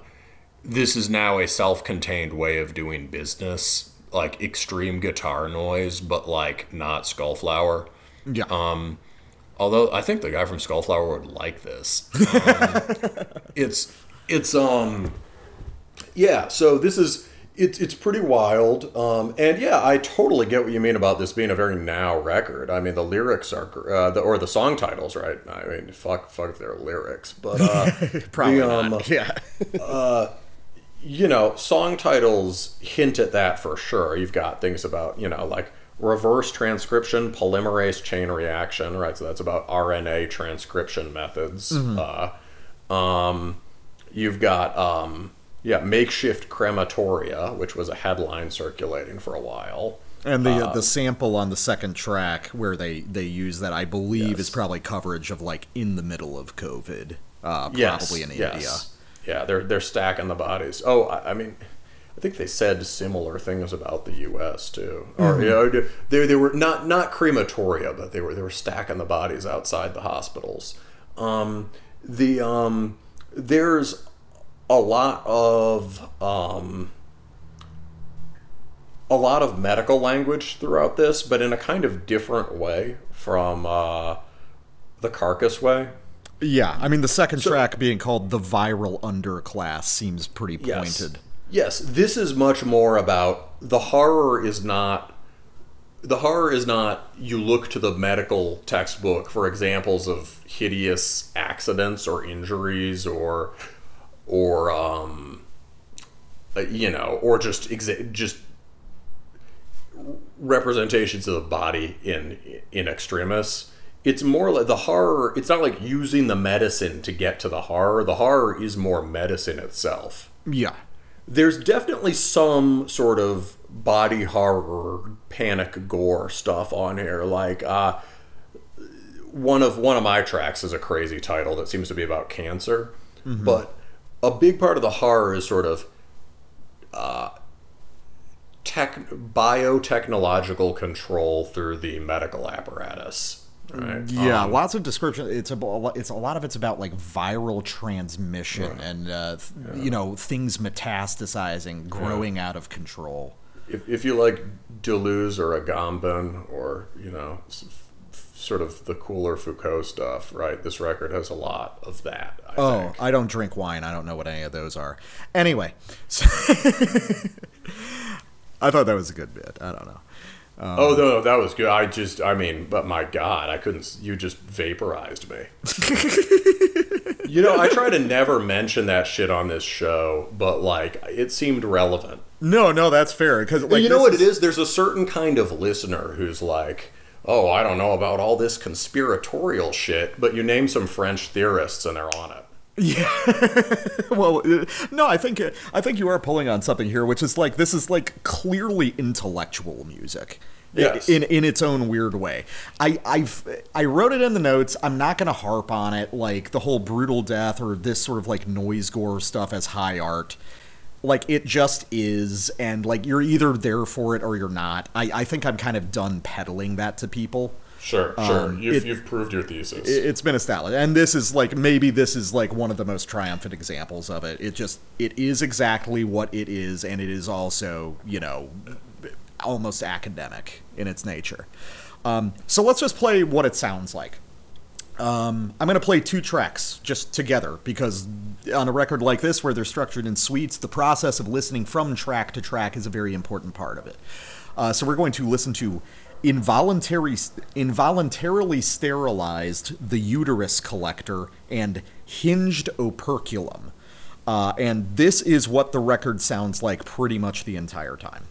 this is now a self-contained way of doing business, like extreme guitar noise, but like not Skullflower. Yeah. Um, although I think the guy from Skullflower would like this. <laughs> Um, it's it's um yeah. So this is it's it's pretty wild. Um, and yeah, I totally get what you mean about this being a very now record. I mean, the lyrics are uh, the, or the song titles, right? I mean, fuck fuck if they're lyrics, but uh, <laughs> Probably the, um, not. <laughs> Yeah. you know, song titles hint at that for sure. You've got things about, you know, like reverse transcription, polymerase chain reaction, right? So that's about RNA transcription methods. Uh, um, you've got, um, yeah, makeshift crematoria, which was a headline circulating for a while. And the the sample on the second track where they they use that I believe is probably coverage of like in the middle of COVID, uh, Yes, probably in yes. India. Yeah, they're they're stacking the bodies. Oh, I, I mean, I think they said similar things about the U.S. too. Or you know, they they were not not crematoria, but they were they were stacking the bodies outside the hospitals. Um, the um, there's a lot of um, a lot of medical language throughout this, but in a kind of different way from uh, the carcass way. Yeah, I mean the second track being called the viral underclass seems pretty Yes. pointed. Yes, this is much more about the horror is not the horror is not you look to the medical textbook for examples of hideous accidents or injuries or or um uh, you know or just exa- just representations of the body in in extremis. It's more like the horror it's not like using the medicine to get to the horror. The horror is more medicine itself. Yeah. there's definitely some sort of body horror panic gore stuff on here. Like uh one of one of my tracks is a crazy title that seems to be about cancer. But a big part of the horror is sort of uh tech biotechnological control through the medical apparatus right? Yeah, Um, lots of description. It's a it's a lot of it's about like viral transmission and uh, th- you know things metastasizing, growing out of control. if, if you like Deleuze or Agamben or you know sort of the cooler Foucault stuff, right? This record has a lot of that. I Oh, think. I don't drink wine. I don't know what any of those are. Anyway, so <laughs> I thought that was a good bit. I don't know. oh no, no, that was good. I just, I mean, but my God, I couldn't. You just vaporized me. <laughs> you know, I try to never mention that shit on this show, but like, it seemed relevant. No, no, that's fair because like you know what it is? There's a certain kind of listener who's like, oh, I don't know about all this conspiratorial shit, but you name some French theorists and they're on it. Yeah. <laughs> well, uh, no, I think I think you are pulling on something here, which is like this is like clearly intellectual music. Yes. In in its own weird way. I I've I wrote it in the notes. I'm not going to harp on it like the whole brutal death or this sort of like noise gore stuff as high art. Like it just is and like you're either there for it or you're not. I I think I'm kind of done peddling that to people. Sure, sure. Um, you've, it- you've proved your thesis. It- it's been established and this is like maybe this is like one of the most triumphant examples of it it just it is exactly what it is and it is also you know almost academic in its nature um, so let's just play what it sounds like um, i'm going to play two tracks just together because on a record like this where they're structured in suites the process of listening from track to track is a very important part of it uh, so we're going to listen to involuntary, involuntarily sterilized the uterus collector and hinged operculum. Uh, and this is what the record sounds like pretty much the entire time.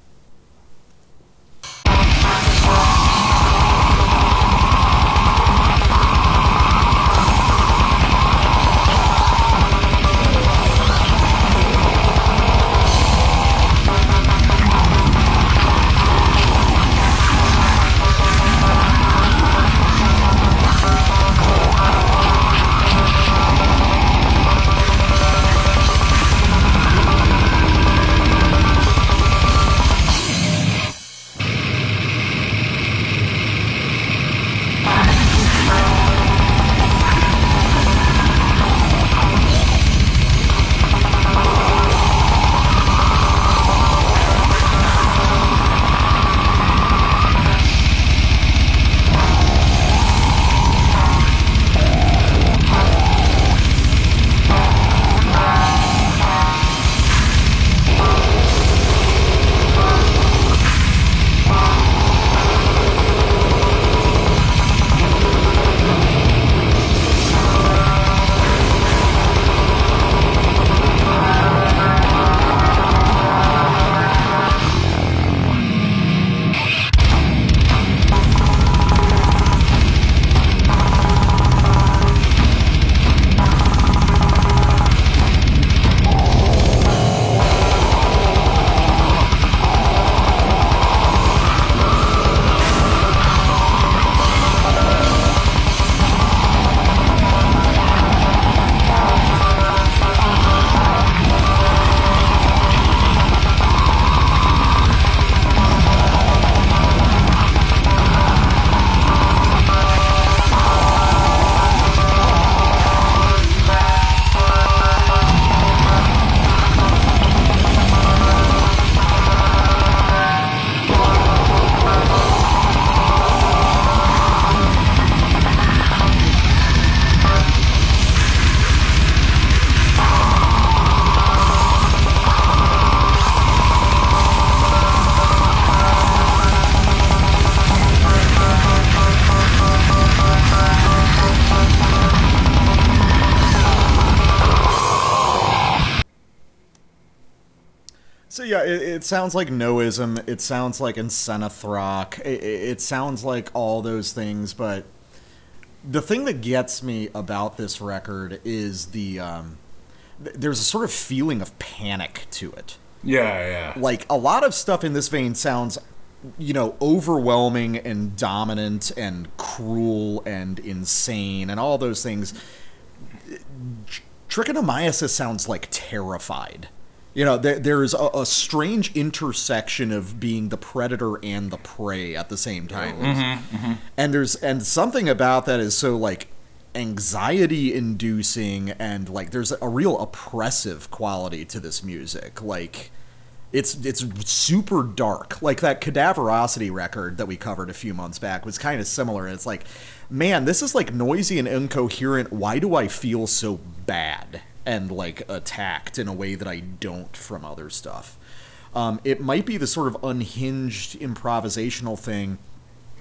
Sounds like Noism. It sounds like Incenithrok. It, it, sounds like all those things, but the thing that gets me about this record is the um, th- there's a sort of feeling of panic to it. Yeah, yeah. Like a lot of stuff in this vein sounds, you know, overwhelming and dominant and cruel and insane and all those things. Trichomoniasis sounds like terrified You know, there, there's a, a strange intersection of being the predator and the prey at the same time. Mm-hmm, mm-hmm. And there's and something about that is so like anxiety inducing and like there's a real oppressive quality to this music. Like it's it's super dark. Like that cadaverosity record that we covered a few months back was kind of similar. And it's like, man, this is like noisy and incoherent. Why do I feel so bad and like attacked in a way that I don't from other stuff? Um, it might be the sort of unhinged improvisational thing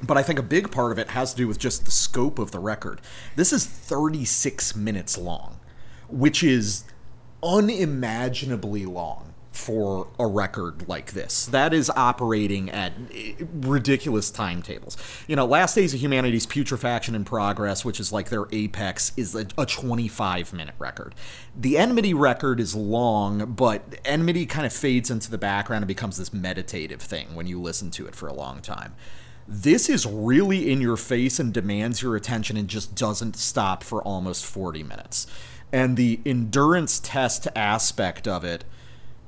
but I think a big part of it has to do with just the scope of the record. This is 36 minutes long, which is unimaginably long for a record like this. That is operating at ridiculous timetables. You know, Last Days of Humanity's Putrefaction in Progress, which is like their apex, is a, a 25 minute record. The Enmity record is long, but Enmity kind of fades into the background and becomes this meditative thing when you listen to it for a long time. This is really in your face and demands your attention and just doesn't stop for almost 40 minutes. And the endurance test aspect of it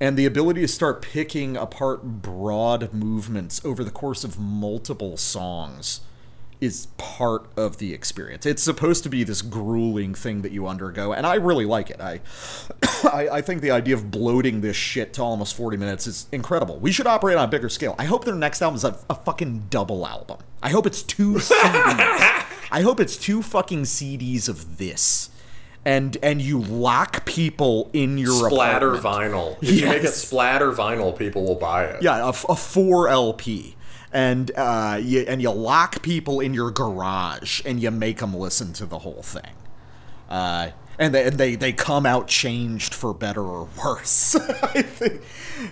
and the ability to start picking apart broad movements over the course of multiple songs is part of the experience. It's supposed to be this grueling thing that you undergo, and I really like it. I, <coughs> I, I think the idea of bloating this shit to almost 40 minutes is incredible. We should operate on a bigger scale. I hope their next album is a, a fucking double album. I hope it's two <laughs> CDs. I hope it's two fucking CDs of this. And and you lock people in your Splatter apartment. vinyl. If you make it splatter vinyl, people will buy it. Yeah, a four LP, and uh, you, and you lock people in your garage and you make them listen to the whole thing. Uh, and they, and they they come out changed for better or worse. <laughs> I think.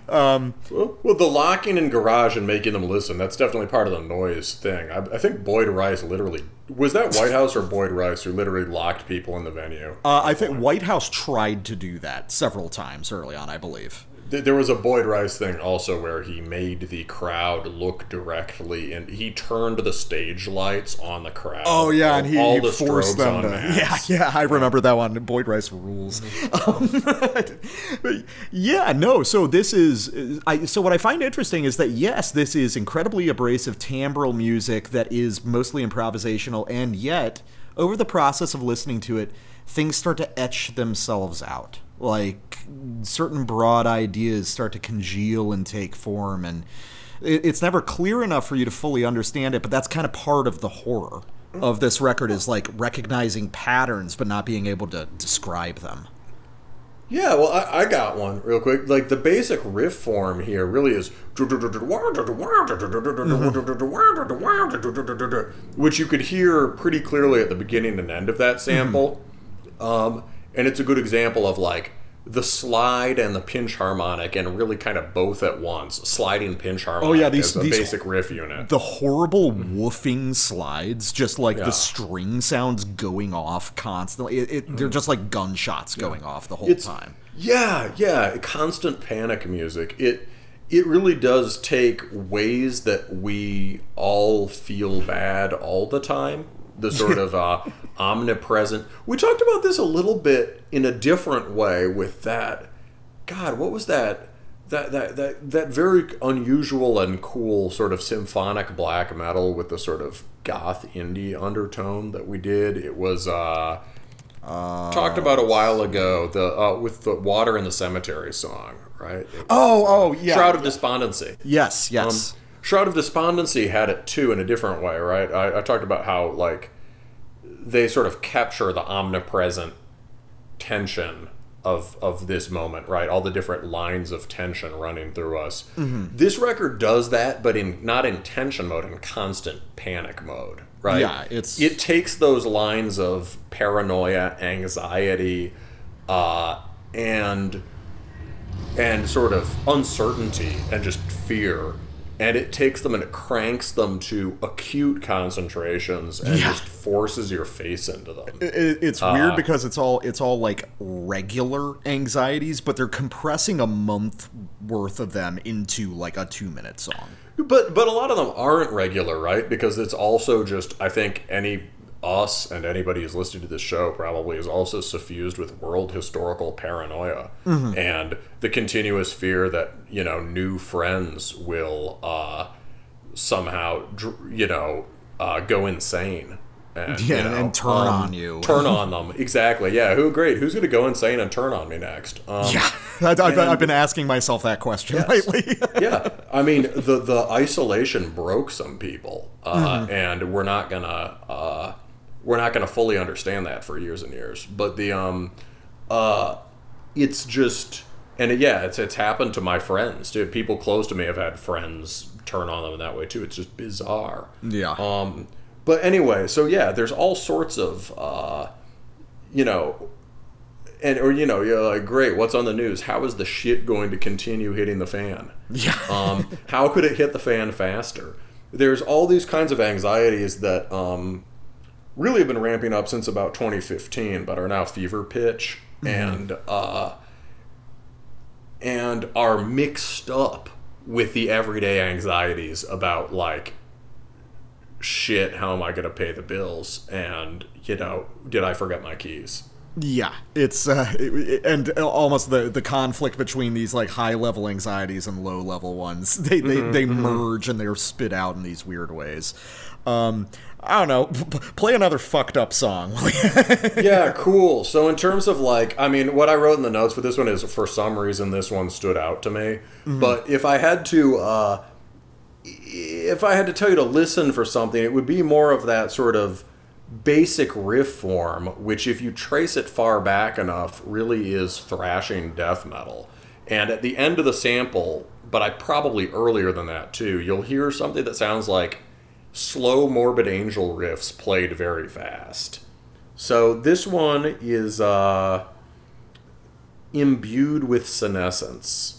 Um, Well, well, the locking in garage and making them listen—that's definitely part of the noise thing. I, I think Boyd Rice literally was that Whitehouse or Boyd Rice who literally locked people in the venue. uh, I think Whitehouse tried to do that several times early on. I believe. Th- There was a Boyd Rice thing also where he made the crowd look directly, and he turned the stage lights on the crowd. Oh yeah, and he, he the forced them on to. mass. <laughs> Yeah, yeah, I remember that one. Boyd Rice rules. Um, <laughs> but yeah, no. So this is, I. So what I find interesting is that yes, this is incredibly abrasive timbral music that is mostly improvisational, and yet over the process of listening to it, things start to etch themselves out. Like certain broad ideas start to congeal and take form, and it, it's never clear enough for you to fully understand it. But that's kind of part of the horror of this record is like recognizing patterns but not being able to describe them. Yeah, well, I, I got one real quick. Like the basic riff form here really is, which you could hear pretty clearly at the beginning and end of that sample. Um, and it's a good example of like the slide and the pinch harmonic, and really kind of both at once. Sliding pinch harmonic Oh, yeah, these- these- basic riff unit. The horrible woofing slides, just like Yeah. the string sounds going off constantly. It, it, They're mm. just like gunshots going off the whole it's time. yeah yeah constant panic music it it really does take ways that we all feel bad all the time the sort of uh, omnipresent. We talked about this a little bit in a different way with that. God what was that that, that, that, that very unusual and cool sort of symphonic black metal with the sort of goth indie undertone that we did? It was uh talked about a while ago the uh, with the water in the cemetery song right? Oh, oh, yeah. shroud of despondency. Yes, yes. um, shroud of despondency had it too in a different way right? I, I talked about how like they sort of capture the omnipresent tension of of this moment right? All the different lines of tension running through us. Mm-hmm. this record does that but in not in tension mode in constant panic mode right? Yeah, it's- it takes those lines of paranoia anxiety uh, and and sort of uncertainty and just fear and it takes them and it cranks them to acute concentrations and Yeah. just forces your face into them It, it's weird uh, because it's all it's all like regular anxieties, but they're compressing a month worth of them into like a two minute song. But but a lot of them aren't regular, right? Because it's also just I think any us and anybody who's listening to this show probably is also suffused with world historical paranoia and the continuous fear that you know new friends will uh, somehow you know uh, go insane and, Yeah, you know, and turn um, on you. turn on them. Exactly. Yeah who great. Who's gonna go insane and turn on me next? Um, Yeah, <laughs> I've, I've, I've been asking myself that question lately. <laughs> yeah, I mean the the isolation broke some people, uh, Mm-hmm. and we're not gonna uh, we're not gonna fully understand that for years and years. But the um, uh, it's just and yeah, it's it's happened to my friends. Dude, people close to me have had friends turn on them in that way too. It's just bizarre. Yeah. Um, but anyway, so yeah, there's all sorts of uh, you know and or you know you're like great what's on the news how is the shit going to continue hitting the fan Yeah. <laughs> um, how could it hit the fan faster there's all these kinds of anxieties that um, really have been ramping up since about 2015 but are now fever pitch and uh, and are mixed up with the everyday anxieties about like shit how am i going to pay the bills and you know did i forget my keys Yeah, it's uh, <laughs> it- it- and almost the the conflict between these like high level anxieties and low level ones. <laughs> They they, they merge and they're spit out in these weird ways. Um, I don't know. P- play another fucked up song. <laughs> yeah, cool. So in terms of like, I mean, what I wrote in the notes for this one is for some reason this one stood out to me. But if I had to, uh, if I had to tell you to listen for something, it would be more of that sort of basic riff form, which if you trace it far back enough, really is thrashing death metal. And at the end of the sample, but I probably earlier than that too, you'll hear something that sounds like slow morbid angel riffs played very fast. So this one is uh, imbued with senescence.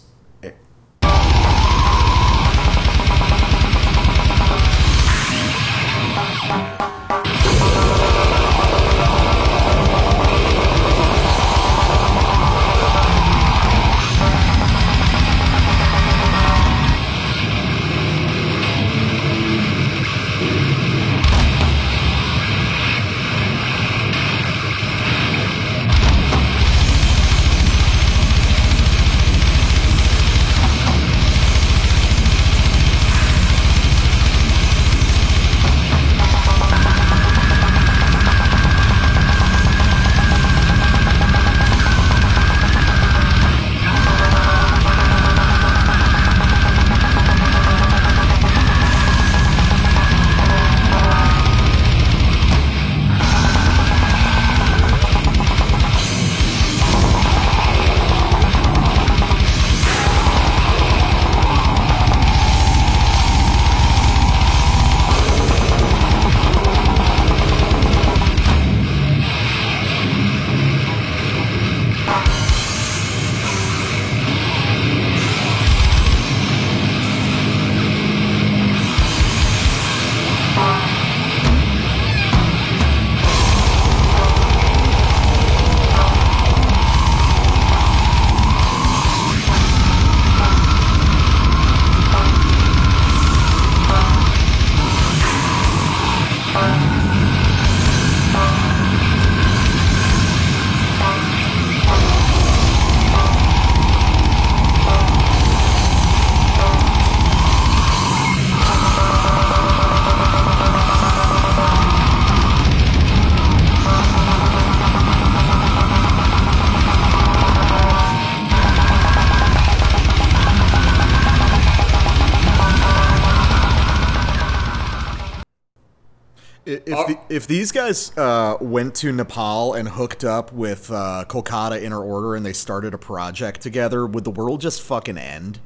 If these guys uh, went to Nepal and hooked up with uh, Kolkata Inner Order and they started a project together, would the world just fucking end?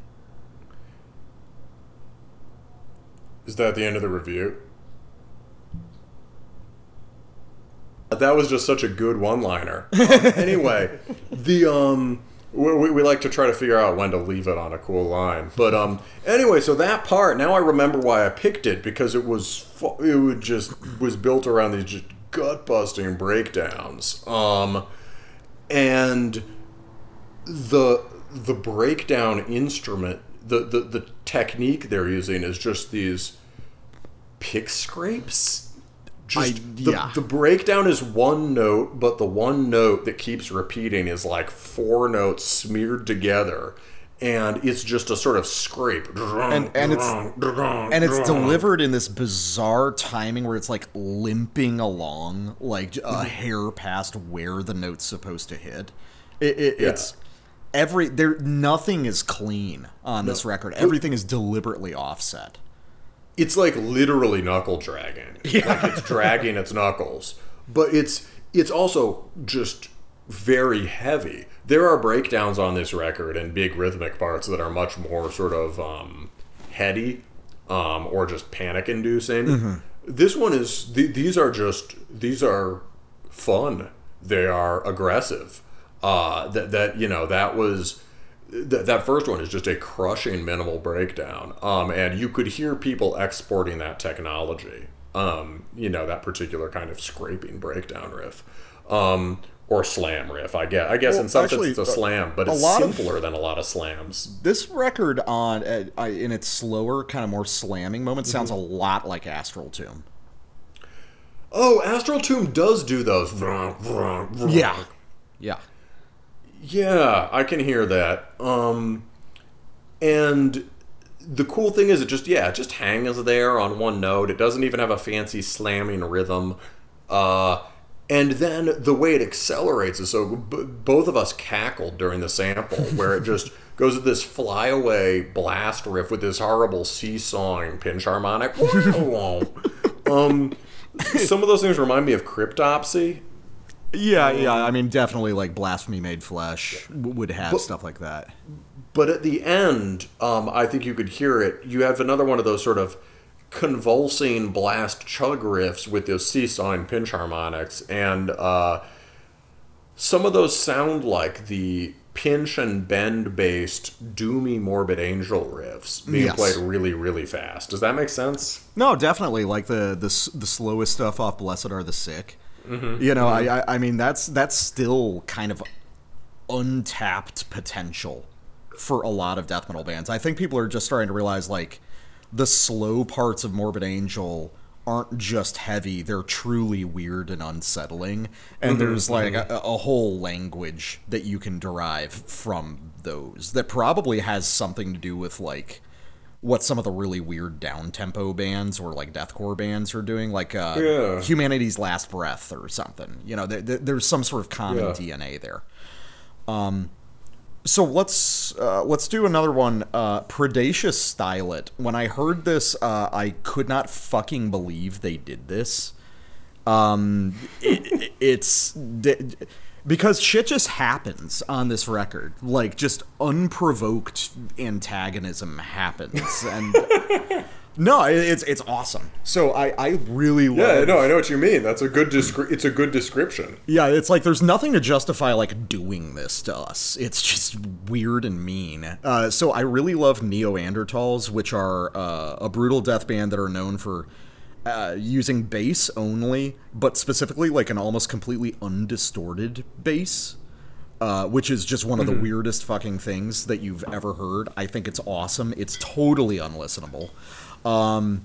Is that the end of the review? That was just such a good one-liner. Um, anyway, <laughs> the um, we, we like to try to figure out when to leave it on a cool line. But um, anyway, so that part now I remember why I picked it because it was it would just was built around these just gut-busting breakdowns. Um, and the the breakdown instrument the, the the technique they're using is just these pick scrapes just I- the, yeah. the breakdown is one note, but the one note that keeps repeating is like four notes smeared together, and it's just a sort of scrape. And- and it's- and it's delivered in this bizarre timing where it's like limping along like a mm-hmm. hair past where the note's supposed to hit it, it, Yeah. it's every there nothing is clean on this record everything is deliberately offset it's like literally knuckle dragging. <laughs> Like it's dragging its knuckles. But it's it's also just very heavy. There are breakdowns on this record and big rhythmic parts that are much more sort of um, heady um, or just panic inducing. This one is th- these are just these are fun. They are aggressive. Uh, that that you know that was th- that first one is just a crushing minimal breakdown um, and you could hear people exporting that technology um, you know that particular kind of scraping breakdown riff um, or slam riff i guess i guess Well, in some actually, sense it's a slam but a it's lot of- simpler than a lot of slams. This record on uh, I- in its slower kind of more slamming moments sounds a lot like astral tomb. Oh astral tomb does do those yeah. Yeah Yeah, I can hear that. Um, and the cool thing is, it just yeah, it just hangs there on one note. It doesn't even have a fancy slamming rhythm. Uh, and then the way it accelerates is so. B- both of us cackled during the sample, <laughs> where it just goes with this flyaway blast riff with this horrible seesawing pinch harmonic. <laughs> um, some of those things remind me of Cryptopsy. Yeah yeah i mean definitely like blasphemy made flesh w- would have stuff like that But at the end, um, I think you could hear it. You have another one of those sort of convulsing blast chug riffs with those seesawing pinch harmonics, and uh, some of those sound like the pinch and bend based doomy morbid angel riffs being Yes. played really really fast. Does that make sense? No, definitely. Like the the the slowest stuff off "Blessed Are the Sick." Mm-hmm. You know, mm-hmm. I, I I mean that's that's still kind of untapped potential for a lot of death metal bands. I think people are just starting to realize like the slow parts of Morbid Angel aren't just heavy; they're truly weird and unsettling. And mm-hmm. there's like a, a whole language that you can derive from those that probably has something to do with like what some of the really weird down tempo bands or like deathcore bands are doing, like uh, Yeah. Humanity's Last Breath or something. You know, there, there- there's some sort of common Yeah. DNA there. Um, so let's uh, let's do another one. Uh, Predacious Style It. When I heard this, uh, I could not fucking believe they did this. Um, it, it's because shit just happens on this record. Like just unprovoked antagonism happens, <laughs> and no, it's it's awesome. So I I really love. Yeah, no, I know what you mean. That's a good descri- It's a good description. Yeah, it's like there's nothing to justify like doing this to us. It's just weird and mean. Uh, so I really love Neanderthals, which are uh, a brutal death band that are known for uh, using bass only, but specifically like an almost completely undistorted bass. Uh, which is just one of the weirdest fucking things that you've ever heard. I think it's awesome. It's totally unlistenable. Um,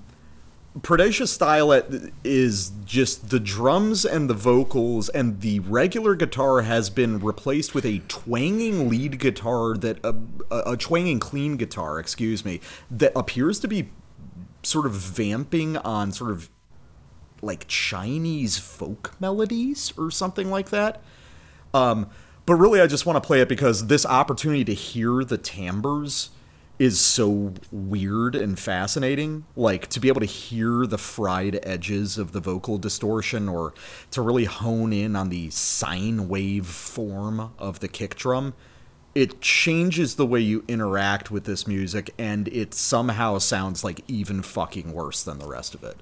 Predacious style it is just the drums and the vocals and the regular guitar has been replaced with a twanging lead guitar that uh, a, a twanging clean guitar, excuse me, that appears to be sort of vamping on sort of like Chinese folk melodies or something like that. Um, but really, I just want to play it because this opportunity to hear the timbres is so weird and fascinating. Like to be able to hear the fried edges of the vocal distortion or to really hone in on the sine wave form of the kick drum. It changes the way you interact with this music, and it somehow sounds like even fucking worse than the rest of it.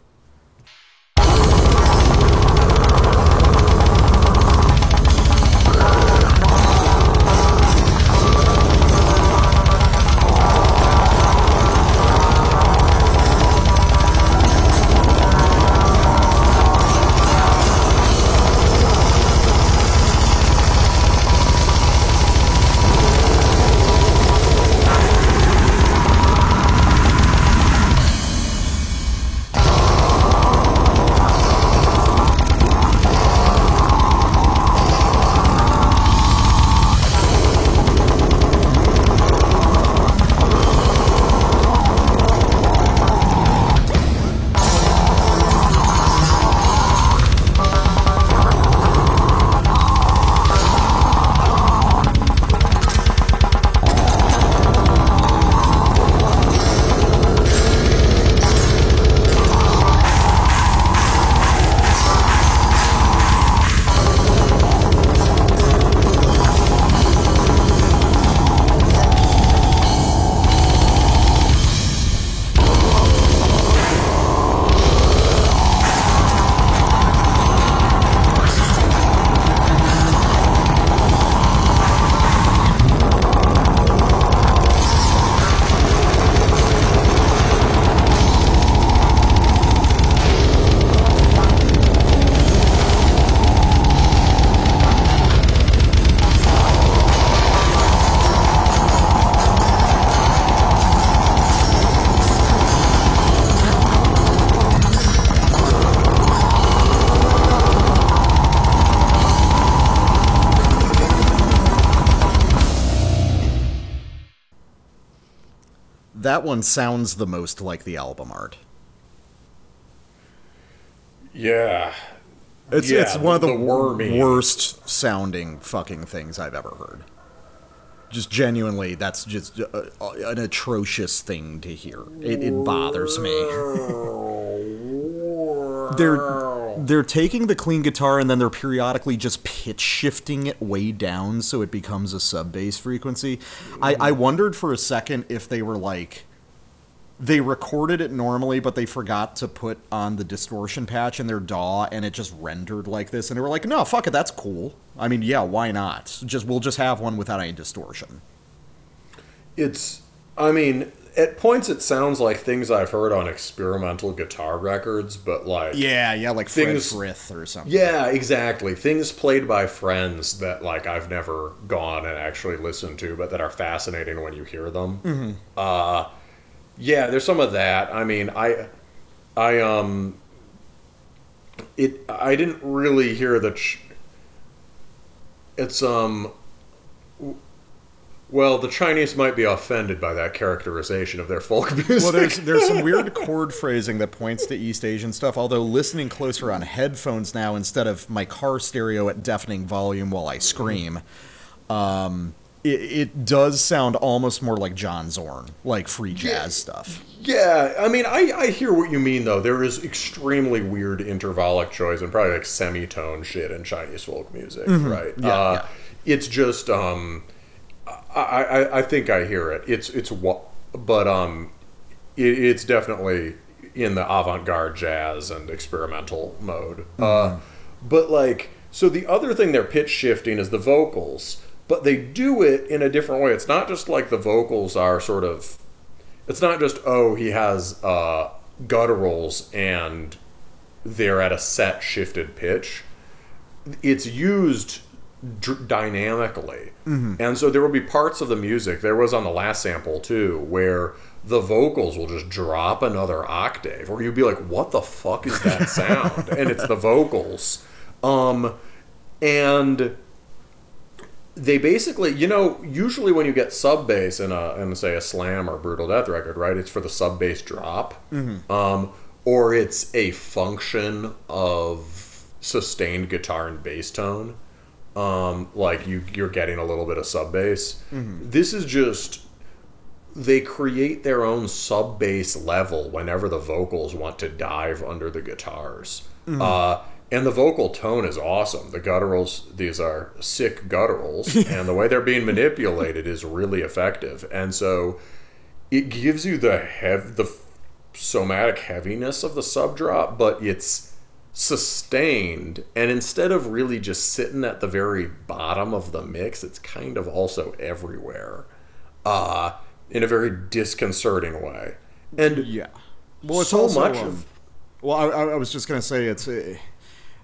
One sounds the most like the album art. Yeah. It's Yeah, it's one of the, the worst sounding fucking things I've ever heard. Just genuinely, that's just uh, uh, an atrocious thing to hear. It, it bothers me. they're they're taking the clean guitar and then they're periodically just pitch shifting it way down so it becomes a sub bass frequency. I, I wondered for a second if they were like they recorded it normally, but they forgot to put on the distortion patch in their DAW, and it just rendered like this. And they were like, "No, fuck it, that's cool. I mean, yeah, why not? Just we'll just have one without any distortion." It's, I mean, at points it sounds like things I've heard on experimental guitar records, but like. Yeah, yeah, like Fred Things- Frith or something. Yeah, exactly. Things played by friends that like I've never gone and actually listened to, but that are fascinating when you hear them. Uh, yeah, there's some of that. I mean, I, I um, it. I didn't really hear the. Ch- it's um. w- Well, the Chinese might be offended by that characterization of their folk <laughs> music. Well, there's there's some weird <laughs> chord phrasing that points to East Asian stuff. Although listening closer on headphones now instead of my car stereo at deafening volume while I scream, um, it, it does sound almost more like John Zorn, like free jazz stuff. Yeah, I mean, I, I hear what you mean though. There is extremely weird intervallic choice and probably like semitone shit in Chinese folk music, right? Yeah, uh, yeah. It's just, um, I, I I think I hear it. It's it's what, but um, it, it's definitely in the avant-garde jazz and experimental mode. Uh, but like, so the other thing they're pitch shifting is the vocals, but they do it in a different way. It's not just like the vocals are sort of it's not just oh he has uh, gutturals and they're at a set shifted pitch. It's used dr- dynamically, and so there will be parts of the music. There was on the last sample too where the vocals will just drop another octave, or you'd be like, "What the fuck is that <laughs> sound?" and it's the vocals, um, and they basically, you know, usually when you get sub bass in a, in say a slam or brutal death record, right? It's for the sub bass drop, um, or it's a function of sustained guitar and bass tone. Um, like you, you're getting a little bit of sub bass. This is just they create their own sub bass level whenever the vocals want to dive under the guitars. Uh, and the vocal tone is awesome. The gutturals, these are sick gutturals, <laughs> and the way they're being manipulated is really effective. And so it gives you the hev- the somatic heaviness of the sub drop, but it's sustained. And instead of really just sitting at the very bottom of the mix, it's kind of also everywhere uh, in a very disconcerting way. And Yeah. Well, it's So also, much um, of- Well, I, I was just gonna say it's a,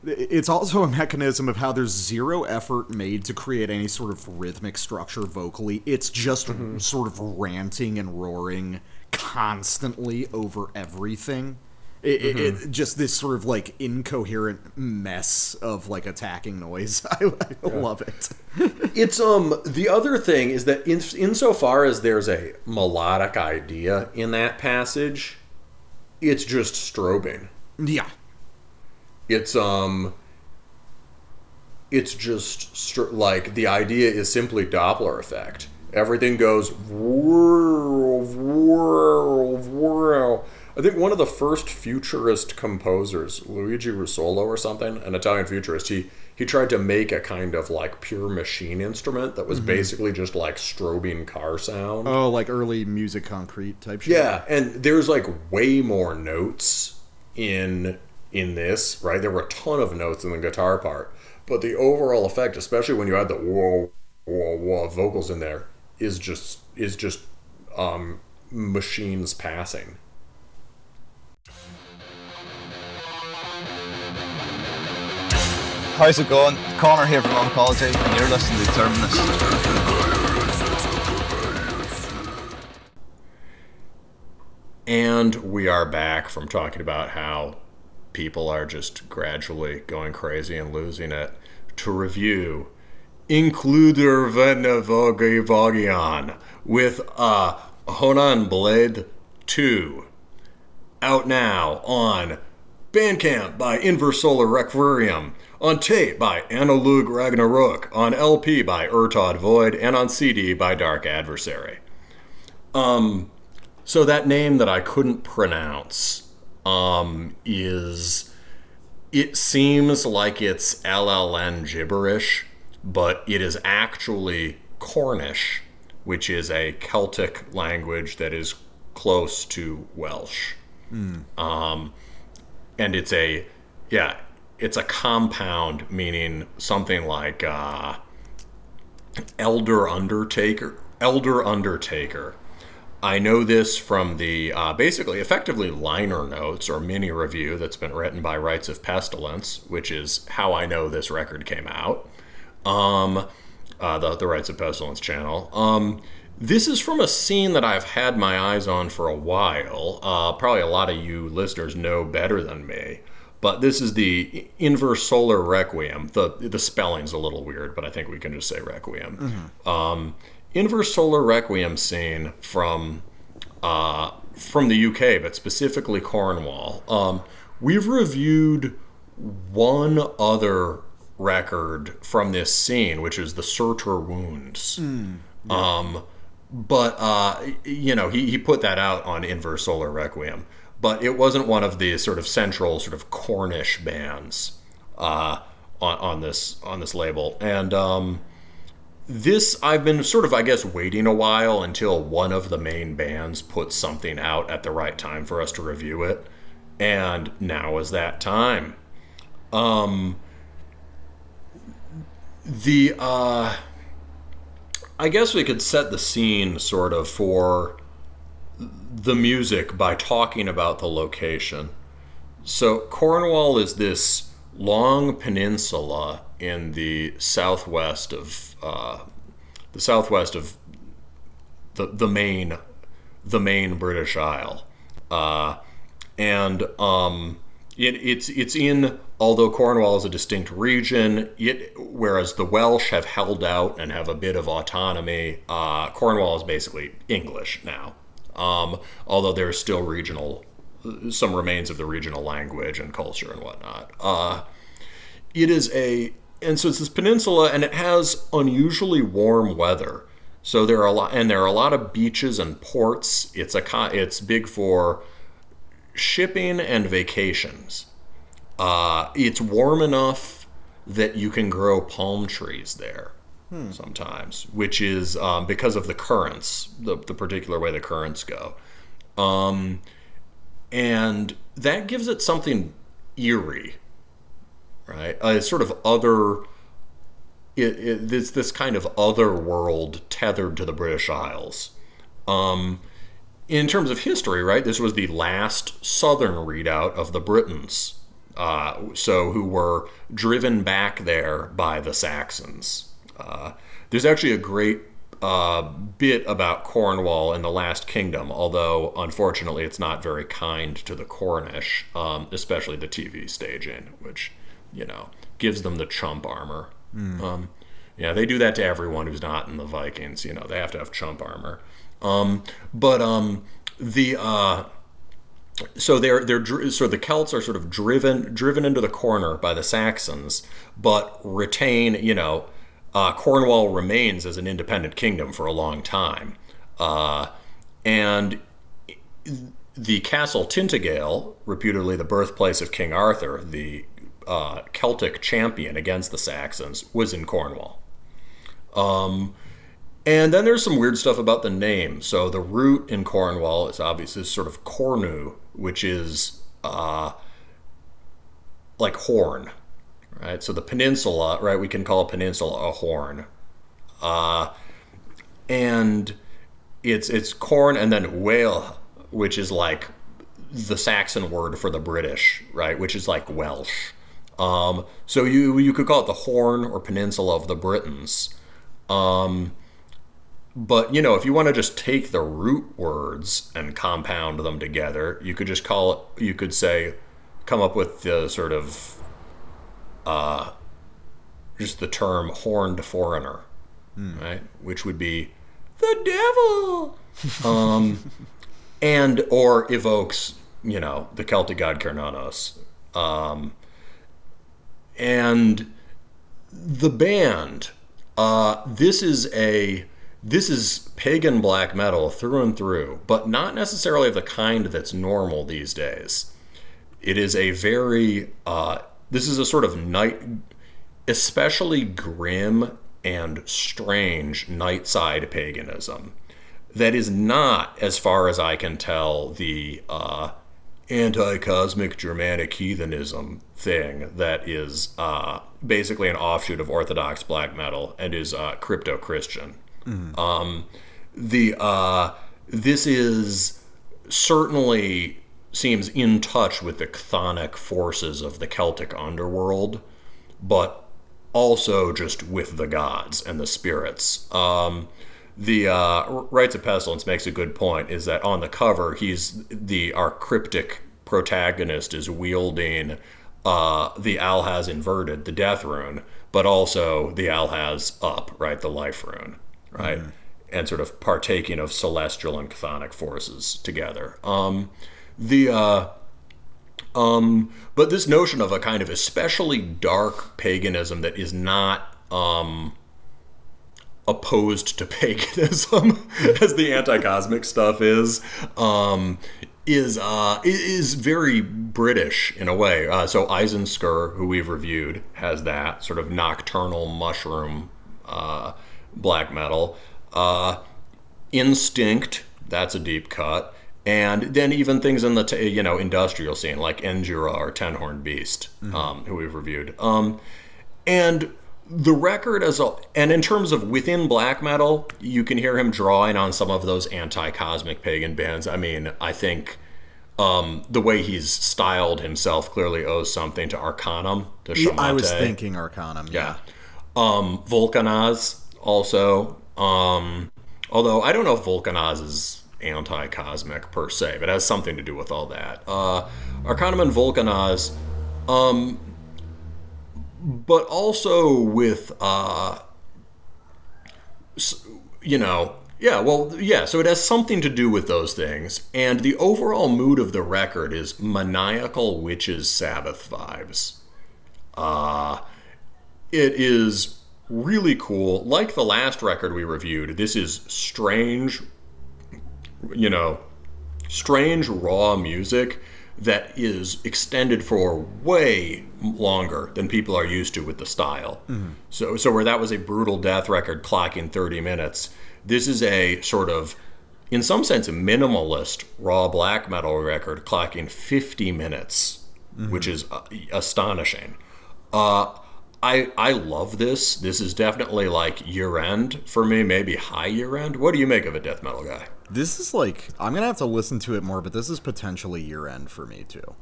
it's also a mechanism of how there's zero effort made to create any sort of rhythmic structure vocally. It's just Mm-hmm. sort of ranting and roaring constantly over everything. It, Mm-hmm. it, just this sort of like incoherent mess of like attacking noise. <laughs> I, I love it. <laughs> It's um the other thing is that in insofar as there's a melodic idea in that passage, it's just strobing. yeah. It's um it's just str- like the idea is simply Doppler effect. Everything goes whirl, whirl, whirl. I think one of the first futurist composers, Luigi Russolo or something, an Italian futurist, he he tried to make a kind of like pure machine instrument that was basically just like strobing car sound. Oh, like early music concrete type shit. Yeah, and there's like way more notes in in this, right? There were a ton of notes in the guitar part, but the overall effect, especially when you add the whoa whoa whoa vocals in there, is just is just um, machines passing. How's it going? Connor here from Oncology, and you're listening to Terminus. And we are back from talking about how people are just gradually going crazy and losing it. To review, Ynkleudherhenavogyon with a Honan Bleydh 2. Out now on Bandcamp by Inverse Solar Requiem, on tape by Analog Ragnarok, on LP by Urtod Void, and on CD by Dark Adversary. Um, so that name that I couldn't pronounce um, is. It seems like it's LLN gibberish, but it is actually Cornish, which is a Celtic language that is close to Welsh. Um, and it's a, yeah, it's a compound meaning something like uh, elder undertaker. Elder undertaker. I know this from the uh, basically effectively liner notes or mini review that's been written by Rites of Pestilence, which is how I know this record came out. Um, uh, the the Rites of Pestilence channel. Um, this is from a scene that I've had my eyes on for a while. Uh, probably a lot of you listeners know better than me. But this is the Inverse Solar Requiem. The the spelling's a little weird, but I think we can just say Requiem. Um, Inverse Solar Requiem scene from uh, from the UK, but specifically Cornwall. Um, we've reviewed one other record from this scene, which is the Surtur Wounds. Um, but uh, you know, he, he put that out on Inverse Solar Requiem, but it wasn't one of the sort of central sort of Cornish bands uh, on, on this on this label, and um, this I've been sort of I guess waiting a while until one of the main bands puts something out at the right time for us to review it, and now is that time. Um, the uh, I guess we could set the scene sort of for the music by talking about the location. So Cornwall is this long peninsula in the southwest of uh, the southwest of the the main the main British Isle, uh, and um, it, it's it's in although Cornwall is a distinct region, it, whereas the Welsh have held out and have a bit of autonomy. Uh, Cornwall is basically English now, um, although there is still regional some remains of the regional language and culture and whatnot. Uh, it is a and so it's this peninsula and it has unusually warm weather. So there are a lot and there are a lot of beaches and ports. It's a it's big for shipping and vacations. Uh, it's warm enough that you can grow palm trees there sometimes, which is um, because of the currents, the, the particular way the currents go. Um, and that gives it something eerie, right? Uh, sort of other. It, it, it's this kind of other world tethered to the British Isles. Um, in terms of history, right, this was the last southern readout of the Britons, uh, so who were driven back there by the Saxons. Uh, there's actually a great uh, bit about Cornwall in the Last Kingdom, although unfortunately it's not very kind to the Cornish, um, especially the TV staging, which you know gives them the chump armor. Um, yeah, they do that to everyone who's not in the Vikings. You know, they have to have chump armor. Um, but um, the uh, so they're they're so the Celts are sort of driven driven into the corner by the Saxons, but retain you know uh, Cornwall remains as an independent kingdom for a long time, uh, and the castle Tintagel, reputedly the birthplace of King Arthur, the uh, Celtic champion against the Saxons, was in Cornwall. Um, and then there's some weird stuff about the name. So the root in Cornwall is obviously sort of cornu, which is uh, like horn, right? So the peninsula, right? We can call a peninsula a horn, uh, and it's it's corn and then whale, which is like the Saxon word for the British, right? Which is like Welsh. Um, so you you could call it the Horn or Peninsula of the Britons. Um, but you know, if you want to just take the root words and compound them together, you could just call it. You could say, come up with the sort of, uh, just the term horned foreigner, right? Which would be the devil, um, and or evokes you know the Celtic god Cernunnos, um, and the band. Uh, this is a this is pagan black metal through and through, but not necessarily of the kind that's normal these days. It is a very uh, this is a sort of night, especially grim and strange night side paganism that is not, as far as I can tell, the uh, anti cosmic Germanic heathenism thing that is uh, basically an offshoot of Orthodox black metal and is uh, crypto Christian. Um, the uh, this is certainly seems in touch with the chthonic forces of the Celtic underworld, but also just with the gods and the spirits. Um, the uh, Rites of Pestilence makes a good point. Is that on the cover, he's the our cryptic protagonist is wielding uh, the Alhaz inverted, the Death Rune, but also the Alhaz up, right, the Life Rune, right, and sort of partaking of celestial and chthonic forces together. Um, the uh, um, but this notion of a kind of especially dark paganism that is not um, opposed to <laughs> paganism, as the anti-cosmic stuff is, um, is uh, is very British in a way. Uh, so Eisensker, who we've reviewed, has that sort of nocturnal mushroom uh, black metal. Uh, Instinct, that's a deep cut. And then even things in the t- you know industrial scene like Endura or Tenhornedbeast, um, who we've reviewed. Um, and the record as a and in terms of within black metal, you can hear him drawing on some of those anti-cosmic pagan bands. I mean, I think um, the way he's styled himself clearly owes something to Arckanum, to I was thinking Arckanum. Yeah. Um, Vulcanaz also. Um, although I don't know if Vulcanaz is anti-cosmic per se, but it has something to do with all that. Uh, Arckanum and Vulcanaz, um, but also with, uh, you know, yeah, well, yeah. So it has something to do with those things, and the overall mood of the record is maniacal witches Sabbath vibes. Uh, it is really cool. Like the last record we reviewed, this is strange, you know, strange raw music that is extended for way longer than people are used to with the style. So, so where that was a brutal death record clocking 30 minutes, this is a sort of, in some sense, a minimalist raw black metal record clocking 50 minutes, which is uh, astonishing. Uh, I I love this. This is definitely like year end for me, maybe high year end. What do you make of a death metal guy? This is like I'm gonna have to listen to it more, but this is potentially year end for me too.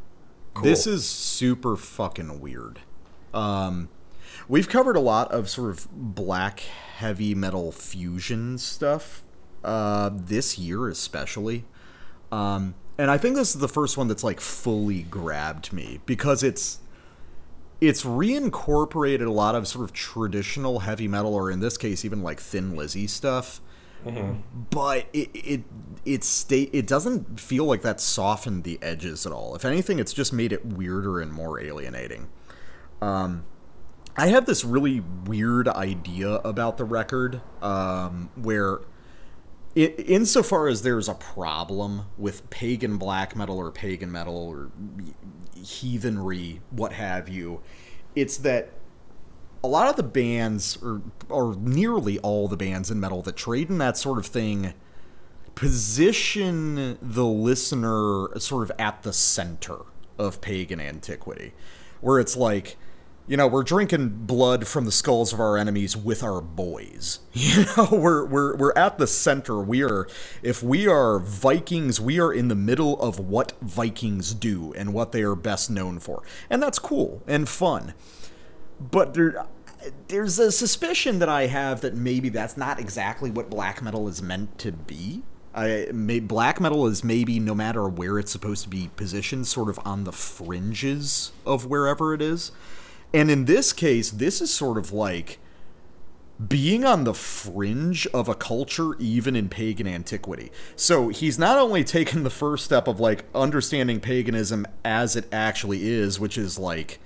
This is super fucking weird. Um, we've covered a lot of sort of black heavy metal fusion stuff uh, this year, especially. Um, and I think this is the first one that's like fully grabbed me because it's it's reincorporated a lot of sort of traditional heavy metal, or in this case, even like Thin Lizzy stuff. But it it it sta- it doesn't feel like that softened the edges at all. If anything, it's just made it weirder and more alienating. Um, I have this really weird idea about the record, um, where i insofar as there's a problem with pagan black metal or pagan metal or heathenry, what have you, it's that a lot of the bands, or, or nearly all the bands in metal that trade in that sort of thing, position the listener sort of at the center of pagan antiquity, where it's like, you know, we're drinking blood from the skulls of our enemies with our boys. <laughs> You know, we're we're we're at the center. We are if we are Vikings, we are in the middle of what Vikings do and what they are best known for. And that's cool and fun. But there there's a suspicion that I have that maybe that's not exactly what black metal is meant to be. I, may, black metal is maybe no matter where it's supposed to be positioned, sort of on the fringes of wherever it is. And in this case, this is sort of like being on the fringe of a culture even in pagan antiquity. So he's not only taken the first step of like understanding paganism as it actually is, which is like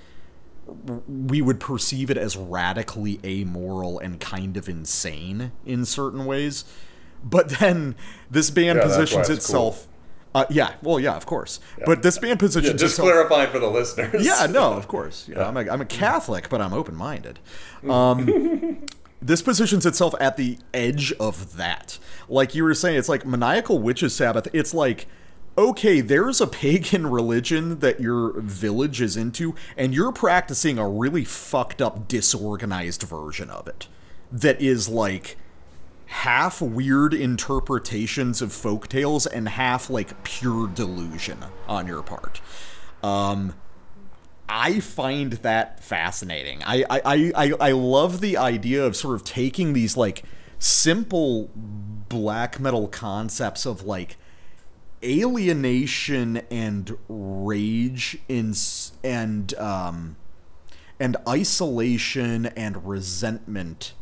we would perceive it as radically amoral and kind of insane in certain ways. But then this band Yeah, positions it's itself. Uh, yeah, well, yeah, of course. But this band Yeah, positions just itself. clarifying for the listeners. Yeah, no, of course. Yeah, I'm, a, I'm a Catholic, but I'm open minded. Um, <laughs> this positions itself at the edge of that. Like you were saying, it's like maniacal witches Sabbath. It's like, okay, there's a pagan <laughs> religion that your village is into, and you're practicing a really fucked up, disorganized version of it that is like half weird interpretations of folk tales and half like pure delusion on your part. Um, I find that fascinating. I, I, I, I I love the idea of sort of taking these like simple black metal concepts of like alienation and rage in and um and isolation and resentment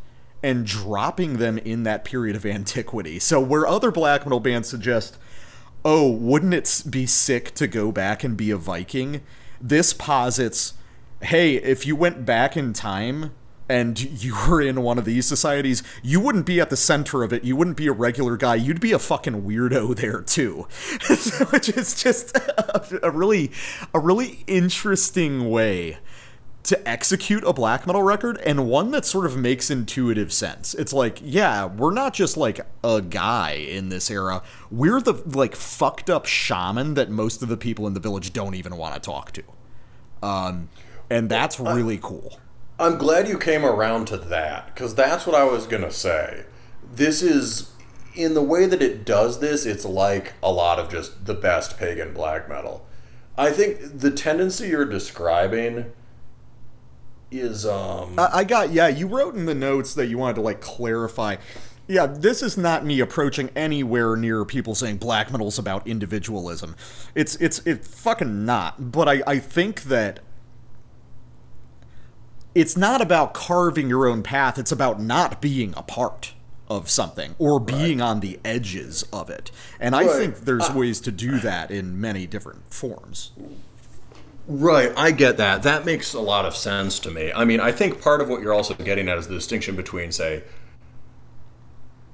and dropping them in that period of <laughs> antiquity. So where other black metal bands suggest, "Oh, wouldn't it be sick to go back and be a Viking?" This posits, "Hey, if you went back in time and you were in one of these societies, you wouldn't be at the center of it. You wouldn't be a regular guy. You'd be a fucking weirdo there too." <laughs> Which is just a, a really a really interesting way to execute a black metal record and one that sort of makes intuitive sense. It's like, yeah, we're not just like a guy in this era. We're the like fucked up shaman that most of the people in the village don't even want to talk to. Um and that's really cool. I'm glad you came around to that because that's what I was gonna say. This is in the way that it does this. It's like a lot of just the best pagan black metal. I think the tendency you're describing is um I I got yeah, you wrote in the notes that you wanted to like clarify. Yeah, this is not me approaching anywhere near people saying black metal's about individualism. It's it's it's fucking not. But I, I think that it's not about carving your own path, it's about not being a part of something or being on the edges of it. And I think there's uh, ways to do that in many different forms. Right, I get that. That makes a lot of sense to me. I mean, I think part of what you're also getting at is the distinction between, say,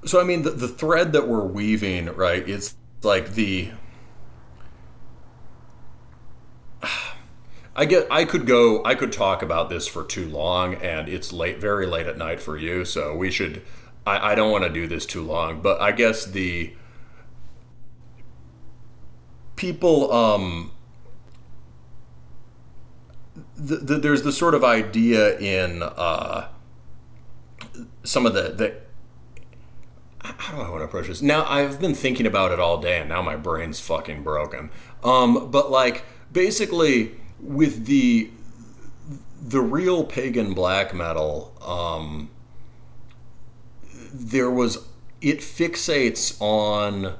so I mean, the, the thread that we're weaving, right? It's like the. I get. I could go. I could talk about this for too long, and it's late, very late at night for you. So we should. I, I don't want to do this too long, but I guess the people. Um, the, the, there's the sort of idea in uh, some of the, the how do I want to approach this? Now I've been thinking about it all day, and now my brain's fucking broken. Um, but like basically with the the real pagan black metal, um, there was it fixates on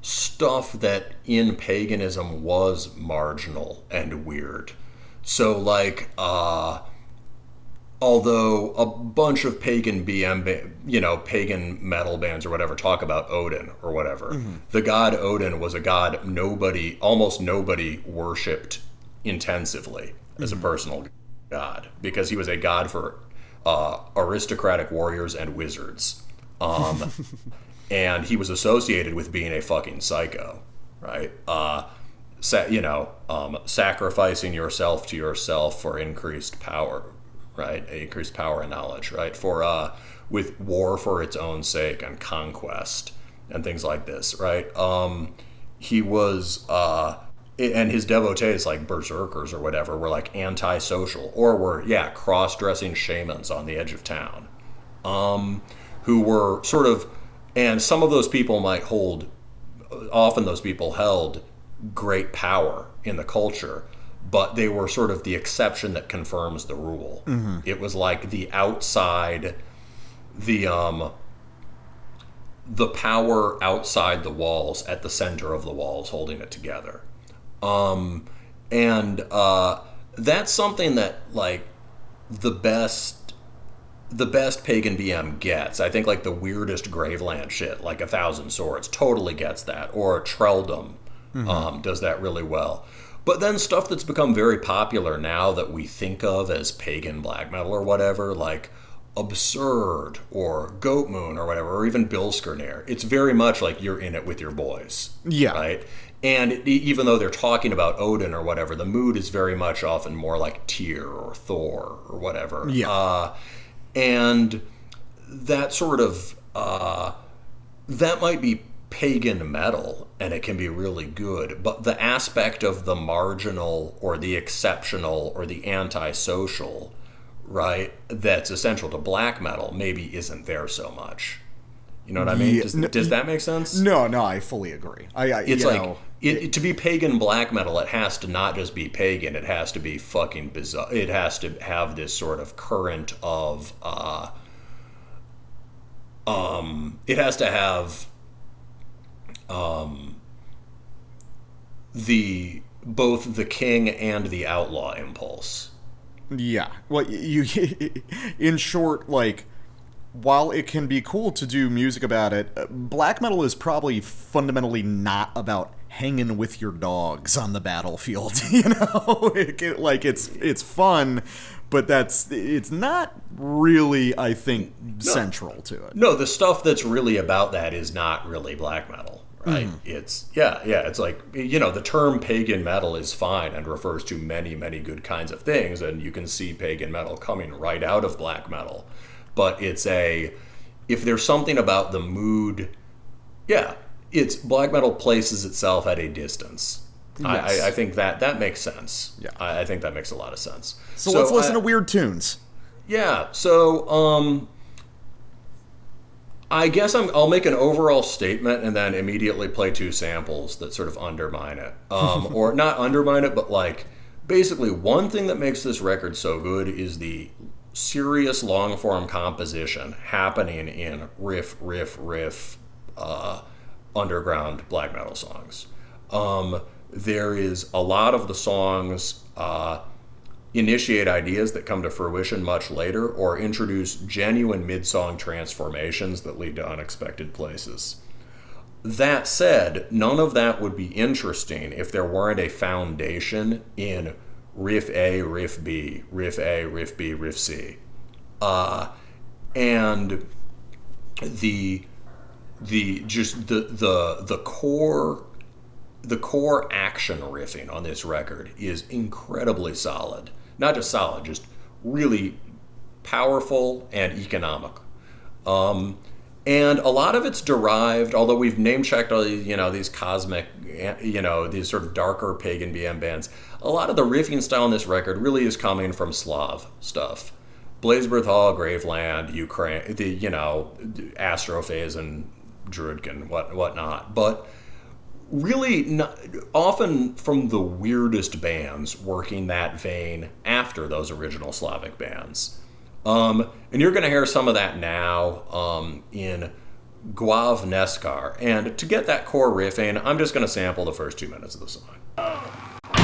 stuff that in paganism was marginal and weird. So like uh although a bunch of pagan BM you know pagan metal bands or whatever talk about Odin or whatever. The god Odin was a god nobody almost nobody worshipped intensively as a personal god because he was a god for uh, aristocratic warriors and wizards. Um, <laughs> and he was associated with being a fucking psycho, right? Uh, sa- you know, um, sacrificing yourself to yourself for increased power, right? Increased power and knowledge, right? For uh, with war for its own sake and conquest and things like this, right? Um, he was, uh, and his devotees, like berserkers or whatever, were like antisocial or were, yeah, cross-dressing shamans on the edge of town um, who were sort of, and some of those people might hold, often those people held great power in the culture, but they were sort of the exception that confirms the rule. It was like the outside, the um, the power outside the walls at the center of the walls holding it together. Um, and uh, that's something that like the best the best pagan BM gets. I think like the weirdest Graveland shit, like a Thousand Swords, totally gets that, or Trelldom um, does that really well. But then stuff that's become very popular now that we think of as pagan black metal or whatever, like Absurd or Goatmoon or whatever, or even Bilskirnir, it's very much like you're in it with your boys. Yeah. Right? And even though they're talking about Odin or whatever, the mood is very much often more like Tyr or Thor or whatever. Yeah. Uh, and that sort of uh, that might be pagan metal and it can be really good but the aspect of the marginal or the exceptional or the antisocial right that's essential to black metal maybe isn't there so much you know what i mean Yeah, does, no- does that make sense No, no, I fully agree. I, I it's like know, it, to be pagan black metal it has to not just be pagan it has to be fucking bizarre it has to have this sort of current of uh um it has to have um the both the king and the outlaw impulse Yeah. Well, you, <laughs> in short, like, while it can be cool to do music about it, uh, black metal is probably fundamentally not about hanging with your dogs on the battlefield. <laughs> You know, <laughs> it, can- like it's it's fun, but that's it's not really, I think, central to it. No, the stuff that's really about that is not really black metal, right? It's yeah, yeah. It's like you know, the term pagan metal is fine and refers to many, many good kinds of things, and you can see pagan metal coming right out of black metal. But it's a if there's something about the mood, yeah, it's black metal places itself at a distance. I, Yes. I, I think that that makes sense. Yeah. I, I think that makes a lot of sense. So, let's listen I- to weird tunes. yeah. So, um, I guess I'm, I'll make an overall statement and then immediately play two samples that sort of undermine it, um, <laughs> or not undermine it, but like basically one thing that makes this record so good is the serious long form composition happening in riff, riff, riff, uh, underground black metal songs. Um, there is a lot of the songs. Uh, initiate ideas that come to fruition much later or introduce genuine mid-song transformations that lead to unexpected places. That said, none of that would be interesting if there weren't a foundation in riff A, riff B, riff A, riff B, riff C. Uh, and the the just the the the core the core action riffing on this record is incredibly solid. Not just solid, just really powerful and economic. Um, and a lot of it's derived, although we've name checked all these, you know, these cosmic, you know, these sort of darker pagan BM bands. A lot of the riffing style on this record really is coming from Slav stuff. Blazebirth Hall, Graveland, Ukraine, the you know, Astrofaes and Druidkin, what whatnot. But really not, often from the weirdest bands working that vein after those original Slavic bands. Um, and you're going to hear some of that now um, in Guav Neskar. And to get that core riffing, I'm just going to sample the first two minutes of the song.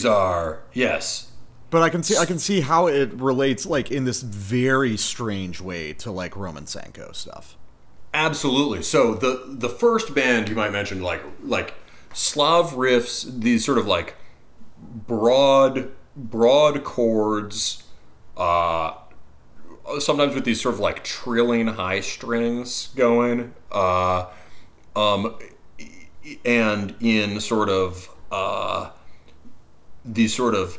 These are yes. But I can see I can see how it relates like in this very strange way to like Roman Saenko stuff. Absolutely. So the the first band you might mention like like Slav riffs, these sort of like broad broad chords, uh, sometimes with these sort of like trilling high strings going, uh, um, and in sort of uh, these sort of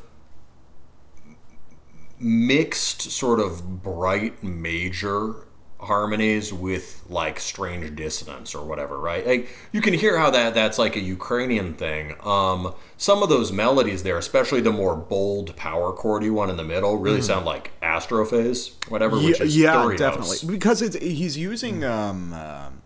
mixed sort of bright major harmonies with like strange dissonance or whatever right? Like you can hear how that that's like a ukrainian thing. Um some of those melodies there especially the more bold power chordy one in the middle really sound like Astrofaes whatever which yeah, is yeah, definitely notes. because it's he's using um, um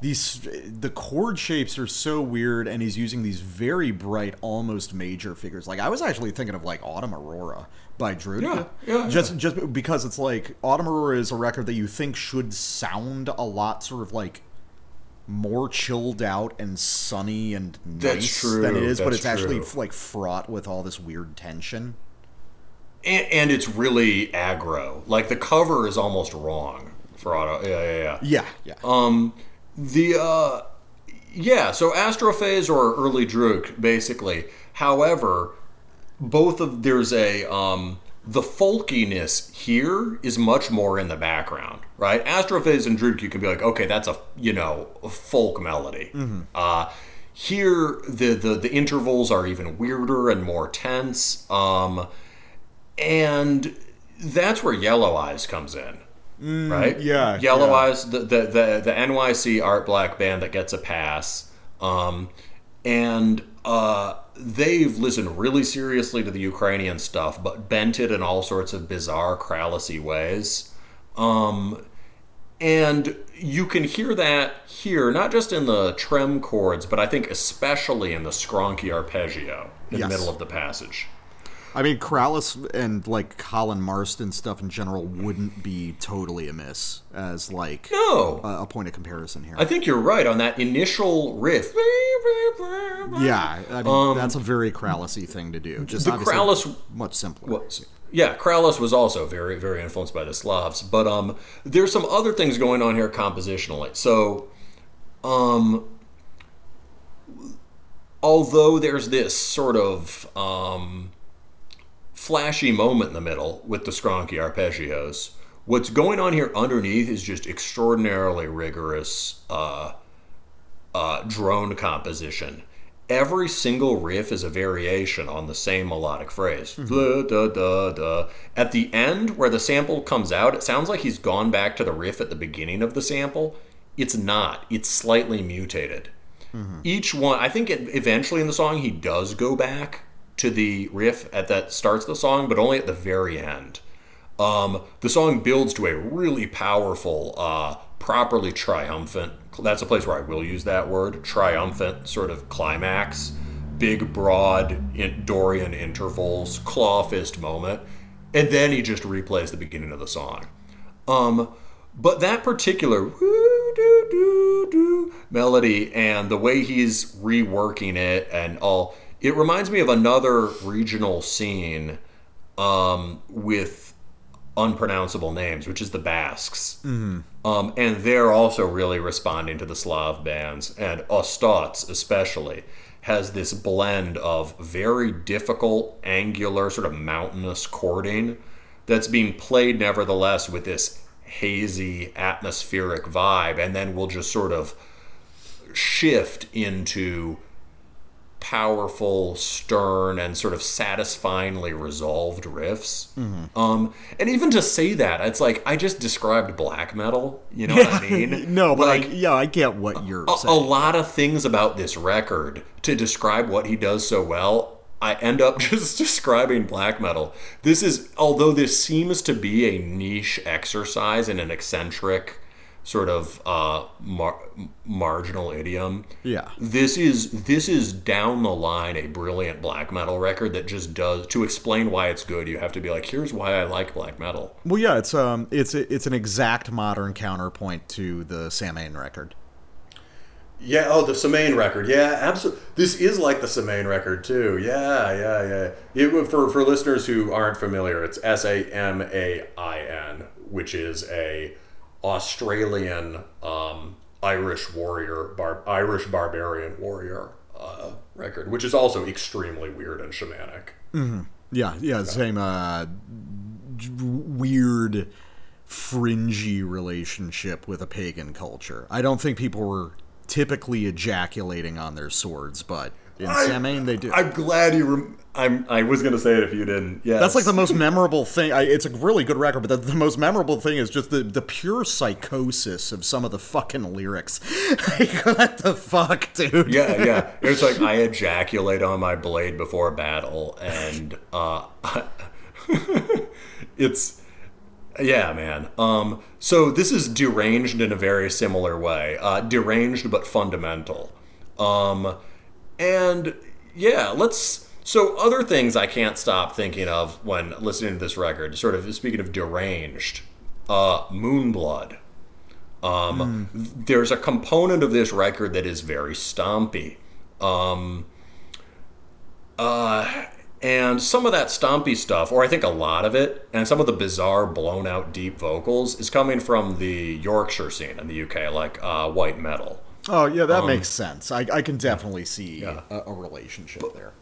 these the chord shapes are so weird and he's using these very bright almost major figures. Like i was actually thinking of like autumn aurora by Drudkh. Yeah, yeah, just just because it's like autumn aurora is a record that you think should sound a lot sort of like more chilled out and sunny and nice true, than it is but that's it's actually like fraught with all this weird tension. And, and it's really aggro. Like the cover is almost wrong for auto yeah yeah yeah. Yeah yeah. Um, the uh, yeah, so Astrofaes or early Drudkh, basically. However, both of there's a um, the folkiness here is much more in the background, right? Astrofaes and Drudkh, you can be like, okay, that's a you know a folk melody. Uh, here, the, the the intervals are even weirder and more tense, um, and that's where Yellow Eyes comes in right? yeah, Yellow yeah. Eyes, the, the the the NYC art black band that gets a pass, um, and uh, they've listened really seriously to the Ukrainian stuff, but bent it in all sorts of bizarre, crallousy ways. Um, and you can hear that here, not just in the trem chords, but I think especially in the skronky arpeggio in Yes. the middle of the passage. I mean, Krallice and like Colin Marston stuff in general wouldn't be totally amiss as like No, a, a point of comparison here. I think you're right on that initial riff. yeah, I mean that's a very Corralesy thing to do. Just Um, the Krallice- much simpler. Yeah, Krallice was also very, very influenced by the Slavs. But um, there's some other things going on here compositionally. So, um, although there's this sort of um, flashy moment in the middle with the skronky arpeggios, what's going on here underneath is just extraordinarily rigorous uh, uh, drone composition. Every single riff is a variation on the same melodic phrase. Da, da, da, da. At the end, where the sample comes out, it sounds like he's gone back to the riff at the beginning of the sample. It's not. It's slightly mutated. Each one, I think, it, eventually in the song, he does go back to the riff at that starts the song, but only at the very end. Um, the song builds to a really powerful, uh, properly triumphant. That's a place where I will use that word triumphant sort of climax, big, broad in, Dorian intervals, claw fist moment, and then he just replays the beginning of the song. Um, but that particular melody and the way he's reworking it and all, it reminds me of another regional scene um, with unpronounceable names, which is the Basques. Um, and they're also really responding to the Slav bands, and Ostats especially has this blend of very difficult, angular, sort of mountainous chording that's being played nevertheless with this hazy, atmospheric vibe, and then we'll just sort of shift into powerful, stern, and sort of satisfyingly resolved riffs. Um, and even to say that, it's like I just described black metal. You know what I <laughs> mean? no, but like I, yeah, I get what you're a, a lot of things about this record to describe what he does so well. I end up <laughs> just describing black metal. This is, although this seems to be a niche exercise in an eccentric sort of uh, mar- marginal idiom. Yeah. This is this is down the line a brilliant black metal record that just does to explain why it's good. You have to be like, here's why I like black metal. Well, yeah, it's um, it's it's an exact modern counterpoint to the Samain record. Yeah. Oh, the Samain record. Yeah, absolutely. This is like the Samain record too. Yeah, yeah, yeah. It, for for listeners who aren't familiar, it's S A M A I N, which is a Australian um, Irish warrior, bar, Irish barbarian warrior uh, record, which is also extremely weird and shamanic. Yeah, yeah, same uh, weird, fringy relationship with a pagan culture. I don't think people were typically ejaculating on their swords, but in Samain they do. I'm glad you. Rem- I'm. I was gonna say it if you didn't. Yeah. That's like the most memorable thing. I, it's a really good record, but the, the most memorable thing is just the, the pure psychosis of some of the fucking lyrics. <laughs> like, what the fuck, dude? yeah, yeah. <laughs> It's like I ejaculate on my blade before battle, and uh, <laughs> it's yeah, man. Um, so this is deranged in a very similar way. Uh, deranged but fundamental. Um, and yeah, let's. So other things I can't stop thinking of when listening to this record. Sort of speaking of deranged, uh, Moonblood. Um, There's a component of this record that is very stompy. Um, uh, and some of that stompy stuff, or I think a lot of it, and some of the bizarre, blown out deep vocals, is coming from the Yorkshire scene in the UK, like uh, white metal. Oh, yeah, that makes sense. I, I can definitely see a, a relationship there.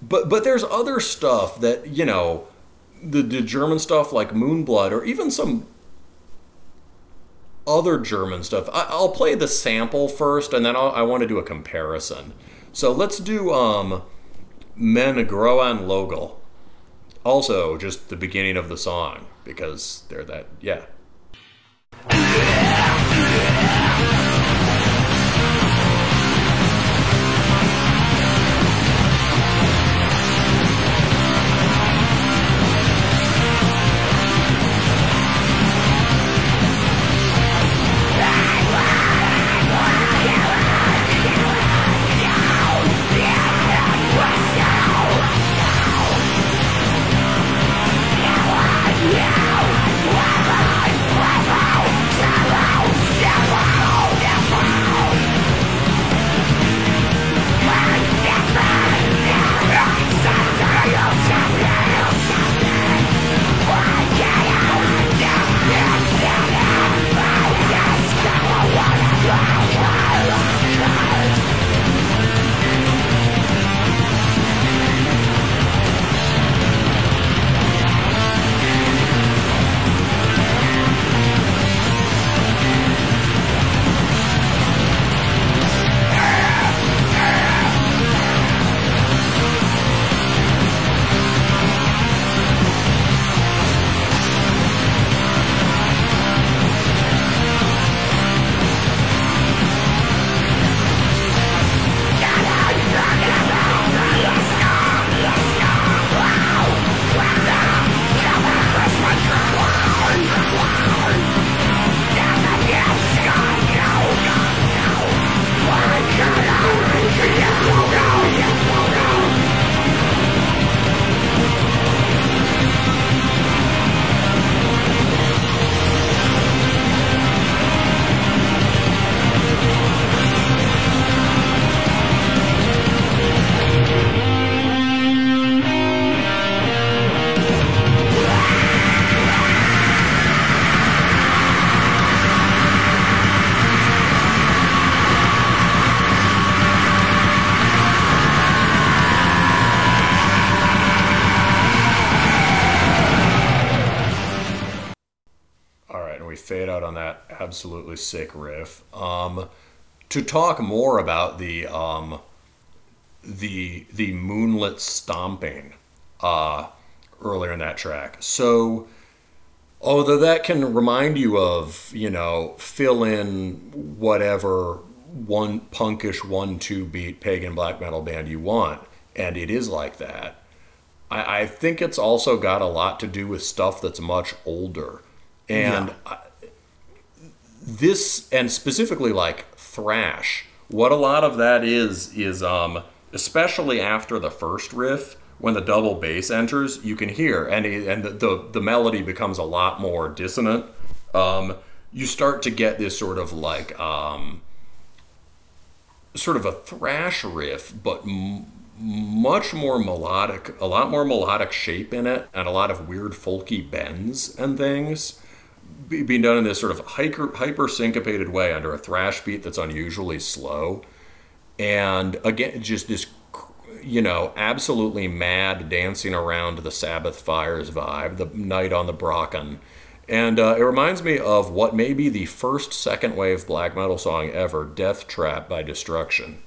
But but there's other stuff that you know, the, the German stuff like Moonblood, or even some other German stuff. I, I'll play the sample first, and then I'll, I want to do a comparison. So let's do um, Men. Also, just the beginning of the song because they're that yeah. All absolutely sick riff. Um, to talk more about the um, the the moonlit stomping uh, earlier in that track. So, although that can remind you of you know fill in whatever one punkish one two beat pagan black metal band you want, and it is like that. I, I think it's also got a lot to do with stuff that's much older. And I, this, and specifically like thrash, what a lot of that is, is um, especially after the first riff, when the double bass enters, you can hear, and, and the, the, the melody becomes a lot more dissonant. Um, you start to get this sort of like, um, sort of a thrash riff, but m- much more melodic, a lot more melodic shape in it, and a lot of weird folky bends and things being done in this sort of hyper, hyper syncopated way under a thrash beat that's unusually slow. And again, just this, you know, absolutely mad dancing around the Sabbath Fires vibe, the night on the Brocken. And uh, it reminds me of what may be the first second wave black metal song ever, Death Trap by Destruction.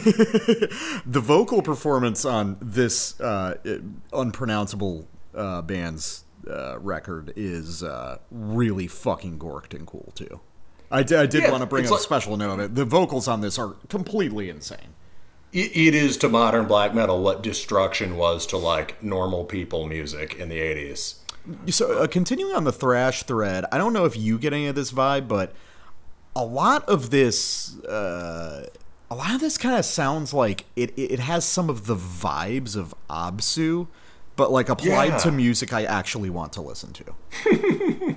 <laughs> the vocal performance on this uh, unpronounceable uh, band's uh, record is uh, really fucking gorked and cool too. I did, Yeah, want to bring up like- a special note of it. The vocals on this are completely insane. It, it is to modern black metal what destruction was to like normal people music in the 80s. So, uh, continuing on the thrash thread, I don't know if you get any of this vibe, but a lot of this, uh, a lot of this kind of sounds like it. It it has some of the vibes of Absu, but like applied Yeah. to music I actually want to listen to. <laughs>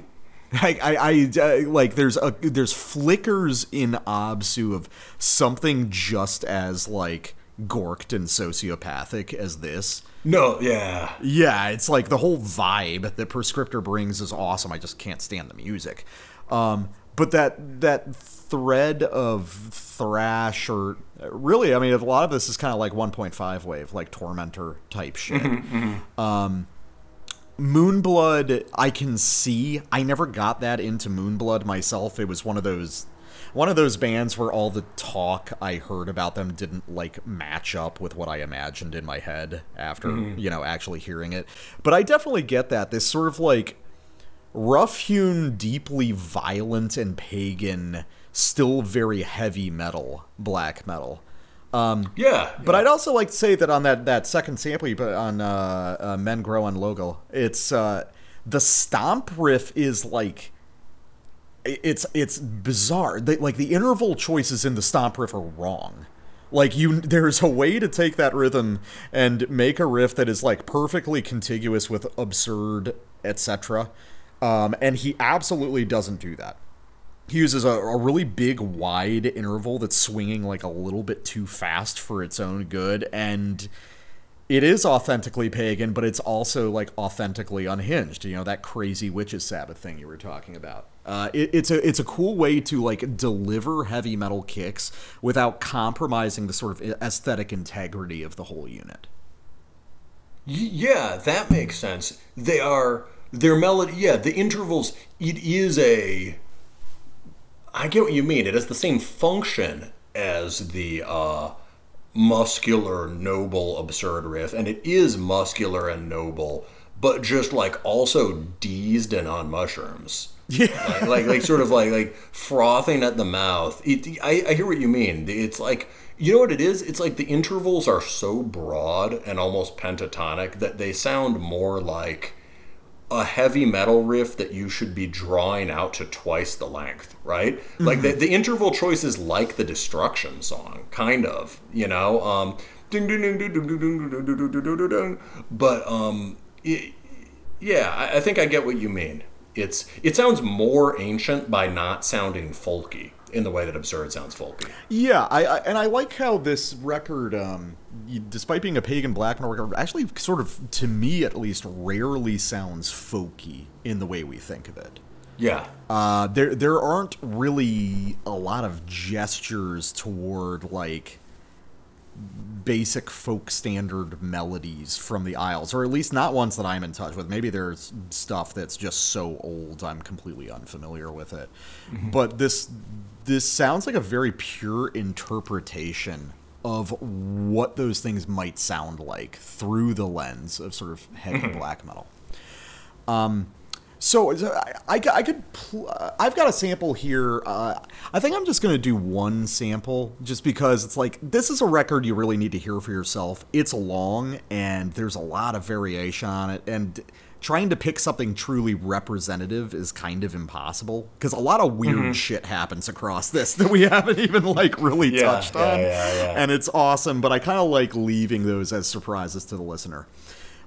I, I, I uh, like there's a there's flickers in Absu of something just as like gorked and sociopathic as this. No, yeah. Yeah, it's like the whole vibe that Proscriptor brings is awesome. I just can't stand the music. Um, but that that thread of thrash or really, I mean, a lot of this is kind of like 1.5 wave, like Tormentor type shit. Mm-hmm, mm-hmm. Um, Moonblood, I can see. I never got that into Moonblood myself. It was one of those one of those bands where all the talk I heard about them didn't like match up with what I imagined in my head after, mm-hmm. you know, actually hearing it. But I definitely get that. This sort of like rough hewn, deeply violent and pagan, still very heavy metal, black metal. Um, Yeah. but I'd also like to say that on that, that second sample you put on uh, uh, Men Grow on Logo, it's uh, the stomp riff is like it's it's bizarre. They, like the interval choices in the stomp riff are wrong. Like you, there's a way to take that rhythm and make a riff that is like perfectly contiguous with absurd, etc. Um, and he absolutely doesn't do that he uses a, a really big wide interval that's swinging like a little bit too fast for its own good and it is authentically pagan but it's also like authentically unhinged you know that crazy witches sabbath thing you were talking about uh, it, it's a it's a cool way to like deliver heavy metal kicks without compromising the sort of aesthetic integrity of the whole unit Yeah, that makes sense. They are their melody. Yeah, the intervals. It is a. I get what you mean. It has the same function as the uh, muscular, noble, absurd riff, and it is muscular and noble, but just like also deezed and on mushrooms. <laughs> Yeah, like, like like sort of like like frothing at the mouth. It, I, I hear what you mean. It's like you know what it is. It's like the intervals are so broad and almost pentatonic that they sound more like a heavy metal riff that you should be drawing out to twice the length, right? Like the, the interval choice is like the Destruction song, kind of, you know. Um, ding ding ding ding ding ding ding ding ding ding ding ding ding. But um, y- yeah, I, I think I get what you mean. It's it sounds more ancient by not sounding folky in the way that Absurd sounds folky. Yeah, I, I and I like how this record, um, despite being a pagan black metal record, actually sort of, to me at least, rarely sounds folky in the way we think of it. Yeah, Uh, there there aren't really a lot of gestures toward like basic folk standard melodies from the Isles, or at least not ones that I'm in touch with. Maybe there's stuff that's just so old I'm completely unfamiliar with it. But this this sounds like a very pure interpretation of what those things might sound like through the lens of sort of heavy black metal. So so I, I, I could pl- uh, I've got a sample here. Uh, I think I'm just gonna do one sample just because it's like this is a record you really need to hear for yourself. It's long and there's a lot of variation on it, and trying to pick something truly representative is kind of impossible because a lot of weird shit happens across this <laughs> that we haven't even like really Yeah, touched yeah, on, yeah. and it's awesome. But I kind of like leaving those as surprises to the listener.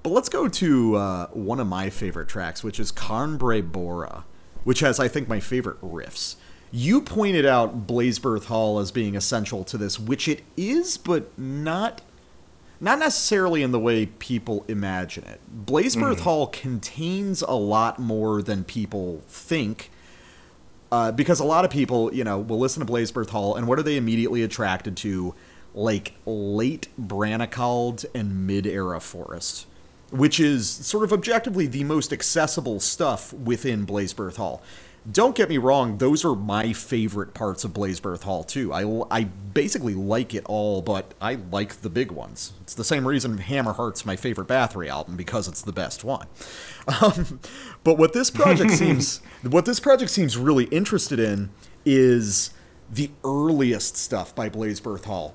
But let's go to uh, one of my favorite tracks, which is Carnbre Bora, which has, I think, my favorite riffs. You pointed out Blazebirth Hall as being essential to this, which it is, but not not necessarily in the way people imagine it. Blazebirth Hall contains a lot more than people think. Uh, because a lot of people, you know, will listen to Blazebirth Hall, and what are they immediately attracted to? Like late Branikald and mid-era Forest, which is sort of objectively the most accessible stuff within Blazebirth Hall. Don't get me wrong; those are my favorite parts of Blazebirth Hall too. I, I basically like it all, but I like the big ones. It's the same reason Hammerheart's my favorite Bathory album because it's the best one. <laughs> Um, but what this project <laughs> seems, what this project seems really interested in, is the earliest stuff by Blazebirth Hall.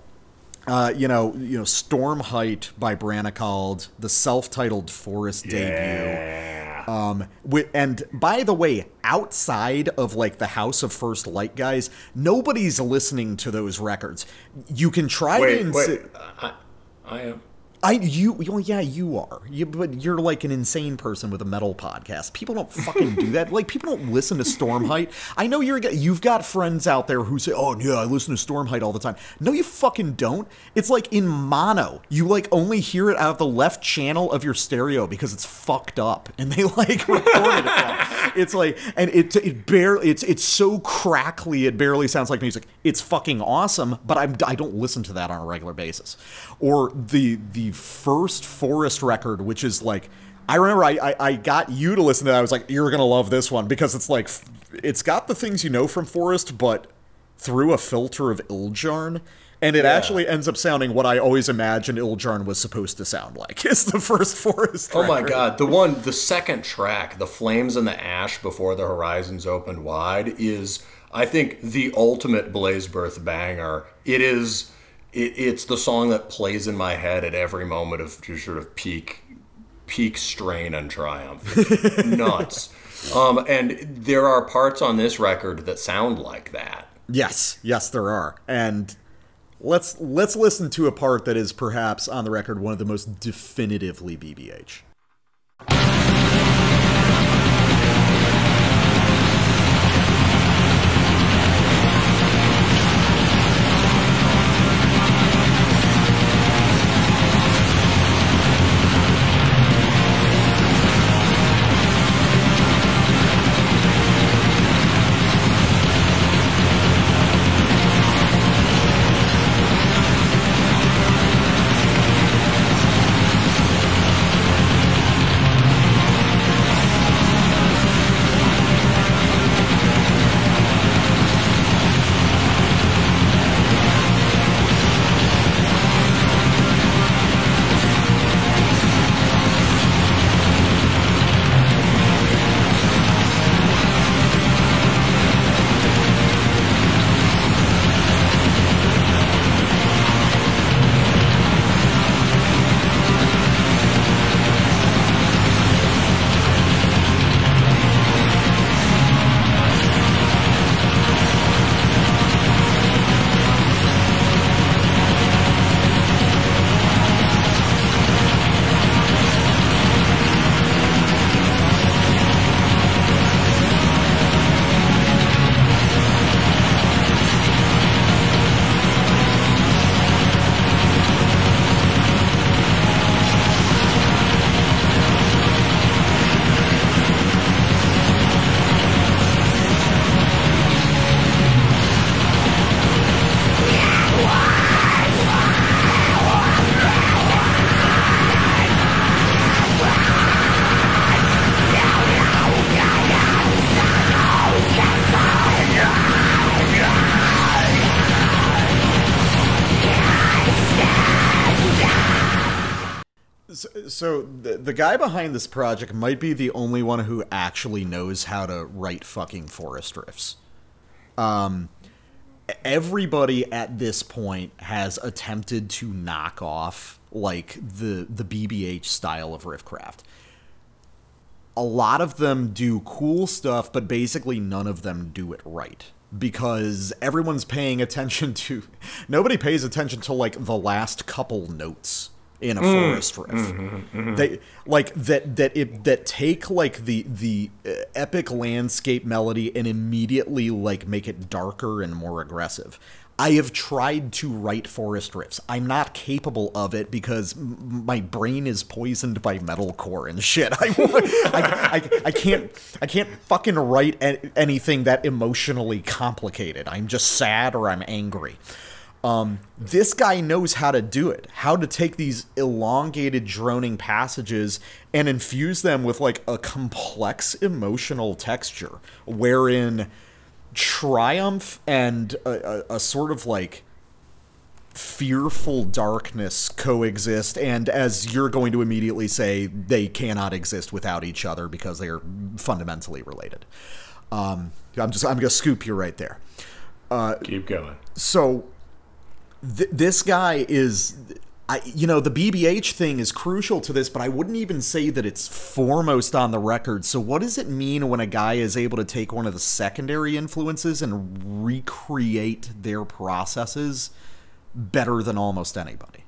Uh, you know, you know, Stormheit by Branikald, the self-titled Forest debut. Um, and by the way, outside of like the House of First Light guys, nobody's listening to those records. You can try to wait, insi- wait, I, I am. I you well yeah you are you but you're like an insane person with a metal podcast. People don't fucking do that. Like people don't listen to Stormheit. I know you're you've got friends out there who say, "Oh yeah, I listen to Stormheit all the time." No, you fucking don't. It's like in mono. You like only hear it out of the left channel of your stereo because it's fucked up, and they like <laughs> recorded it. It's like and it it barely it's it's so crackly it barely sounds like music. It's fucking awesome, but I'm I don't listen to that on a regular basis. Or the the first Forest record, which is like I remember I, I, I got you to listen to that. I was like, you're gonna love this one because it's like it's got the things you know from Forest, but through a filter of Ildjarn. And it actually ends up sounding what I always imagined Ildjarn was supposed to sound like. <laughs> It's the first Forest. Oh my god, the one, the second track, "The Flames and the Ash Before the Horizons Opened Wide," is, I think, the ultimate Blazebirth banger. It is, it, it's the song that plays in my head at every moment of just sort of peak, peak strain and triumph. <laughs> Nuts. Um, and there are parts on this record that sound like that. Yes, yes, there are. And let's let's listen to a part that is perhaps on the record one of the most definitively BBH. The, guy behind this project might be the only one who actually knows how to write fucking forest riffs. Um, everybody at this point has attempted to knock off like the the BBH style of riffcraft. A lot of them do cool stuff, but basically none of them do it right because everyone's paying attention to <laughs> nobody pays attention to like the last couple notes in a mm-hmm. forest riff. Mm-hmm. Mm-hmm. They like that that it that take like the the uh, epic landscape melody and immediately like make it darker and more aggressive. I have tried to write forest riffs. I'm not capable of it because m- my brain is poisoned by metalcore and shit. <laughs> I, I, I, I can't I can't fucking write a- anything that emotionally complicated. I'm just sad or I'm angry. Um, this guy knows how to do it, how to take these elongated, droning passages and infuse them with like a complex emotional texture, wherein triumph and a, a, a sort of like fearful darkness coexist and as you're going to immediately say they cannot exist without each other because they are fundamentally related um, i'm just i'm gonna scoop you right there Keep going. so th- this guy is I, you know the bbh thing is crucial to this but i wouldn't even say that it's foremost on the record. So what does it mean when a guy is able to take one of the secondary influences and recreate their processes better than almost anybody